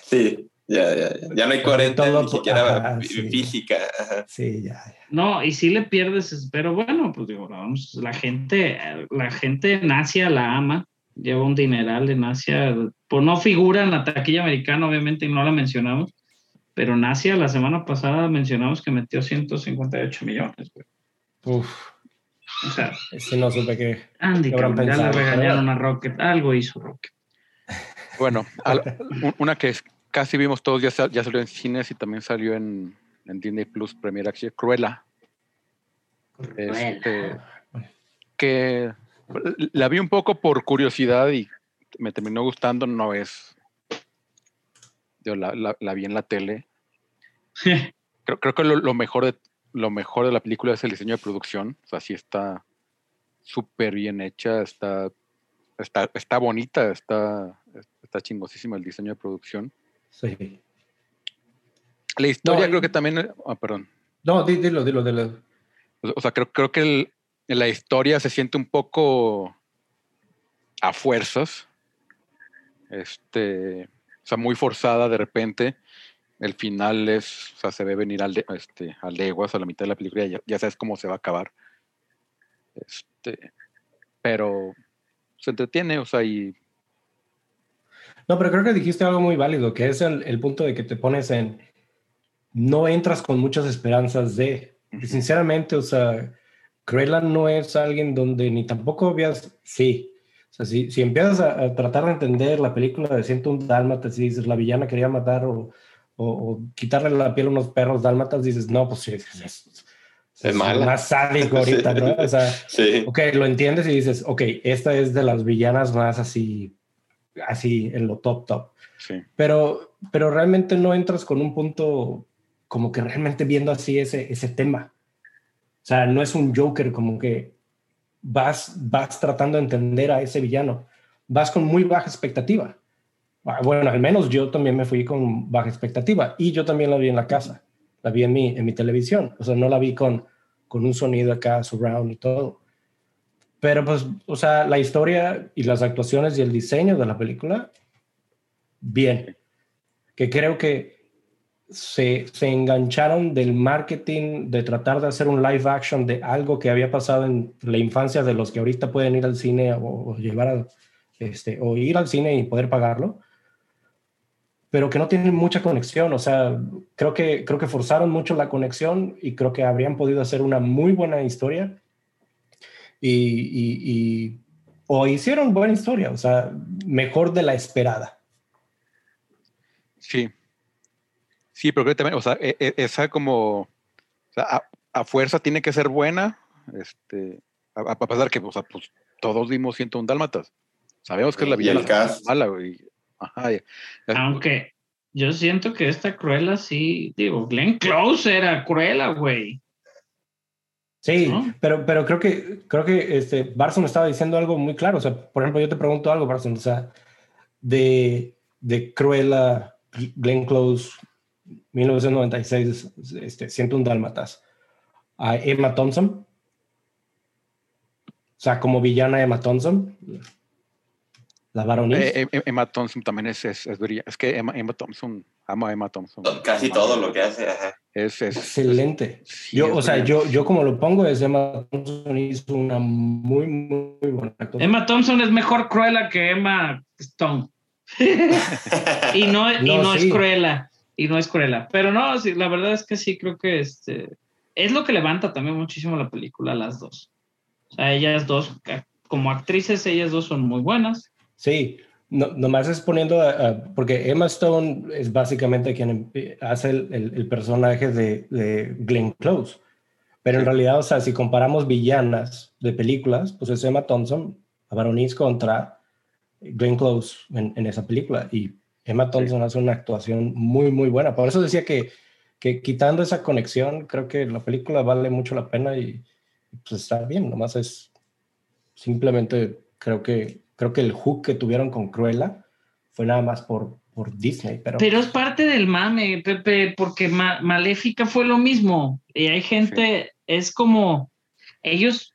Sí, ya, ya, ya. Ya no hay coherente Todo ni siquiera ajá, fí- sí. física. Ajá. sí, ya, ya. No, y si le pierdes, pero bueno, pues digo, vamos, la gente, la gente en Asia la ama, lleva un dineral en Asia, pues no figura en la taquilla americana, obviamente, y no la mencionamos, pero en Asia la semana pasada mencionamos que metió 158 millones, güey. Uf, O sea, Sí, no supe que. Andy, ¿Qué habrán cabrón, ya le regañaron a Rocket. Algo hizo Rocket. Bueno, al- una que es- casi vimos todos, ya, ya salió en cines y también salió en, en Disney Plus Premier Access, Cruella. Este, que la vi un poco por curiosidad y me terminó gustando, no es... Yo la, la- la vi en la tele. Creo, creo que lo, lo mejor de, lo mejor de la película es el diseño de producción. O sea, sí está súper bien hecha, está, está, está bonita, está, está chingosísima el diseño de producción. Sí. La historia y- creo que también... Ah, perdón. No, di- dilo, dilo, dilo. O o sea, creo, creo que el- la historia se siente un poco a fuerzas. Este, o sea, muy forzada de repente. El final es, o sea, se ve venir al de- este, a leguas a la mitad de la película, ya, ya sabes cómo se va a acabar. Este, pero se entretiene, o sea, y No, pero creo que dijiste algo muy válido, que es el, el punto de que te pones en. No entras con muchas esperanzas de. y sinceramente, o sea, Cruella no es alguien donde ni tampoco veas. Sí. O sea, si, si empiezas a, a tratar de entender la película de 101 Dálmatas y dices la villana quería matar o, o, o quitarle la piel a unos perros dálmatas, dices no, pues sí, es, es, Es mala. más sádico ahorita, ¿no? O sea, Sí. Ok, lo entiendes y dices, ok, esta es de las villanas más así, así en lo top, top. sí. Pero, pero realmente no entras con un punto como que realmente viendo así ese, ese tema. O sea, no es un Joker como que vas, vas tratando de entender a ese villano. Vas con muy baja expectativa. Ah, Bueno, al menos yo también me fui con baja expectativa y yo también la vi en la casa. La vi en mi, en mi televisión. O sea, no la vi con, con un sonido acá, surround y todo. Pero pues, o sea, la historia y las actuaciones y el diseño de la película, bien. Que creo que se, se engancharon del marketing, de tratar de hacer un live action de algo que había pasado en la infancia de los que ahorita pueden ir al cine o, llevar a, este, o ir al cine y poder pagarlo, pero que no tienen mucha conexión. O sea, creo que, creo que forzaron mucho la conexión y creo que habrían podido hacer una muy buena historia y, y- y- o hicieron buena historia, o sea, mejor de la esperada. Sí. Sí, pero creo que también, o sea, e- e- esa como, o sea, a, a fuerza tiene que ser buena, este, a, a pesar que, o sea, pues todos vimos 101 dálmatas. Sabemos que es la villana mala, güey. Ajá. Aunque yo siento que esta Cruella sí, digo, Glenn Close era Cruella, güey. Sí, ¿No? pero, pero creo que, creo que este, Barson estaba diciendo algo muy claro. O sea, por ejemplo, yo te pregunto algo, Barson, o sea, de, de Cruella, Glenn Close, 1996, este, 101 Dálmatas, a Emma Thompson. O sea, como villana Emma Thompson, la varonil. Eh, eh, Emma Thompson también es, es, es brilla- Es que Emma, Emma Thompson, amo a Emma Thompson. Casi todo lo que hace. ajá. Es, es, Excelente. sí, yo, es o sea, yo, yo como lo pongo es Emma Thompson hizo una muy, muy, muy buena actuación. Emma Thompson es mejor Cruella que Emma Stone. y no, y No, no sí. es Cruella. Y no es Cruella. Pero no, sí, la verdad es que sí, creo que este es lo que levanta también muchísimo la película, las dos. O sea, ellas dos, como actrices, ellas dos son muy buenas. Sí, no, nomás es poniendo, a- a- porque Emma Stone es básicamente quien hace el, el- el personaje de, de Glenn Close. Pero en realidad, o sea, si comparamos villanas de películas, pues es Emma Thompson, a Baronis contra Glenn Close en, en esa película. Y Emma Thompson hace una actuación muy, muy buena. Por eso decía que, que quitando esa conexión, creo que la película vale mucho la pena y pues está bien. Nomás es simplemente creo que creo que el hook que tuvieron con Cruella fue nada más por, por Disney, pero, Pero es parte del mame, Pepe, porque Ma- Maléfica fue lo mismo. Y hay gente, es como, ellos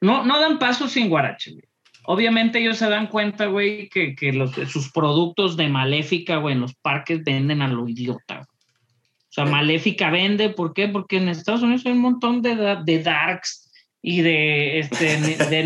no, no dan paso sin guarache, güey. Obviamente ellos se dan cuenta, güey, que, que los, sus productos de Maléfica, güey, en los parques venden a lo idiota. güey. O sea, Maléfica vende, ¿por qué? Porque en Estados Unidos hay un montón de, de darks y de, este, de-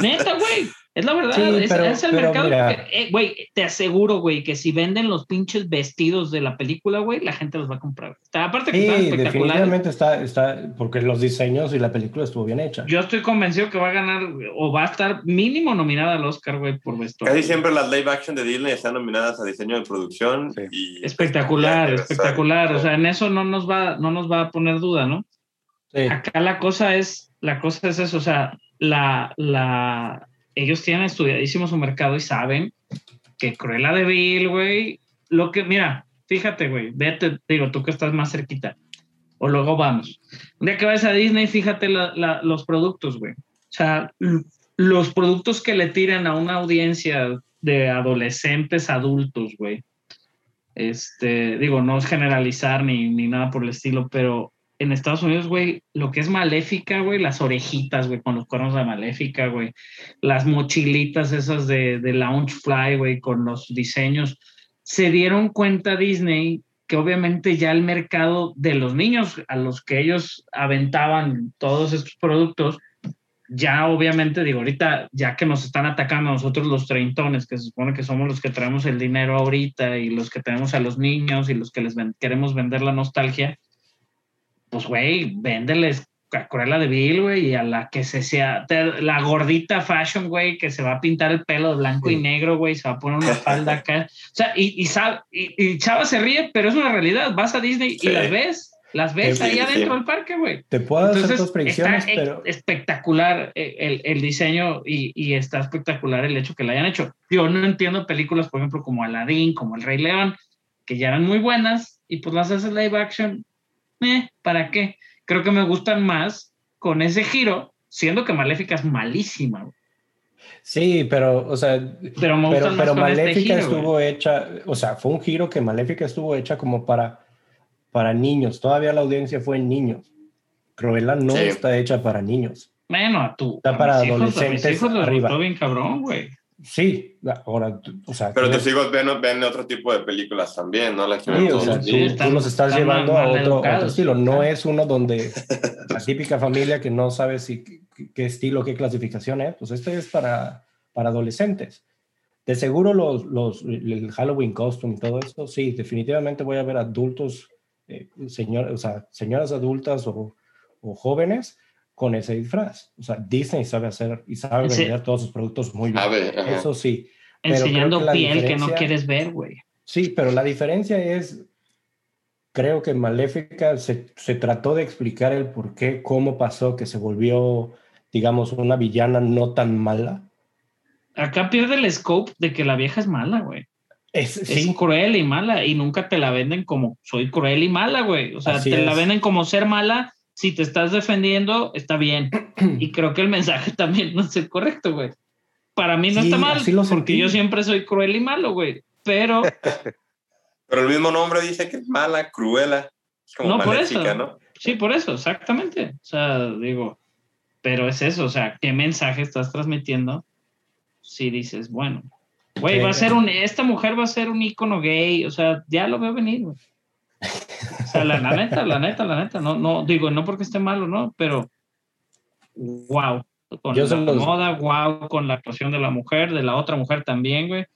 neta, güey. Es la verdad, Sí, es, pero- es el mercado. eh, Güey, te aseguro, güey, que si venden los pinches vestidos de la película, güey, la gente los va a comprar. Está- aparte que Sí, están espectaculares. definitivamente está, está, porque los diseños y la película estuvo bien hecha. Yo estoy convencido que va a ganar o va a estar mínimo nominada al Oscar, güey, por vestuario. Casi siempre las live action de Disney están nominadas a diseño de producción. Sí. Y Espectacular, espectacular. O sea, en eso no nos va, no nos va a poner duda, ¿no? Sí. Acá la cosa es, la cosa es eso, o sea, la, la, ellos tienen estudiadísimo su mercado y saben que Cruella de Vil, güey, lo que, mira, fíjate, güey, vete, digo, tú que estás más cerquita, o luego vamos. Un día que vayas a Disney, fíjate la- la- los productos, güey. O sea, los productos que le tiran a una audiencia de adolescentes, adultos, güey. Este, digo, no es generalizar ni, ni nada por el estilo, pero en Estados Unidos, güey, lo que es maléfica, güey, las orejitas, güey, con los cuernos de maléfica, güey, las mochilitas esas de, de Loungefly, güey, con los diseños, se dieron cuenta Disney que obviamente ya el mercado de los niños a los que ellos aventaban todos estos productos, ya obviamente, digo, ahorita, ya que nos están atacando a nosotros los treintones, que se supone que somos los que traemos el dinero ahorita y los que tenemos a los niños y los que les ven- queremos vender la nostalgia, pues, güey, véndeles a Cruella de Vil, güey, y a la que se sea, te- la gordita fashion, güey, que se va a pintar el pelo de blanco y Sí. negro, güey, se va a poner una falda acá. O sea, y, y, sab- y, y Chava se ríe, pero es una realidad. Vas a Disney Sí. y las ves, las ves Sí, ahí adentro del parque, güey. Te puedo hacer Entonces, dos predicciones, está pero espectacular eh, el, el diseño y, y está espectacular el hecho que la hayan hecho. Yo no entiendo películas, por ejemplo, como Aladdin, como El Rey León, que ya eran muy buenas y pues las haces live action. Eh, ¿Para qué? Creo que me gustan más con ese giro, siendo que Maléfica es malísima. güey. sí, pero, o sea, Pero me este Maléfica güey. estuvo hecha, o sea, fue un giro que Maléfica estuvo hecha como para, para niños. Todavía la audiencia fue en niños. Cruella no Sí. está hecha para niños. Bueno, a tu. Está a para mis hijos- a mis adolescentes hijos arriba. bien cabrón, güey. Sí, ahora, o sea, Pero tus hijos ven, ven otro tipo de películas también, ¿no? La que Sí, ven o sea, los tú, están- tú los estás llevando mal- a mal otro, a otro educados. estilo. No Claro. es uno donde la típica familia que no sabe si qué, qué estilo, qué clasificación es. Pues este es para, para adolescentes. De seguro los, los, el Halloween costume y todo esto, sí, definitivamente voy a ver adultos, eh, señor, o sea, señoras adultas o, o jóvenes con ese disfraz. O sea, Disney sabe hacer y sabe Sí. vender todos sus productos muy bien. Ver. Eso sí. Enseñando piel que no quieres ver, güey. Sí, pero la diferencia es, creo que Maléfica se, se trató de explicar el por qué, cómo pasó que se volvió, digamos, una villana no tan mala. Acá pierde el scope de que la vieja es mala, güey. Es, Es sí, cruel y mala y nunca te la venden como soy cruel y mala, güey. O sea, Así te la venden como ser mala. Si te estás defendiendo, está bien. y creo que el mensaje también no es el correcto, güey. Para mí no Sí, está mal, lo porque yo siempre soy cruel y malo, güey. Pero Pero el mismo nombre dice que es mala, cruela. Es como No, por eso. ¿no? sí, por eso, exactamente. O sea, digo, pero es eso, o sea, ¿qué mensaje estás transmitiendo? Si dices, bueno, güey, va a ser un, esta mujer va a ser un ícono gay, o sea, ya lo veo venir, güey. O sea, la, la neta, la neta, la neta, no, no, digo, no porque esté malo, ¿no? Pero, wow, con Yo la los- moda, wow, con la actuación de la mujer, de la otra mujer también, güey.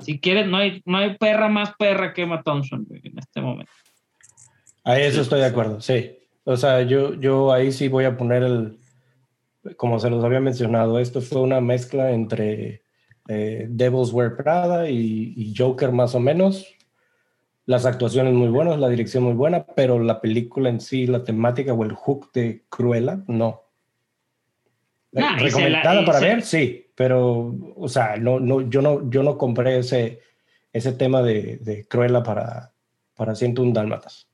Si quieres, no hay, no hay perra más perra que Emma Thompson, güey, en este momento. a eso estoy de acuerdo, sí. O sea, yo, yo ahí sí voy a poner el, como se los había mencionado, esto fue una mezcla entre eh, Devil's Wear Prada y, y Joker más o menos. Las actuaciones muy buenas, la dirección muy buena, pero la película en sí, la temática o el hook de Cruella, no. Nah, y Recomendada la- y para se- ver, sí, pero, o sea, no, no, yo, no, yo no compré ese, ese tema de, de Cruella para, para 101 Dálmatas.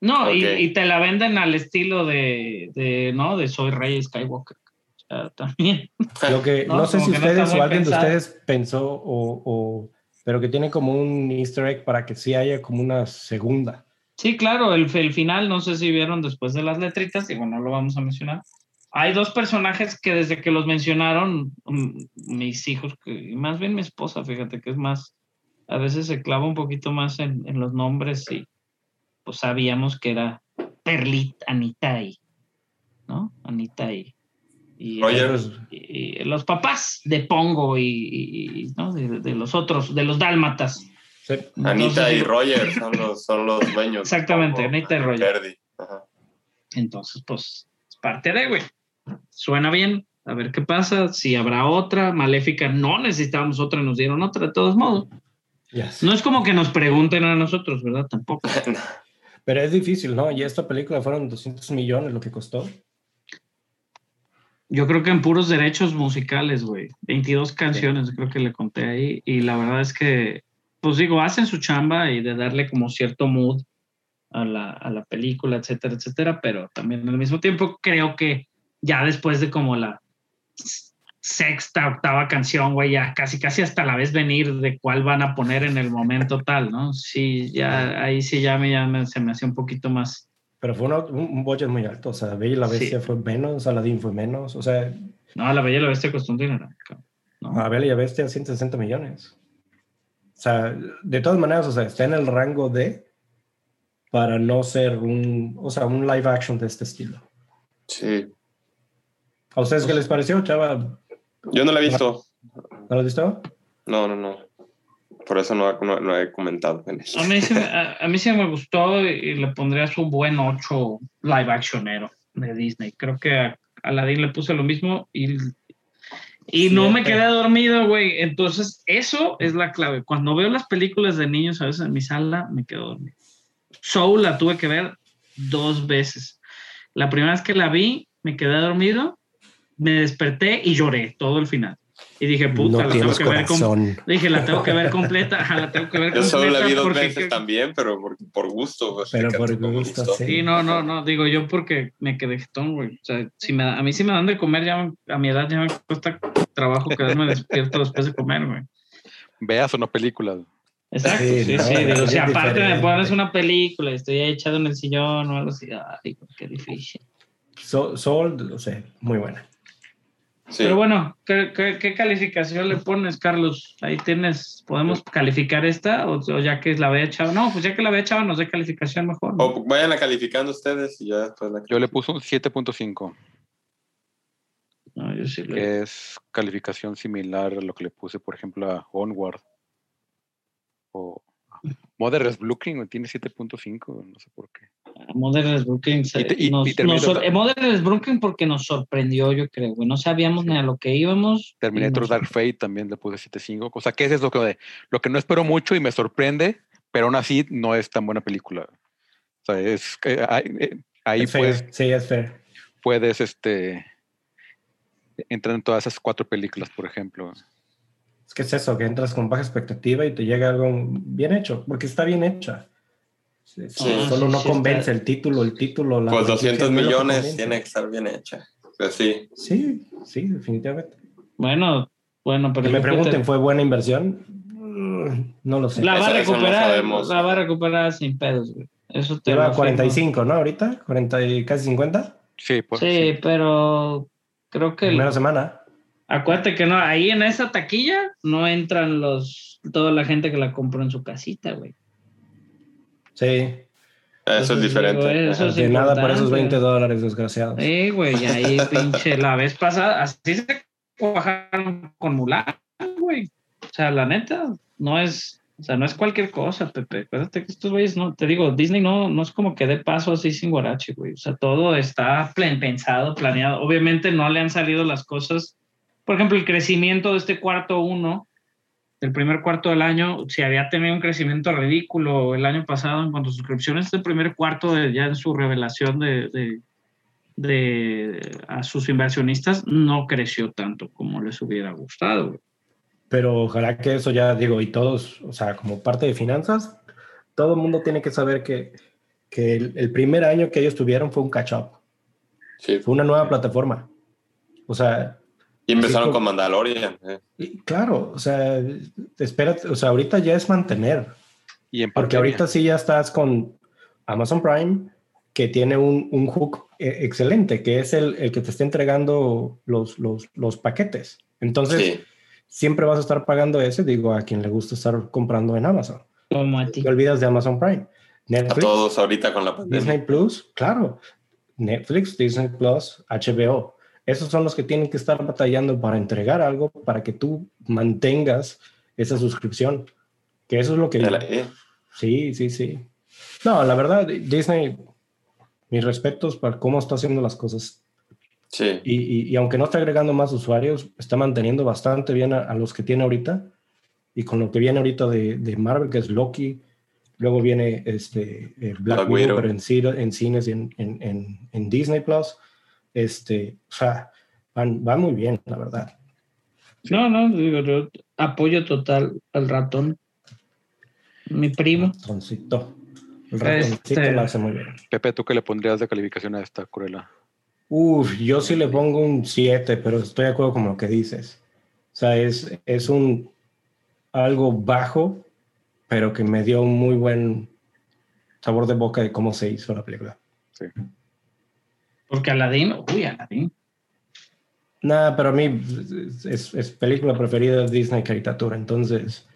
No, y, Ok. y te la venden al estilo de, de, ¿no? De Soy Rey Skywalker. O sea, también. Lo que No, no, sé si no ustedes muy o alguien pensado. de ustedes pensó o, o- pero que tiene como un easter egg para que sí haya como una segunda. Sí, claro, el, el final, no sé si vieron después de las letritas, bueno, no lo vamos a mencionar. Hay dos personajes que desde que los mencionaron, mm, mis hijos, que, más bien mi esposa, fíjate que es más, a veces se clava un poquito más en, en los nombres y pues sabíamos que era Perlit Anitai, ¿no? Anitai. Y, Roger. Y- y los papás de Pongo y, ¿no? de, de los otros, de los dálmatas. sí. Anita y Roger son los, son los dueños. Exactamente, Anita y Roger. Ajá. Entonces, pues, es parte de, güey. Suena bien, a ver qué pasa, si habrá otra. Maléfica, no necesitábamos otra, nos dieron otra, de todos modos. Yes. No es como que nos pregunten a nosotros, ¿verdad? Tampoco. Pero es difícil, ¿no? Y esta película fueron 200 millones lo que costó. Yo creo que en puros derechos musicales, güey. 22 canciones, creo que le conté ahí. Y la verdad es que, pues digo, hacen su chamba y de darle como cierto mood a la, a la película, etcétera, etcétera. Pero también al mismo tiempo creo que ya después de como la sexta, octava canción, güey, ya casi, casi hasta la vez venir de cuál van a poner en el momento tal, ¿no? Sí, ya ahí sí ya me, ya me- se me hacía un poquito más. Pero fue una- un, un budget muy alto. O sea, Bella y la Sí. Bestia fue menos, Aladdin fue menos. O sea, No, la Bella y la Bestia costó un dinero. ¿no? a Bella y la Bestia 160 millones. O sea, de todas maneras, o sea, está en el rango de para no ser un, o sea, un live action de este estilo. Sí. ¿A ustedes qué les pareció, chava? Yo no la he visto. ¿No lo has visto? No, no, no. Por eso no, no- no he comentado en eso. A mí, sí, me- a, a mí sí me gustó y le pondría su buen 8 live actionero de Disney. Creo que a Aladdin le puse lo mismo y, y no me quedé dormido, güey. Entonces, eso es la clave. Cuando veo las películas de niños a veces en mi sala, me quedo dormido. Soul la tuve que ver dos veces. La primera vez que la vi, me quedé dormido, me desperté y lloré todo el final. Y dije, puta, no la tengo tienes que ver corazón. Dije, la tengo que ver completa, la tengo que ver Yo solo la vi completa dos porque- veces también, pero por, por gusto. pues, Pero por gusto, gustó. sí. Sí, no, no, no, digo yo porque me quedé jetón, güey. O sea, si me, a mí sí me dan de comer, ya a mi edad ya me cuesta trabajo quedarme despierto después de comer, güey. Veas o no películas. Exacto, Sí, sí, no, sí. Digo, es si aparte me pones una película y estoy ahí echado en el sillón o algo así, ay, qué difícil. So- Soul, o sea, muy buena. Sí. Pero bueno, ¿qué, qué, qué calificación le pones, Carlos? Ahí tienes, ¿podemos calificar esta? O, o ya que la había echado, no, pues ya que la había echado, nos dé calificación mejor. ¿no? O vayan a calificando ustedes y ya después la Yo le puse un 7.5, No, yo sí le- que es calificación similar a lo que le puse, por ejemplo, a Onward. O Mother's Brooklyn tiene 7.5, no sé por qué. Modern Brooklyn. se- Y te- y- nos- y Terminator nos sor- también. Modern Brooklyn porque nos sorprendió, yo creo, güey. No sabíamos ni a lo que íbamos. Terminator nos- Dark Fate también le puse 7.5. O sea, que ese es lo que, lo que no espero mucho y me sorprende, pero aún así no es tan buena película. O sea, es, que ahí, eh, ahí Es fair. puedes, Sí, es fair. puedes este, entrar en todas esas cuatro películas, por ejemplo. Es que es eso, que entras con baja expectativa y te llega algo bien hecho, porque está bien hecha. Sí, Sí. Solo no Sí, convence el título, el título. La Pues producción 200 no es lo que millones tiene que estar bien hecha. Pues sí. Sí, sí, definitivamente. Bueno, bueno, pero. Que me pregunten, ¿fue buena inversión? Mm, No lo sé. La va a no recuperar, la va a recuperar sin pedos, güey. Eso te Lleva afirmo. 45, ¿no? Ahorita, 40 y casi 50. Sí, pues, Sí, pero creo que. el- Primera semana. Acuérdate que no, ahí en esa taquilla no entran los toda la gente que la compró en su casita, güey. Sí. Eso es Entonces, diferente. digo, eso es de nada por esos importante. 20 dólares, desgraciados. Sí, güey, y ahí pinche la vez pasada, así se cuajaron con Mulan, güey. O sea, la neta, no es, o sea, no es cualquier cosa, Pepe. Acuérdate que estos güeyes, no, te digo, Disney no, no es como que dé paso así sin guarache, güey. O sea, todo está plen- pensado, planeado. Obviamente no le han salido las cosas. Por ejemplo, el crecimiento de este cuarto uno, del primer cuarto del año, si había tenido un crecimiento ridículo el año pasado en cuanto a suscripciones, este primer cuarto de- ya en su revelación de, de, de- a sus inversionistas no creció tanto como les hubiera gustado. Pero ojalá que eso ya digo, y todos, o sea, como parte de finanzas, todo el mundo tiene que saber que, que el, el primer año que ellos tuvieron fue un catch-up, Sí. fue una nueva plataforma. O sea, Y empezaron con Mandalorian. eh. y claro, o sea, espérate, o sea, ahorita ya es mantener, y en porque ahorita sí ya estás con Amazon Prime, que tiene un, un hook eh, excelente, que es el, el que te está entregando los, los, los paquetes. Entonces, Sí. siempre vas a estar pagando ese, digo, a quien le gusta estar comprando en Amazon. Como a ti. te olvidas de Amazon Prime. A todos ahorita con la pandemia. Disney Plus, claro. Netflix, Disney Plus, HBO. Esos son los que tienen que estar batallando para entregar algo para que tú mantengas esa suscripción. Que eso es lo que... La- eh, Sí, sí, sí. No, la verdad, Disney, mis respetos para cómo está haciendo las cosas. Sí. Y, y- y aunque no está agregando más usuarios, está manteniendo bastante bien a, a los que tiene ahorita. Y con lo que viene ahorita de, de Marvel, que es Loki, luego viene este, eh, Black Black Widow, pero en, en cines y en- en- en Disney Plus. Este, o sea, van, van muy bien, la verdad. No, no, digo, yo apoyo total al ratón. Mi primo. Ratoncito. El ratoncito Este- lo hace muy bien. Pepe, ¿tú qué le pondrías de calificación a esta Cruella? Uf, yo sí le pongo un 7, pero estoy de acuerdo con lo que dices. O sea, es, es un algo bajo, pero que me dio un muy buen sabor de boca de cómo se hizo la película. Porque Aladdin, uy, Aladdin. Nada, pero a mí es, es película preferida de Disney caricatura, entonces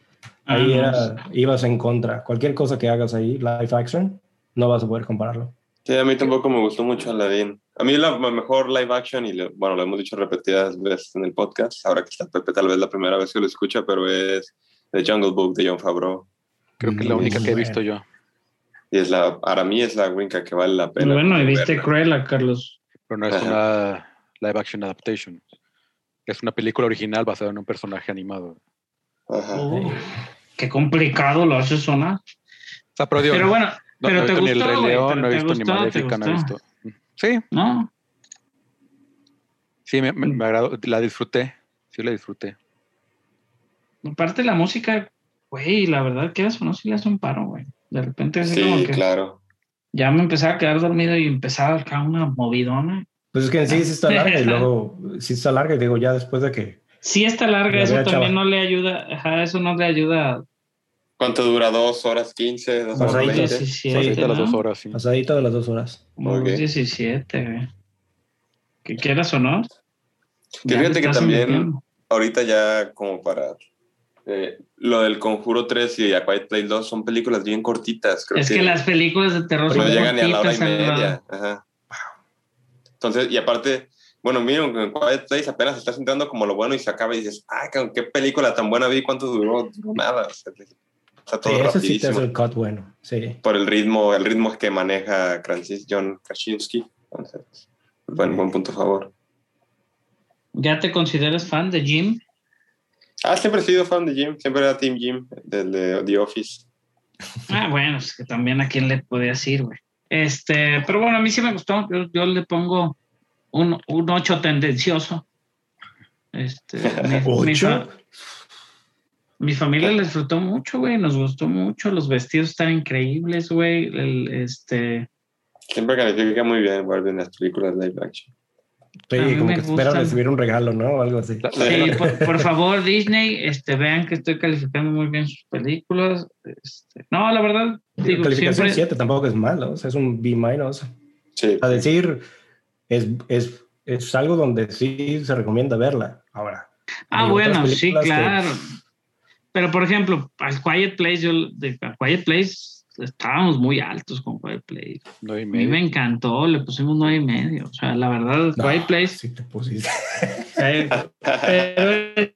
ahí Ah, era, ibas en contra. Cualquier cosa que hagas ahí, live action, no vas a poder compararlo. Sí, a mí tampoco me gustó mucho Aladdin. A mí la mejor live action, y le- bueno, lo hemos dicho repetidas veces en el podcast, ahora que está Pepe tal vez la primera vez que lo escucha, pero es The Jungle Book de John Favreau. Creo que es la Mm, única que he visto yo. Y es la, para mí es la única que vale la pena. Bueno, y viste verla. Cruella, Carlos. Pero no es Ajá. una live action adaptation. Es una película original basada en un personaje animado. Ajá. Uy, qué complicado lo hace sonar. O sea, pero, digo, Pero bueno, no, pero no te visto ni el gustó, Rey León, pero no he te visto ni gustó, Maléfica, no he gustó. visto. Sí, ¿no? sí, me, me- me agradó, la disfruté. Sí, la disfruté. Aparte la música, güey, la verdad que eso no sí le hace un paro, güey. De repente así Sí, como que claro. ya me empezaba a quedar dormido y empezaba acá una movidona. Pues es que en sí sí está larga y luego sí está larga y digo ya después de que Sí está larga, La eso también chava. no le ayuda, ajá, eso no le ayuda. ¿Cuánto dura? ¿Dos horas quince? ¿Dos horas Pasadito. veinte? 17, Sí, Ahorita las dos horas, sí. pasadita de las dos horas. Como Ok. 17, güey. Que quieras o no. Que fíjate que también-. Ahorita ya como para... eh, lo del Conjuro 3 y A Quiet Place 2 son películas bien cortitas. Creo Es que las películas de terror no son llegan ni a la hora y media. Ajá. Entonces, y aparte, bueno, miren, en Quiet Place apenas estás entrando como lo bueno y se acaba y dices, ah, qué película tan buena vi, ¿cuánto duró? Nada. O sea, está todo Sí, ese sí te hace el cut bueno. Sí. Por el ritmo, el ritmo que maneja Francis John Krasinski. Entonces, buen, buen punto a favor. ¿Ya te consideras fan de Jim? Ah, siempre he sido fan de Jim, siempre era Team Jim, del de The Office. Ah, bueno, es que también a quién le podía decir, güey. Este, pero bueno, a mí sí me gustó. Yo, yo le pongo un, un 8 tendencioso. Este, mi, mi ¿Ocho? fa- mi familia le disfrutó mucho, güey. Nos gustó mucho. Los vestidos están increíbles, güey. El, este, Siempre califica muy bien en las películas live action. Sí, A mí como me que espero gustan. recibir un regalo, ¿no? O algo así. Sí, por, por favor, Disney, este, vean que estoy calificando muy bien sus películas. Este, no, la verdad, digo, Calificación siempre, 7 tampoco es malo, o sea, es un B minus. Sí, A decir, es, es, es algo donde sí se recomienda verla. Ahora. Ah, bueno, sí, películas que- claro. Pero, por ejemplo, al Quiet Place, yo, de a Quiet Place, estábamos muy altos con Quiet Place. A mí me encantó, le pusimos nueve y medio. O sea, la verdad, No, Quiet Place, Sí te pusiste. eh, pero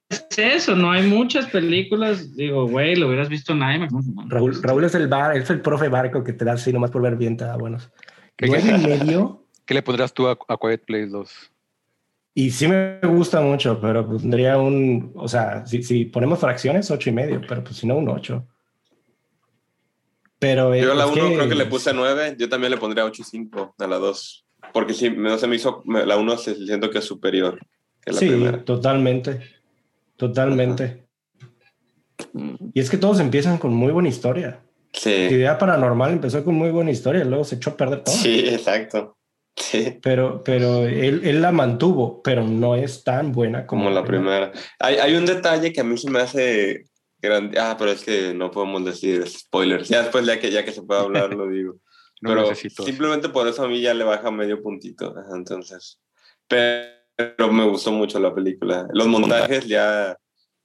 es eso, no hay muchas películas. Digo, güey, lo hubieras visto en IMAX. Raúl, Raúl es el bar, es el profe barco que te da así nomás por ver bien, te da buenos. ¿Qué- Nueve y medio. ¿Qué le pondrás tú a, a Quiet Place 2? Y sí me gusta mucho, pero pondría un, o sea, si, si ponemos fracciones, ocho y medio, pero pues si no, un ocho. Pero Yo a la es 1 creo que le puse 9, yo también le pondría 8.5 a la 2. Porque sí, me, se me hizo, la 1 se siento que es superior que la sí, primera. totalmente, totalmente. Y es que todos empiezan con muy buena historia. Sí, Actividad paranormal empezó con muy buena historia y luego se echó a perder todo. sí, exacto. Sí, Pero, pero él, él la mantuvo, pero no es tan buena como, como la primera. Hay, hay un detalle que a mí se me hace. Ah, pero es que no podemos decir spoilers. Ya después, ya que, ya que se puede hablar, lo digo. No pero necesito. simplemente por eso a mí ya le baja medio puntito. Entonces, pero, me gustó mucho la película. Los montajes ya,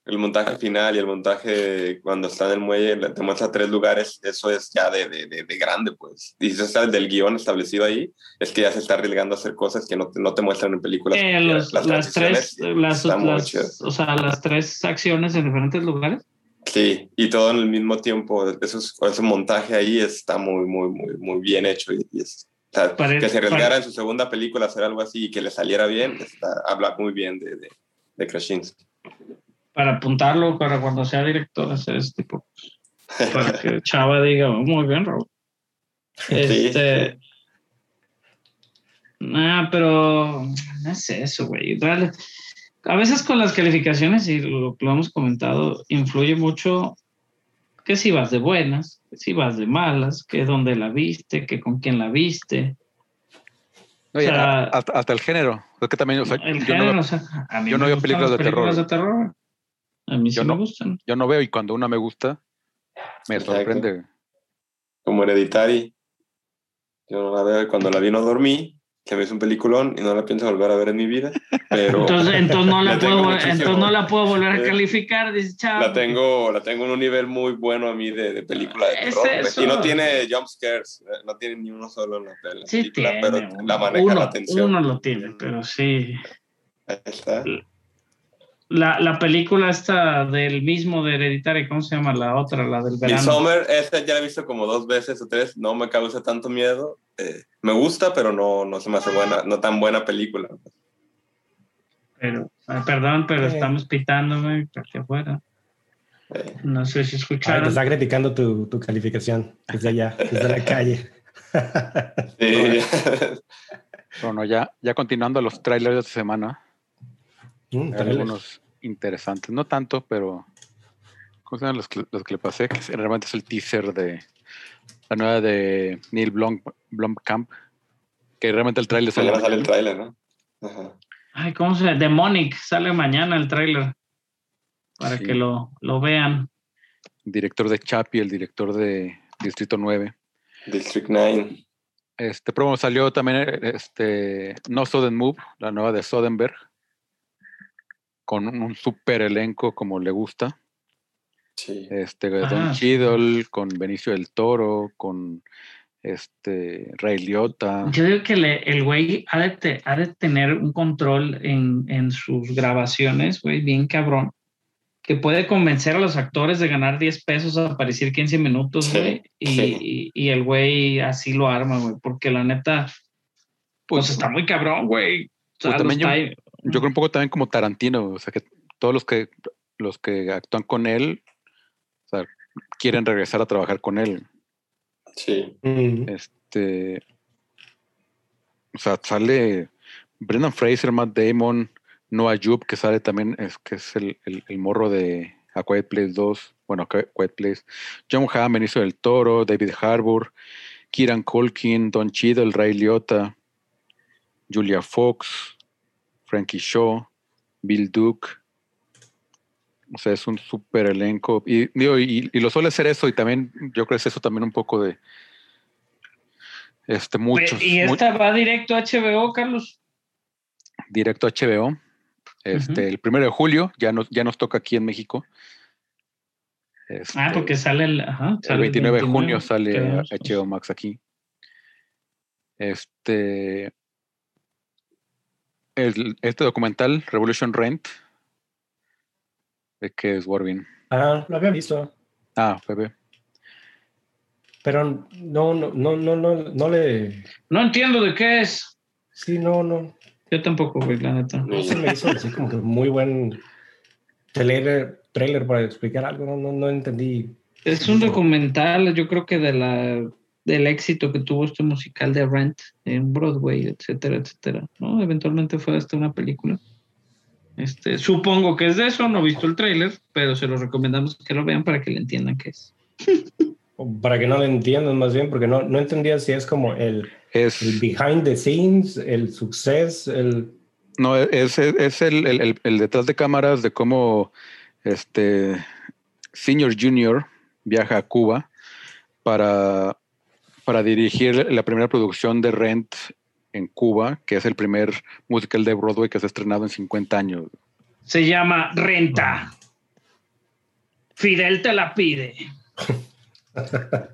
el montaje final y el montaje cuando está en el muelle, te muestra tres lugares, eso es ya de, de, de, de grande, pues. Y si está del guion establecido ahí, es que ya se está arriesgando a hacer cosas que no te, no te muestran en películas. Eh, los- las, tres, las, están muy las- chidas. o sea, las tres acciones en diferentes lugares. Sí, y todo en el mismo tiempo, eso es- ese montaje ahí está muy, muy, muy, muy bien hecho. Y, y es, o sea, que se arriesgara en su segunda película a hacer algo así y que le saliera bien, está, habla muy bien de, de, de Krasinski. Para apuntarlo para cuando sea director, hacer ese tipo. Para que Chava diga, "Oh, muy bien, Raúl. Este. Nah, pero no es eso, güey. A veces con las calificaciones, y lo, lo hemos comentado, influye mucho que si vas de buenas, que si vas de malas, que dónde la viste, que con quién la viste. Oye, O sea- hasta, hasta el género. Es que también, o sea, El yo, género, no, o sea, a mí yo no me veo películas las de terror. de terror. A mí sí Yo me no. gustan. yo no veo y cuando una me gusta, me Exacto. sorprende. Como Hereditary. Yo no la veo y cuando la vi no dormí, que me hizo un peliculón y no la pienso volver a ver en mi vida, pero Entonces, entonces, no la puedo, entonces no la puedo volver a Eh, calificar, dice Chava. la tengo, la tengo en un nivel muy bueno a mí de, de película de Es terror. eso. Y no tiene jump scares, eh, no tiene ni uno solo en la, en la Sí película, tiene, pero uno, la maneja uno, la atención. uno lo tiene, pero sí. Ahí está. La, la película esta del mismo de Hereditary, ¿cómo se llama? La otra, la del verano. Midsommar, esta ya la he visto como dos veces o tres, no me causa tanto miedo. eh, me gusta, pero no, no se me hace buena, no tan buena película. Pero, perdón, pero Eh. estamos pitándome aquí afuera. Eh, No sé si Ay, te escucharon. está criticando tu, tu calificación desde allá, desde la calle. sí. Bueno, ya, ya continuando los trailers de esta semana, Mm, hay algunos interesantes. No tanto, pero. ¿Cómo se llaman los que, los que le pasé? Que realmente es el teaser de la nueva de Neil Blom, Blomkamp. Que realmente el trailer sale. Mañana sale el tráiler, ¿no? Ajá. Ay, ¿cómo se llama? Demonic, sale mañana el tráiler. Para Sí. que lo, lo vean. Director de Chapi, el director de Distrito 9. District 9. Este, pero salió también este, No Sudden Move, la nueva de Soderbergh, con un, un super elenco como le gusta. Sí. Este, Don. Cheadle, con Benicio del Toro, con este, Ray Liotta. Yo digo que le- el güey ha de, te- ha de tener un control en, en sus grabaciones, güey, bien cabrón. Que puede convencer a los actores de ganar 10 pesos a aparecer 15 minutos, Sí, güey. y, sí. y- y el güey así lo arma, güey. Porque la neta, pues, Pues, está muy cabrón, güey. O sea, Pues también time- Yo creo un poco también como Tarantino, o sea que todos los que los que actúan con él, o sea, quieren regresar a trabajar con él. Sí. Este, o sea, sale Brendan Fraser, Matt Damon, Noah Jupe, que sale también, es, que es el, el- el morro de A Quiet Place 2, bueno, A Quiet Place, John Hamm, Benicio del Toro, David Harbour, Kieran Culkin, Don Cheadle, Ray Liotta, Julia Fox, Frankie Shaw, Bill Duke. O sea, es un súper elenco. Y, digo, y, y lo suele ser eso, y también yo creo que es eso también un poco de este muchos. ¿Y esta va directo a HBO, Carlos? directo a HBO. Este, el primero de julio, ya nos, ya nos toca aquí en México. Este, Ah, porque sale el, ajá, el sale 29 de junio sale HBO Max aquí. Este, el- este documental, Revolution Rent, de que es Warvin. Ah, lo había visto, Ah, bebé. pero no, no, no, no, no, no le. No entiendo de qué es. Sí, no, no. Yo tampoco, güey, la neta. No se me hizo así como que muy buen trailer, trailer para explicar algo. No, no, no entendí. Es un documental, yo creo que de la del éxito que tuvo este musical de Rent en Broadway, etcétera, etcétera. ¿no? Eventualmente fue hasta una película. Este, supongo que es de eso, no he visto el tráiler, pero se lo recomendamos que lo vean para que le entiendan qué es. Para que no lo entiendan más bien, porque no, no entendía si es como el, Es, el behind the scenes, el success, el. no, es, es el, el- el- el detrás de cámaras de cómo este Senior Junior viaja a Cuba para, para dirigir la primera producción de Rent en Cuba, que es el primer musical de Broadway que se ha estrenado en 50 años. Se llama Renta. Fidel te la pide. Entonces,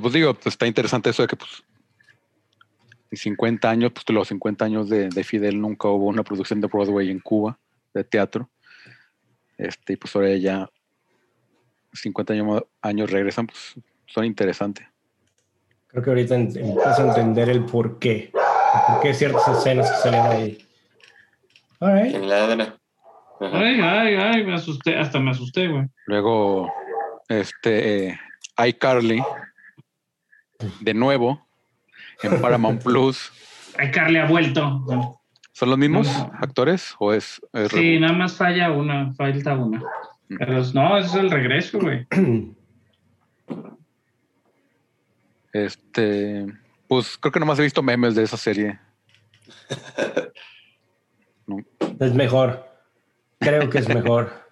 pues digo, pues está interesante eso de que pues en 50 años, pues los 50 años de, de Fidel nunca hubo una producción de Broadway en Cuba de teatro. Este, y pues ahora ya 50 años, años regresan, pues son interesantes. Creo que ahorita empiezas a entender el por qué. El por qué ciertas escenas que salen ahí. All right. Ay, ay, ay, me asusté, hasta me asusté, güey. Luego, este, eh, iCarly, de nuevo, en Paramount Plus. Ay, Carly ha vuelto. ¿Son los mismos No. actores o es, es Sí, reboot? nada más falla una, falta una. Pero no, ese es el regreso, güey. Este, pues creo que nomás he visto memes de esa serie. Es mejor. Creo que es mejor.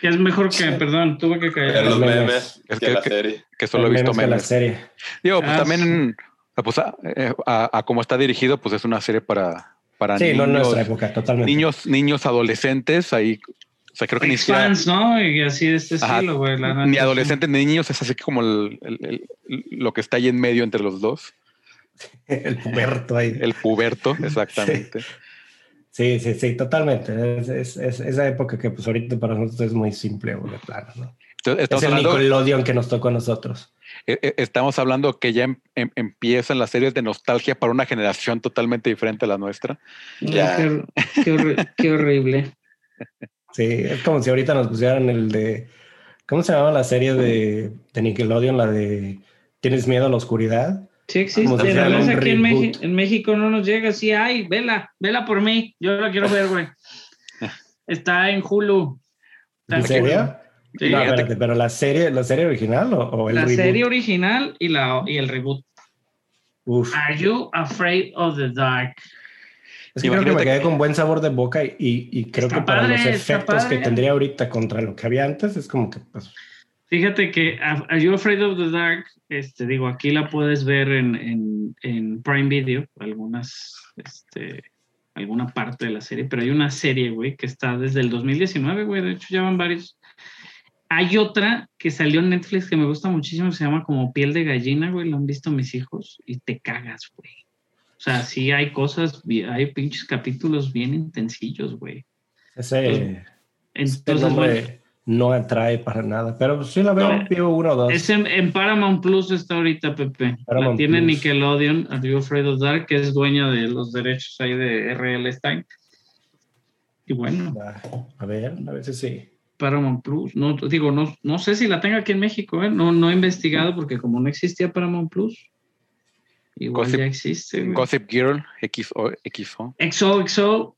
Que es mejor que, perdón, tuve que caer. los memes. memes Es que que- la que- serie. Que solo he visto que la memes. serie. Digo, pues Ah, también, pues, a, eh, a- a cómo está dirigido, pues es una serie para, para Sí, no en niños, nuestra época, totalmente. niños, niños adolescentes. Ahí, o sea, creo que ni siquiera fans, ¿no? Y así de este Ajá, estilo, güey. la ni adolescentes ni niños, es así como el- el- el- lo que está ahí en medio entre los dos. El puberto ahí. El puberto, exactamente. Sí, sí, sí, totalmente. Es, es- es- esa época que pues ahorita para nosotros es muy simple, güey, plano, ¿no? Entonces, Es el hablando, Nickelodeon que nos tocó a nosotros. eh, eh, estamos hablando que ya em- em- empiezan las series de nostalgia para una generación totalmente diferente a la nuestra. Ya. Qué, hor- qué horri- qué horrible. Sí, es como si ahorita nos pusieran el de... ¿Cómo se llamaba la serie de, de Nickelodeon? La de ¿Tienes miedo a la oscuridad? Sí existe. Más un aquí en, en México no nos llega así. Ay, vela, vela por mí. Yo la quiero ver, güey. Está en Hulu. Está ¿En serio? Sí, no, espérate, pero la serie, la serie original o, o el la reboot? serie original y, la, y el reboot. Uf. Are you afraid of the dark? Es que creo que me quedé que- con buen sabor de boca y, y creo Está que para padre, los efectos que tendría ahorita contra lo que había antes es como que pues Fíjate que a- Are You Afraid of the Dark, este, digo, aquí la puedes ver en, en, en Prime Video, algunas, este, alguna parte de la serie, pero hay una serie, güey, que está desde el 2019, güey, de hecho ya van varios. Hay otra que salió en Netflix que me gusta muchísimo, se llama como Piel de Gallina, güey, lo han visto mis hijos y te cagas, güey. O sea, sí hay cosas, hay pinches capítulos bien intensillos, güey. ese, ese Entonces, bueno, no atrae para nada. Pero sí la veo, No. uno o dos. Es en, en Paramount Plus está ahorita, Pepe. Paramount la tiene Plus. Nickelodeon, Afraid of Dark, que es dueña de los derechos ahí de RL Stein. Y bueno, A ver, a ver si sí. Paramount Plus. No, digo, no, no sé si la tenga aquí en México, ¿eh? No, no he investigado porque como no existía Paramount Plus, igual Gossip- ya existe. güey. Gossip Girl, XO, XO. XOXO,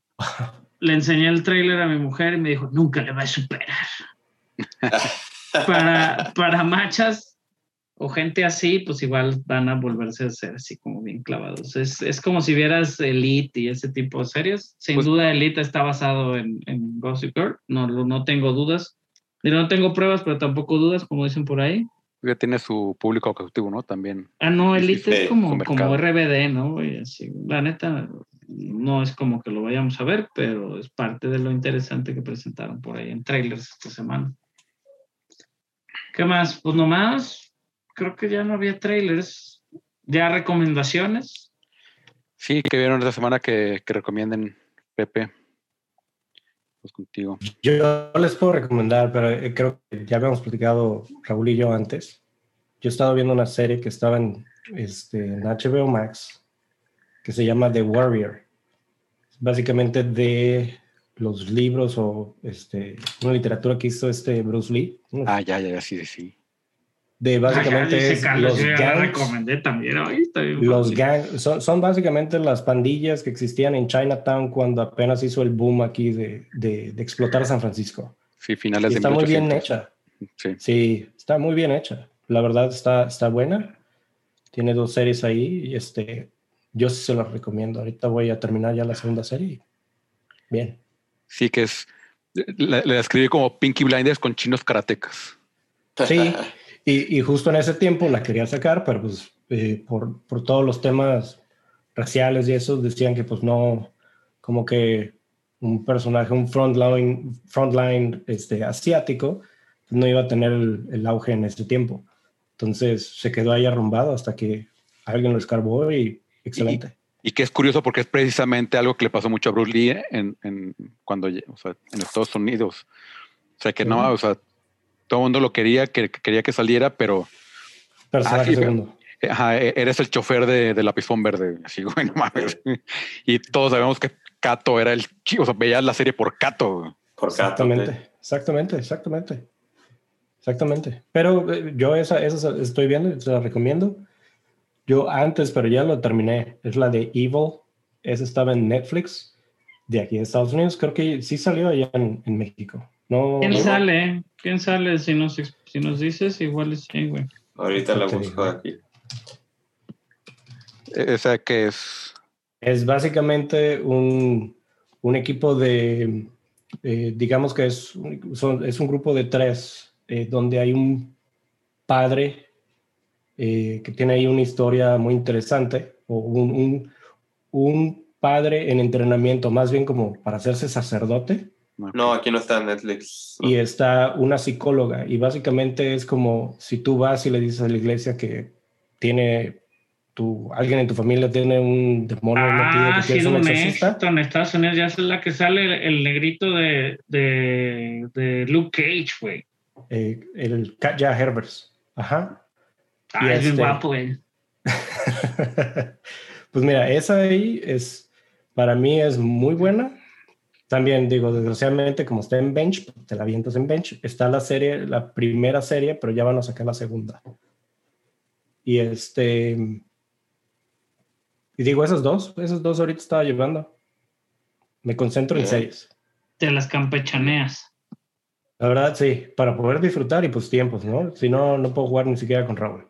le enseñé el tráiler a mi mujer y me dijo, nunca le va a superar. para, para machas o gente así, pues igual van a volverse a ser así como bien clavados. Es, es como si vieras Elite y ese tipo de series. Sin Pues- duda Elite está basado en, en Gossip Girl, no, no tengo dudas. No tengo pruebas, pero tampoco dudas, como dicen por ahí. Ya tiene su público cautivo, ¿no? También. Ah, no, Elite es como, su mercado. como RBD, ¿no? güey? Así, la neta, no es como que lo vayamos a ver, pero es parte de lo interesante que presentaron por ahí en trailers esta semana. ¿Qué más? Pues nomás, creo que ya no había trailers. Ya recomendaciones. Sí, que vieron esta semana que, que recomienden Pepe. Pues contigo. Yo les puedo recomendar, pero eh, creo que ya habíamos platicado Raúl y yo antes. Yo he estado viendo una serie que estaba en, este, en HBO Max que se llama The Warrior. Básicamente de los libros o este, una literatura que hizo este Bruce Lee. Ah, ya, ya, sí, sí. De básicamente Ajá, es Carlos, los la gangs. recomendé también. Ay, está bien Los gangs son, son básicamente las pandillas que existían en Chinatown cuando apenas hizo el boom aquí de, de, de explotar San Francisco. Sí, Y finales de está muy bien 1800. hecha. Sí. Sí, está muy bien hecha. La verdad está, está buena. Tiene dos series ahí y este, yo sí se las recomiendo. Ahorita voy a terminar ya la segunda serie. Bien. Sí, que es. Le, le describí como Pinky Blinders con chinos karatecas. Sí, y, y justo en ese tiempo la quería sacar, pero pues eh, por, por todos los temas raciales y eso decían que pues no, como que un personaje, un frontline, frontline este, asiático, no iba a tener el, el auge en ese tiempo. Entonces se quedó ahí arrumbado hasta que alguien lo escarbó y excelente. Y que es curioso porque es precisamente algo que le pasó mucho a Bruce Lee en, en cuando, o sea, en Estados Unidos. O sea, que no, o sea, todo el mundo lo quería, que, que quería que saliera, pero Personaje Ah, sí, segundo. ajá, e- eres el chofer de, de Lapizón Verde. Así, güey, no mames. Y todos sabemos que Kato era el chico, o sea, veías la serie por Cato, Exactamente, exactamente, exactamente. Exactamente. Pero eh, yo esa, esa estoy viendo, se la recomiendo. Yo antes, pero ya lo terminé. Es la de Evil. Esa estaba en Netflix de aquí de Estados Unidos. Creo que sí salió allá en, en México. No, ¿Quién no- sale? ¿Quién sale? Si nos, si nos dices, igual es sí, güey. Ahorita la busco aquí. E- Esa que es. Es básicamente un, un equipo de, eh, digamos que es, son- es un grupo de tres, eh, donde hay un padre eh, que tiene ahí una historia muy interesante, o un, un- un padre en entrenamiento, más bien como para hacerse sacerdote, No, aquí no está en Netflix. y está una psicóloga, y básicamente es como si tú vas y le dices a la iglesia que tiene... Tu, alguien en tu familia tiene un demonio metido Ah, que sí, un exorcista. en Estados Unidos. Ya es la que sale el, el negrito de, de, de Luke Cage, güey. eh, el Katja Herbers. Ajá. Ah, Y es bien este- guapo, güey. pues mira, esa ahí es, para mí es muy buena. También digo, desgraciadamente, como está en Bench, te la avientas en Bench. Está la serie, la primera serie, pero ya van a sacar la segunda. Y este. Y digo, esas dos, esas dos ahorita estaba llevando. Me concentro en Bien. series. Te las campechaneas. La verdad, sí, para poder disfrutar y pues tiempos, ¿no? Si no, no puedo jugar ni siquiera con Raúl.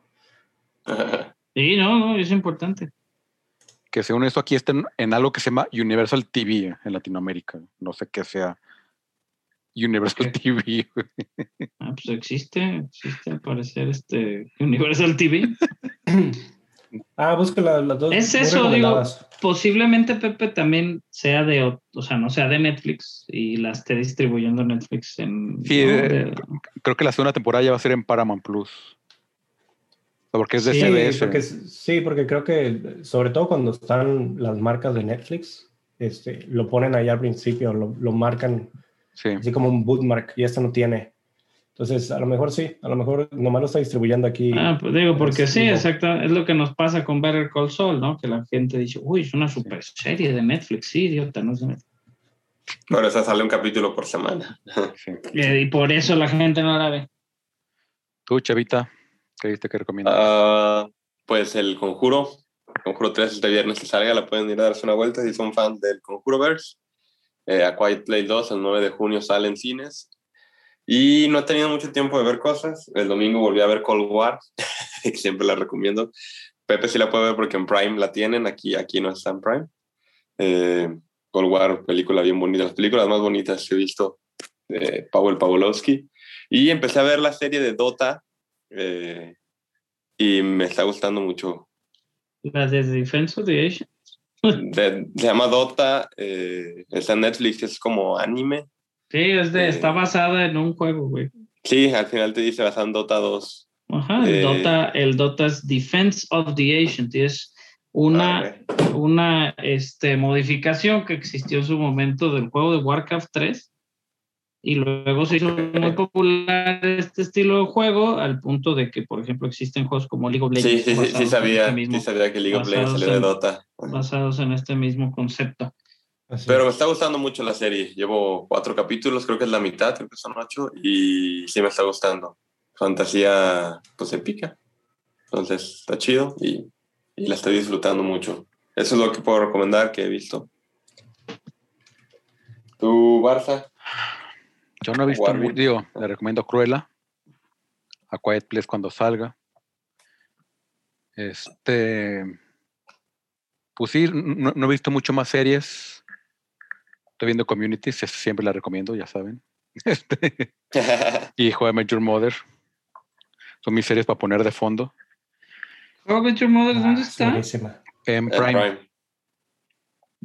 Sí, no, no, es importante. Que según esto aquí está en, en algo que se llama Universal TV en Latinoamérica. No sé qué sea Universal. TV. Ah, pues existe, existe al parecer este Universal TV. Ah, busca la- las dos. Es eso, digo, posiblemente Pepe también sea de, o sea, no sea de Netflix y la esté distribuyendo Netflix en... Sí, ¿no? de- De- Creo que la segunda temporada ya va a ser en Paramount Plus. Porque es de Sí, CBS. porque, sí, porque creo que sobre todo cuando están las marcas de Netflix, este, lo ponen ahí al principio, lo, lo marcan Sí. así como un bootmark y esta no tiene. Entonces, a lo mejor sí, a lo mejor nomás lo está distribuyendo aquí. Ah, pues digo, porque sí, exacto, es lo que nos pasa con Better Call Saul, ¿no? Que la gente dice, uy, es una super serie de Netflix, sí, idiota, no es de Netflix. Eso sale un capítulo por semana. sí. Eh, y por eso la gente no la ve. Tú, Chavita, ¿qué viste que recomiendas? Ah, pues el Conjuro. Conjuro 3 este viernes que salga, la pueden ir a darse una vuelta si son fans del Conjuroverse. Eh, a Quiet Play 2 el 9 de junio sale en cines. Y no he tenido mucho tiempo de ver cosas. El domingo volví a ver Cold War, que siempre la recomiendo. Pepe sí la puede ver porque en Prime la tienen, aquí, aquí no está en Prime. Eh, Cold War, película bien bonita, las películas más bonitas que he visto de Pavel Pawlowski. Y empecé a ver la serie de Dota eh, y me está gustando mucho. La de Defense of the Asian. De- se llama Dota, eh, está en Netflix, es como anime. Sí, es de, Eh. está basada en un juego, güey. Sí, al final te dice basado en Dota 2. Ajá, el, Eh. Dota, el Dota es Defense of the Ancient, y es una, Ah, una este, modificación que existió en su momento del juego de Warcraft 3 y luego se hizo muy popular este estilo de juego al punto de que, por ejemplo, existen juegos como League of Sí, Legends sí, sí, sí en sabía, este mismo- sí sabía que League of Legends salió de Dota. basados en este mismo concepto. Así Pero me es. está gustando mucho la serie. Llevo cuatro capítulos, creo que es la mitad, creo que son ocho, y sí me está gustando. Fantasía, pues épica. Entonces está chido y, y la estoy disfrutando mucho. Eso es lo que puedo recomendar que he visto. ¿Tú, Barça? Yo no he visto, digo, le recomiendo Cruella, a Quiet Place cuando salga. Este, pues sí, no, no he visto mucho más series. Estoy viendo Community, si- siempre la recomiendo, ya saben. Este, y How I Met Your Mother. Son mis series para poner de fondo. How I Met Your Mother, ¿dónde Ah, está? buenísima. En Prime. Prime.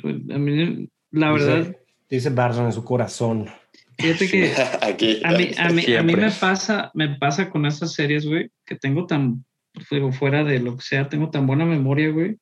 Pues, a mí, la Dice- verdad, Dice Barson en su corazón. Fíjate que Aquí. a mí, a, mí, a mí me pasa, me pasa con esas series, güey, que tengo tan, digo, fuera de lo que sea, tengo tan buena memoria, güey,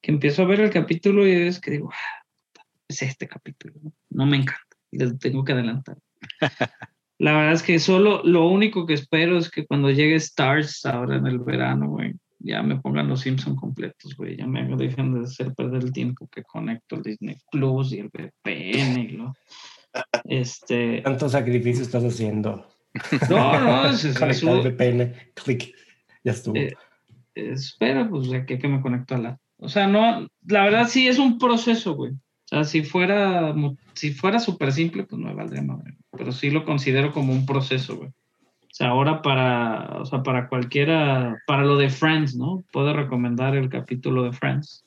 que empiezo a ver el capítulo y es que digo, ah, es este capítulo, no, me encanta, le tengo que adelantar. La verdad es que solo lo único que espero es que cuando llegue Stars ahora en el verano, güey, ya me pongan los Simpson completos, güey, ya me dejen de hacer perder el tiempo que conecto el Disney Plus y el VPN y lo... Este, ¿Cuántos sacrificios estás haciendo? no, no, es, es- es VPN, clic, ya estuvo. Eh, espera, pues que, que me conecto a la. O sea, no, la verdad sí es un proceso, güey. O sea, si fuera, si fuera súper simple, pues no me valdría madre. Pero sí lo considero como un proceso, güey. O sea, ahora para, o sea, para cualquiera, para lo de Friends, ¿no? Puedo recomendar el capítulo de Friends.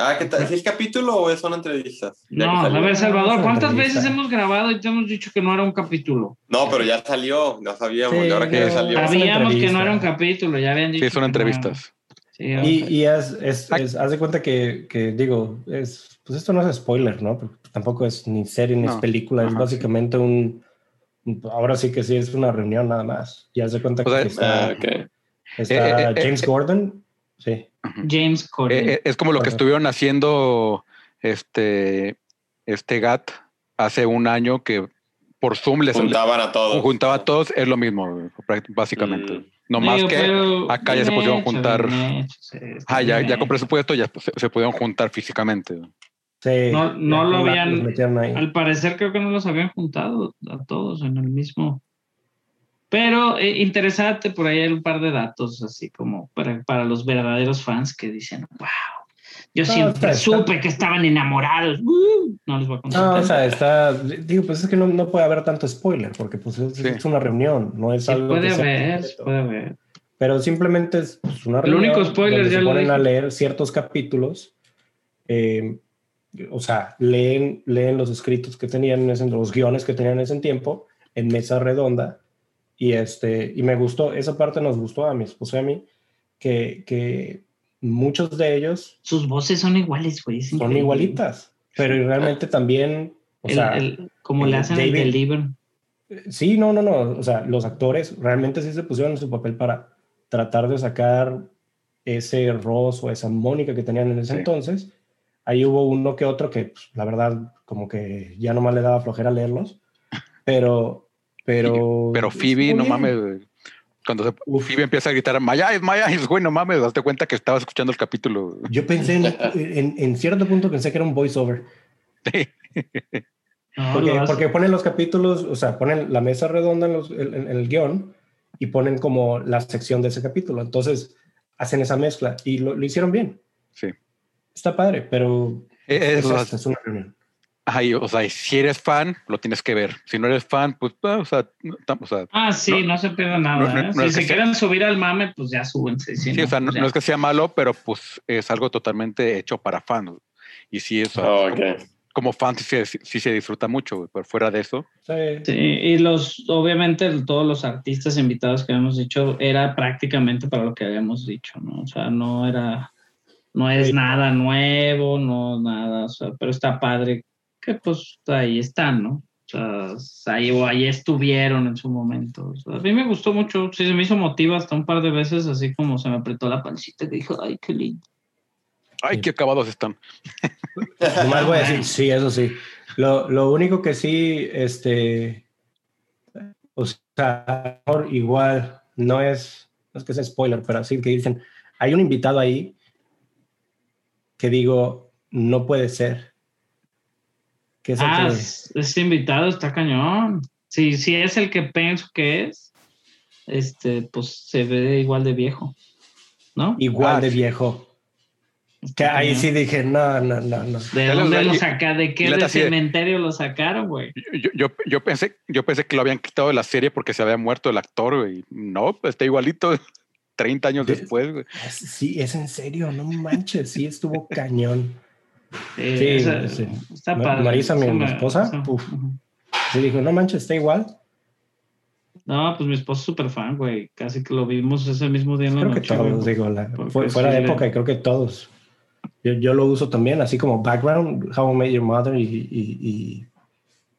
Ah, ¿qué tal? ¿Es capítulo o son entrevistas? Ya que No, a ver, Salvador, ¿cuántas veces hemos grabado y te hemos dicho que no era un capítulo? No, pero ya salió, no sabíamos, Sí, y ahora que no, salió. es Sabíamos que no era un capítulo, ya habían dicho. Sí, son que no entrevistas. Sí, Y, y es, es, es- haz de cuenta que, que digo, es, pues esto no es spoiler, ¿no? Porque tampoco es ni serie ni es No. película, es Ajá, básicamente un, un- ahora sí que sí, es una reunión nada más. Y haz de cuenta O sea, que está, Ah, ok. está Eh, eh, eh, James eh, Gordon, sí. James Corden. Eh, eh, es como lo que estuvieron haciendo este, este GAT hace un año que por Zoom les Juntaban a todos. juntaba a todos, es lo mismo, básicamente. Mm. No más Digo, que acá ya se pudieron hecho, juntar. hecho, ah, ya, ya con presupuesto ya se, se pudieron juntar físicamente. Sí, No- no lo habían-. Al parecer creo que no los habían juntado a todos en el mismo. Pero eh, interesante, por ahí hay un par de datos así como para, para los verdaderos fans que dicen, wow, yo No, siempre está- está- supe que estaban enamorados. Uh, no les voy a contar. No, o sea, está, digo, pues es que no, no puede haber tanto spoiler, porque pues es, Sí. es una reunión, no es Sí, algo puede que haber, puede haber. Pero simplemente es pues, una El reunión único spoiler, donde ya se lo ponen dije. a leer ciertos capítulos. eh, o sea, leen, leen los escritos que tenían, en ese, los guiones que tenían en ese tiempo en mesa redonda. Y, este, y me gustó, esa parte nos gustó a mi esposo y a mí, que, que muchos de ellos Sus voces son iguales, güey. son increíble. igualitas, pero realmente también, o El- sea, el- como le el hacen el David- deliver. Sí, no, no, no. O sea, los actores realmente sí se pusieron en su papel para tratar de sacar ese Ross o esa Mónica que tenían en ese Sí. entonces. Ahí hubo uno que otro que, pues, la verdad, como que ya nomás le daba flojera leerlos. Pero, pero. Pero Phoebe, no bien. mames, cuando se, Uf. Phoebe empieza a gritar, My eyes, my eyes, güey, no mames, daste cuenta que estabas escuchando el capítulo. Yo pensé, en, en, en cierto punto pensé que era un voiceover. No, Porque, porque ponen los capítulos, o sea, ponen la mesa redonda en, los- en- en el guion y ponen como la sección de ese capítulo. Entonces hacen esa mezcla y lo, lo hicieron bien. Sí. Está padre, pero es, sea, esto, es una reunión. Ajá, y, o sea, si eres fan, lo tienes que ver. Si no eres fan, pues, ah, o sea, no, o sea, Ah, sí, no, se pierda nada. no- no- ¿eh? no si se que sea- quieren subir al mame, pues ya súbense. Si sí, o sea, no, pues no es que sea malo, pero pues es algo totalmente hecho para fans. Y sí, o sea, Oh, como, ok. como fan sí, se- sí se disfruta mucho, pero fuera de eso, Sí. Sí, y los, obviamente, todos los artistas invitados que habíamos dicho era prácticamente para lo que habíamos dicho, ¿no? O sea, no era, no es Sí. nada nuevo, no nada, o sea, pero está padre que pues ahí están, ¿no? O sea, ahí, o ahí estuvieron en su momento. O sea, a mí me gustó mucho, sí, se me hizo motivo hasta un par de veces, así como se me apretó la pancita y dijo, ay, qué lindo. ay, qué acabados están. Nomás voy a decir, sí, eso sí. Lo, lo único que sí, este, o sea, igual, no es, no es que sea spoiler, pero así que dicen, hay un invitado ahí que digo, no puede ser. Que es Ah, que- es- ese invitado está cañón. Sí, sí es el que pienso que es, este, pues se ve igual de viejo, ¿no? igual Ah, de viejo. Que ahí sí dije, no, no, no, no. ¿De dónde lo saca? ¿De qué de de- cementerio lo sacaron, güey? Yo, yo, yo pensé, yo pensé que lo habían quitado de la serie porque se había muerto el actor, güey. No, pues, está igualito 30 años De- después, güey. Sí, es en serio, no manches, sí estuvo cañón. Sí, Sí, esa- sí. Está padre. Marisa, mi me- esposa. Sí, dijo, no manches, está igual. No, pues mi esposo es súper fan, güey. Casi que lo vimos ese mismo día en la Creo que noche. todos, güey. digo, la, fue, fuera sí de época y creo que todos. Yo, yo lo uso también, así como background, How I Met Your Mother y, y, y,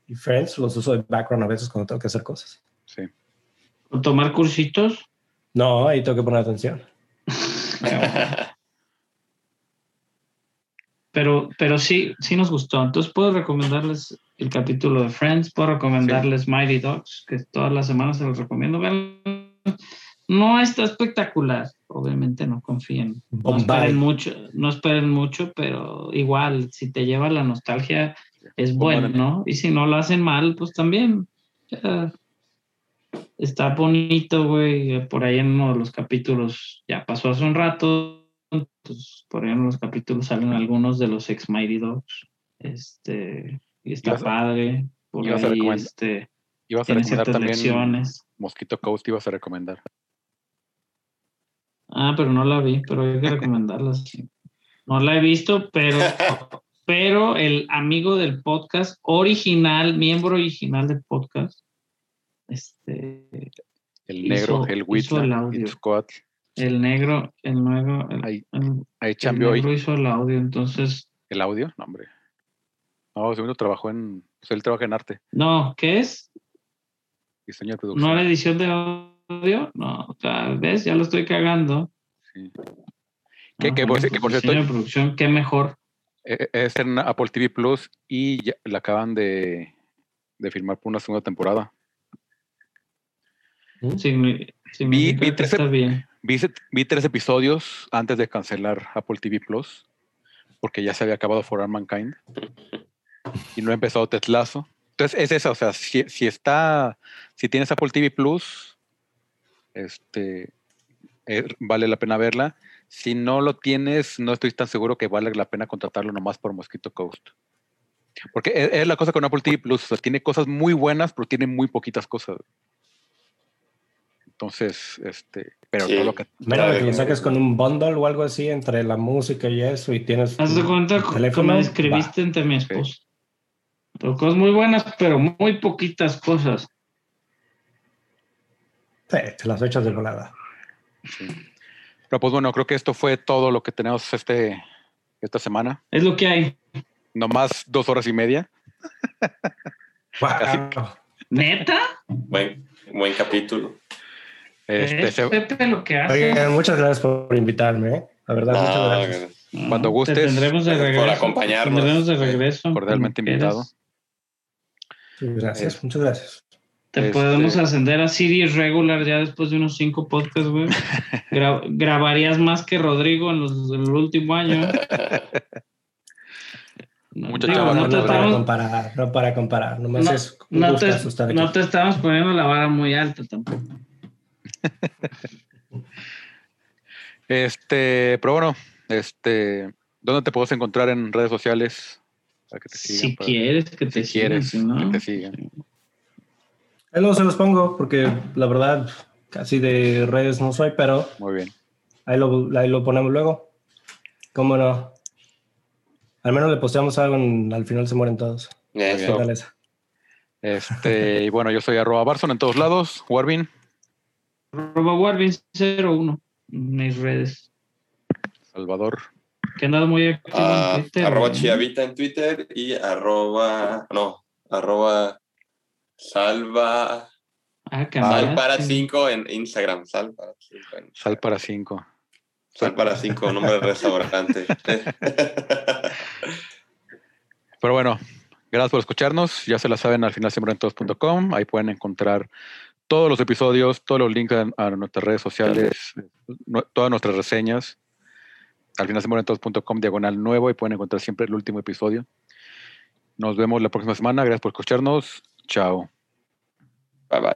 y Friends los uso de background a veces cuando tengo que hacer cosas. Sí. ¿O tomar cursitos? No, ahí tengo que poner atención. Pero, pero sí, sí nos gustó. Entonces puedo recomendarles el capítulo de Friends, puedo recomendarles Mighty Dogs, que todas las semanas se los recomiendo. No está espectacular, obviamente no confíen. No esperen mucho, no esperen mucho, pero igual, si te lleva la nostalgia, es bueno, ¿no? Y si no lo hacen mal, pues también. ya, está bonito, güey. Por ahí en uno de los capítulos, ya pasó hace un rato, pues por ahí en los capítulos salen algunos de los ex Mighty Dogs. Este, y está Ibas a- padre. Por ibas a ahí, recomendar- este, Ibas a recomendar también lecciones. Mosquito Coast, ibas a recomendar. Ah, pero no la vi, pero hay que recomendarla. sí. No la he visto, pero, pero el amigo del podcast original, miembro original del podcast, este, El Hizo- negro, el hizo Huitla, el audio. El negro, el nuevo, el, Ahí, el- ahí el chambeó negro hizo el audio, entonces, el audio, no, hombre. No, segundo trabajó en, pues él trabaja en arte, no, ¿qué es? diseño de ¿No producción. la edición de audio? No, o sea, ¿ves? Ya lo estoy cagando. sí. Que- que por- que por cierto- diseño de producción, qué mejor. Eh, eh, Es en Apple TV Plus y ya la acaban de, de filmar por una segunda temporada. Signi- significa vi está bien. Vi, vi tres episodios antes de cancelar Apple TV Plus, porque ya se había acabado For All Mankind y no ha empezado Ted Lasso. Entonces es eso, o sea, si, si está, si tienes Apple TV Plus, este, eh, vale la pena verla. Si no lo tienes, no estoy tan seguro que vale la pena contratarlo nomás por Mosquito Coast. Porque es, es la cosa con Apple TV Plus, o sea, tiene cosas muy buenas, pero tiene muy poquitas cosas. Entonces, este, pero Sí. todo lo que Menos de que lo saques con un bundle o algo así entre la música y eso y tienes Haz de cuenta me describiste entre mi esposa. Pero cosas muy buenas, pero muy poquitas cosas. Sí, te las echas de volada. Pero pues bueno, creo que esto fue todo lo que tenemos este, esta semana. Es lo que hay. Nomás dos horas y media. Wow. ¿Neta? Buen, buen capítulo. Este, Es se- Pepe lo que hace. Oigan, muchas gracias por invitarme. ¿eh? La verdad, muchas gracias. Cuando te gustes, tendremos de por regreso. acompañarnos. Tendremos de regreso. cordialmente invitado. gracias, Eh, muchas gracias. Te Este- podemos ascender a series regular ya después de unos cinco podcasts, güey. Gra- grabarías más que Rodrigo en, los, en el último año. No, Mucha digo, chava, no, no, te no para comparar, no para comparar. Nomás No, es no te, no te estamos poniendo la vara muy alta tampoco. Este, pero bueno, este, ¿dónde te puedes encontrar en redes sociales? Para que te sigan, Si para- quieres que te si sigan, quieres si no, que te sigan. Ahí luego se los pongo porque la verdad casi de redes no soy, pero Muy bien. ahí lo, ahí lo ponemos luego. ¿Cómo no? Al menos le posteamos algo en- al final se mueren todos. Eso. Este, y bueno, yo soy arroba Barson en todos lados. Warvin, arroba Warvin01 en mis redes. Salvador. Que andas muy activo Ah, en Twitter. arroba ¿no? Chiavita en Twitter y arroba, no, arroba salva, Ah, sal para 5 en Instagram, sal para 5 en Sal para cinco. Sal para 5, nombre de restaurante. Pero bueno, gracias por escucharnos. Ya se la saben al final todos.com. Ahí pueden encontrar todos los episodios, todos los links a, nuestras redes sociales, eh, todas nuestras reseñas. Al todos.com diagonal nuevo y pueden encontrar siempre el último episodio. Nos vemos la próxima semana. Gracias por escucharnos. Chao. Bye bye.